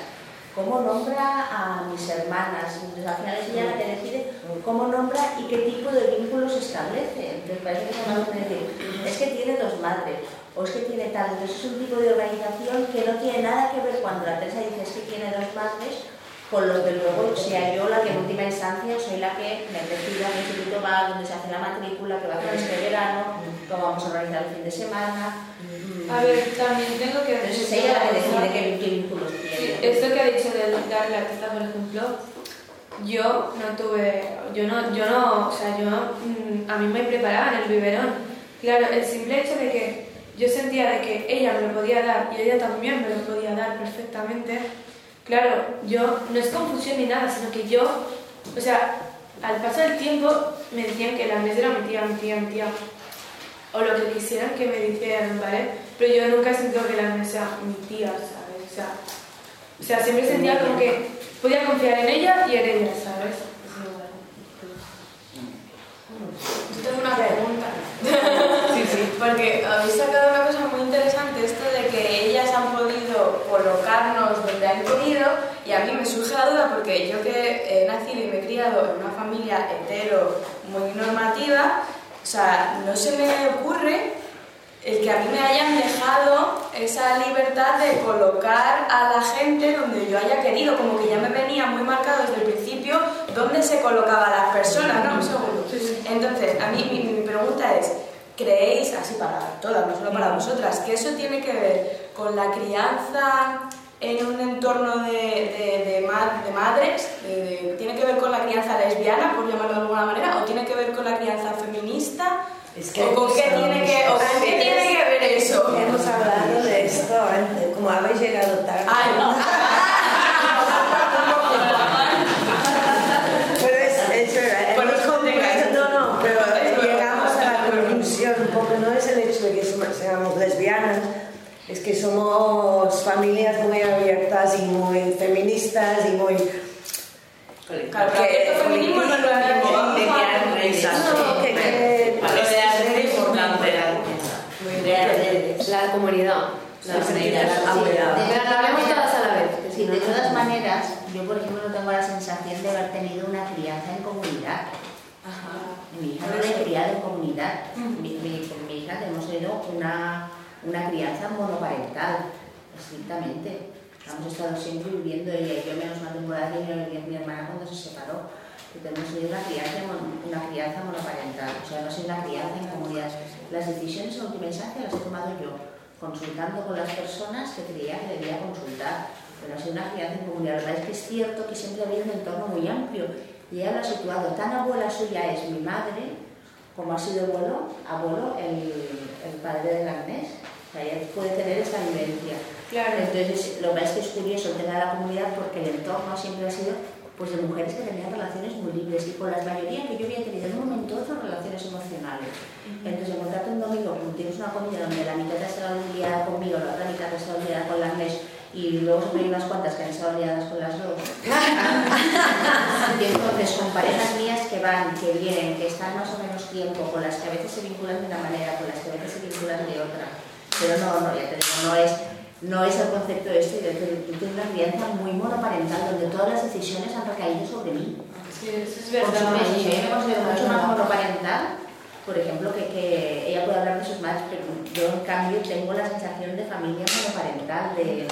cómo nombra a mis hermanas. Entonces al final es ella la que decide cómo nombra y qué tipo de vínculos establece. Entonces parece que se de decir, es que tiene dos madres, o es que tiene tal. Entonces es un tipo de organización que no tiene nada que ver cuando la Teresa dice es que tiene dos madres, con lo que luego sea yo la que en última instancia soy la que me decido a qué instituto va, dónde se hace la matrícula, qué va a hacer este verano, cómo vamos a organizar el fin de semana. A ver, también tengo que Entonces ella la que decide qué, qué vínculos Sí, tiene. esto que ha dicho de dar la teta, por ejemplo, yo no tuve, yo no, yo no, o sea, yo, mm, a mí me preparaban el biberón. Claro, el simple hecho de que yo sentía de que ella me lo podía dar y ella también me lo podía dar perfectamente, claro, yo, no es confusión ni nada, sino que yo, o sea, al paso del tiempo me decían que la mesa era mi tía, mi tía, mi tía, o lo que quisieran que me dijeran, ¿vale? Pero yo nunca he sentido que la sea mi tía, ¿sabes? O sea, o sea, siempre sentía como que podía confiar en ella y en ella, ¿sabes? Yo tengo una pregunta. <laughs> Porque habéis sacado una cosa muy interesante, esto de que ellas han podido colocarnos donde han querido, y a mí me surge la duda porque yo que he nacido y me he criado en una familia hetero muy normativa, o sea, no se me ocurre el que a mí me hayan dejado esa libertad de colocar a la gente donde yo haya querido, como que ya me venía muy marcado desde el principio dónde se colocaba a las personas, ¿no? Un segundo. Entonces, a mí mi, mi pregunta es, ¿creéis, así para todas, no solo para vosotras, que eso tiene que ver con la crianza en un entorno de, de, de ma- de madres? ¿Tiene que ver con la crianza lesbiana, por llamarlo de alguna manera? ¿O tiene que ver con la crianza feminista? es que ¿O con qué tiene que, o con qué tiene que ver eso? Hemos hablado de esto antes, como habéis llegado tarde. Ay, no. <laughs> Pero es, es verdad, Bueno, concluido- no, no, pero Es llegamos a la conclusión, porque no es el hecho de que seamos lesbianas, es que somos familias muy abiertas y muy feministas y muy... Claro, pero abierto feminismo no lo que- Exacto. No, que- que- Vale, es importante. La comunidad. La comunidad. hablemos todas a la vez. que Sí, de todas maneras, yo por ejemplo no tengo la sensación de haber tenido una crianza en comunidad. Mi hija no la he criado en comunidad. Mi, mi- con mi hija hemos tenido una, una crianza monoparental, estrictamente. Hemos estado siempre viviendo ella y yo menos una temporada que vivir mi hermana cuando se separó. Y tenemos una crianza, una crianza monoparental, o sea, no sido una crianza en comunidad. Las decisiones en instancia las he tomado yo, consultando con las personas que creía que debía consultar. Pero ha sido una crianza en comunidad. La verdad es que es cierto que siempre ha habido un entorno muy amplio. Y ella lo ha situado. Tan abuela suya es mi madre, como ha sido abuelo, abuelo el, el padre de Agnés. O sea, ella puede tener esta vivencia. Claro. Entonces, lo es que es curioso el tema de la comunidad porque el entorno siempre ha sido pues, de mujeres que tenían relaciones muy libres y con la mayoría que yo había tenido en un momento otro relaciones emocionales. Entonces, encontrarte un domingo, tienes una comida donde la mitad ha estado liada conmigo, la otra mitad ha estado liada con la Agnés y luego siempre hay unas cuantas que han estado liadas con las dos. <laughs> y entonces, con parejas mías que van, que vienen, que están más o menos tiempo, con las que a veces se vinculan de una manera, con las que a veces se vinculan de otra. Pero no, no, ya te digo, no es no es el concepto este, de que yo tengo una crianza muy monoparental, donde todas las decisiones han recaído sobre mí. Sí, eso es verdad. Consume- yo me considero mucho más monoparental, por ejemplo, que, que ella puede hablar de sus madres, pero yo en cambio tengo la sensación de familia monoparental, de,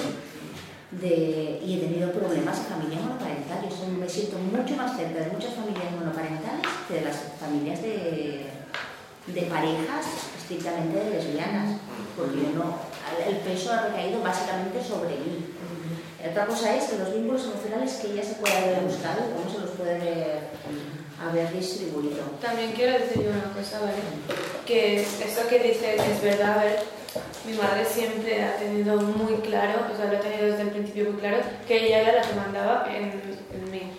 de- y he tenido problemas en familia monoparental. Yo me siento mucho más cerca de muchas familias monoparentales que de las familias de, de parejas estrictamente lesbianas, porque yo no, el peso ha recaído básicamente sobre mí. Otra cosa es que los vínculos emocionales que ella se puede haber buscado, cómo se los puede haber, distribuido. También quiero decir una cosa, ¿vale? Que esto que dices es verdad, a ver, mi madre siempre ha tenido muy claro, o sea, lo ha tenido desde el principio muy claro, que ella era la que mandaba en, en mí.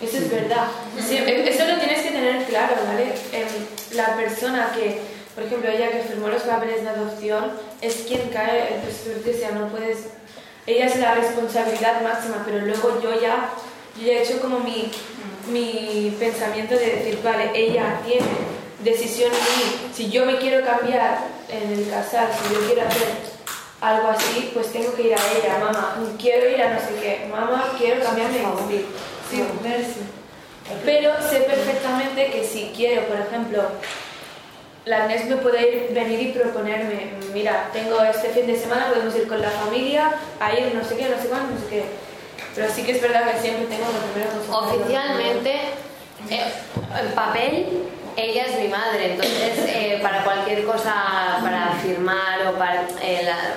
Eso es verdad. Sí, eso lo tienes que tener claro, ¿vale? Em, la persona que, por ejemplo, ella que firmó los papeles de adopción, es quien cae el presupuesto, o sea, no puedes... Ella es la responsabilidad máxima, pero luego yo ya, yo ya he hecho como mi, mi pensamiento de decir, vale, ella tiene decisión en mí. Si yo me quiero cambiar en el casar, si yo quiero hacer algo así, pues tengo que ir a ella, mamá, quiero ir a no sé qué, mamá, quiero cambiarme de móvil. Sí. Pero sé perfectamente que si quiero, por ejemplo, la Agnès me puede ir- venir y proponerme, mira, tengo este fin de semana, podemos ir con la familia a ir no sé qué, no sé cuándo, no sé qué. Pero sí que es verdad que siempre tengo lo primero que Oficialmente, eh, en papel, ella es mi madre, entonces eh, para cualquier cosa, para firmar o para eh, la-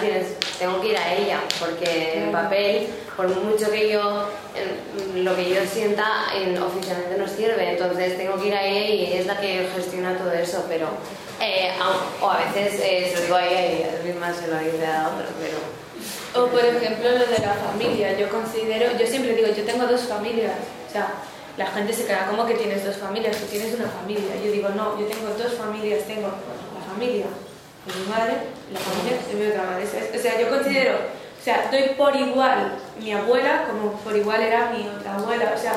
tienes, tengo que ir a ella, porque en papel, por mucho que yo, eh, lo que yo sienta, en- oficialmente no sirve, entonces tengo que ir a ella y es la que gestiona todo eso, pero, eh, au- o a veces eh, se lo digo a ella y ella misma se lo dice a otro, pero... O por ejemplo lo de la familia, yo considero, yo siempre digo, yo tengo dos familias, o sea, la gente se queda como que tienes dos familias, tú tienes una familia, yo digo, no, yo tengo dos familias, tengo la familia mi madre la familia de mi otra madre, o sea, yo considero, o sea, doy por igual mi abuela como por igual era mi otra abuela, o sea,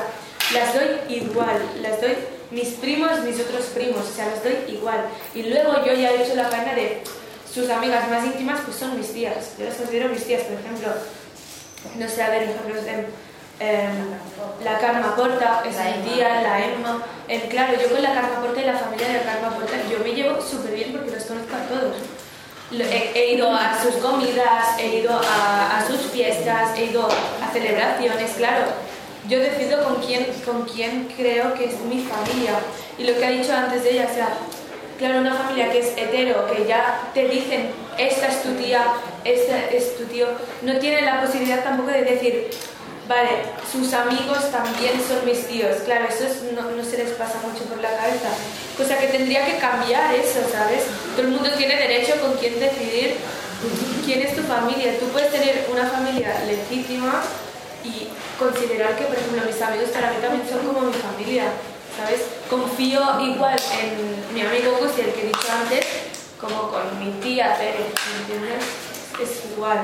las doy igual, las doy mis primos, mis otros primos, o sea, las doy igual, y luego yo ya he hecho la faena de sus amigas más íntimas pues son mis tías. Yo las considero mis tías, por ejemplo, no sé, a ver, ejemplos de em, la Karma Porta, es mi tía, la Emma. Em, claro, yo con la Karma Porta y la familia de la Karma Porta, yo me llevo súper bien porque los conozco a todos. He, he ido a sus comidas, he ido a, a sus fiestas, he ido a celebraciones, claro. Yo decido con quién, con quién creo que es mi familia. Y lo que ha dicho antes de ella, o sea, Claro, una familia que es hetero, que ya te dicen, esta es tu tía, este es tu tío, no tiene la posibilidad tampoco de decir, vale, sus amigos también son mis tíos. Claro, eso es- no, no se les pasa mucho por la cabeza. Cosa que tendría que cambiar eso, ¿sabes? Todo el mundo tiene derecho con quién decidir quién es tu familia. Tú puedes tener una familia legítima y considerar que, por ejemplo, mis amigos para mí también son como mi familia, ¿sabes? Confío igual en mi amigo Gusti, el que he dicho antes, como con mi tía Tere, ¿me entiendes? Es igual.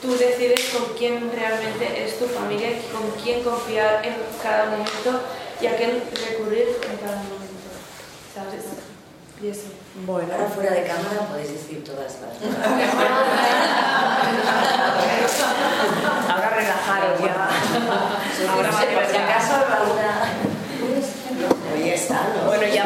Tú decides con quién realmente es tu familia y con quién confiar en cada momento y a quién recurrir en cada momento, ¿sabes? Y eso. Bueno, ahora fuera de cámara podéis decir todas las <laughs> Ahora relajaros ya. Ahora por si acaso alguna... Ya está, ¿no? Bueno, ya,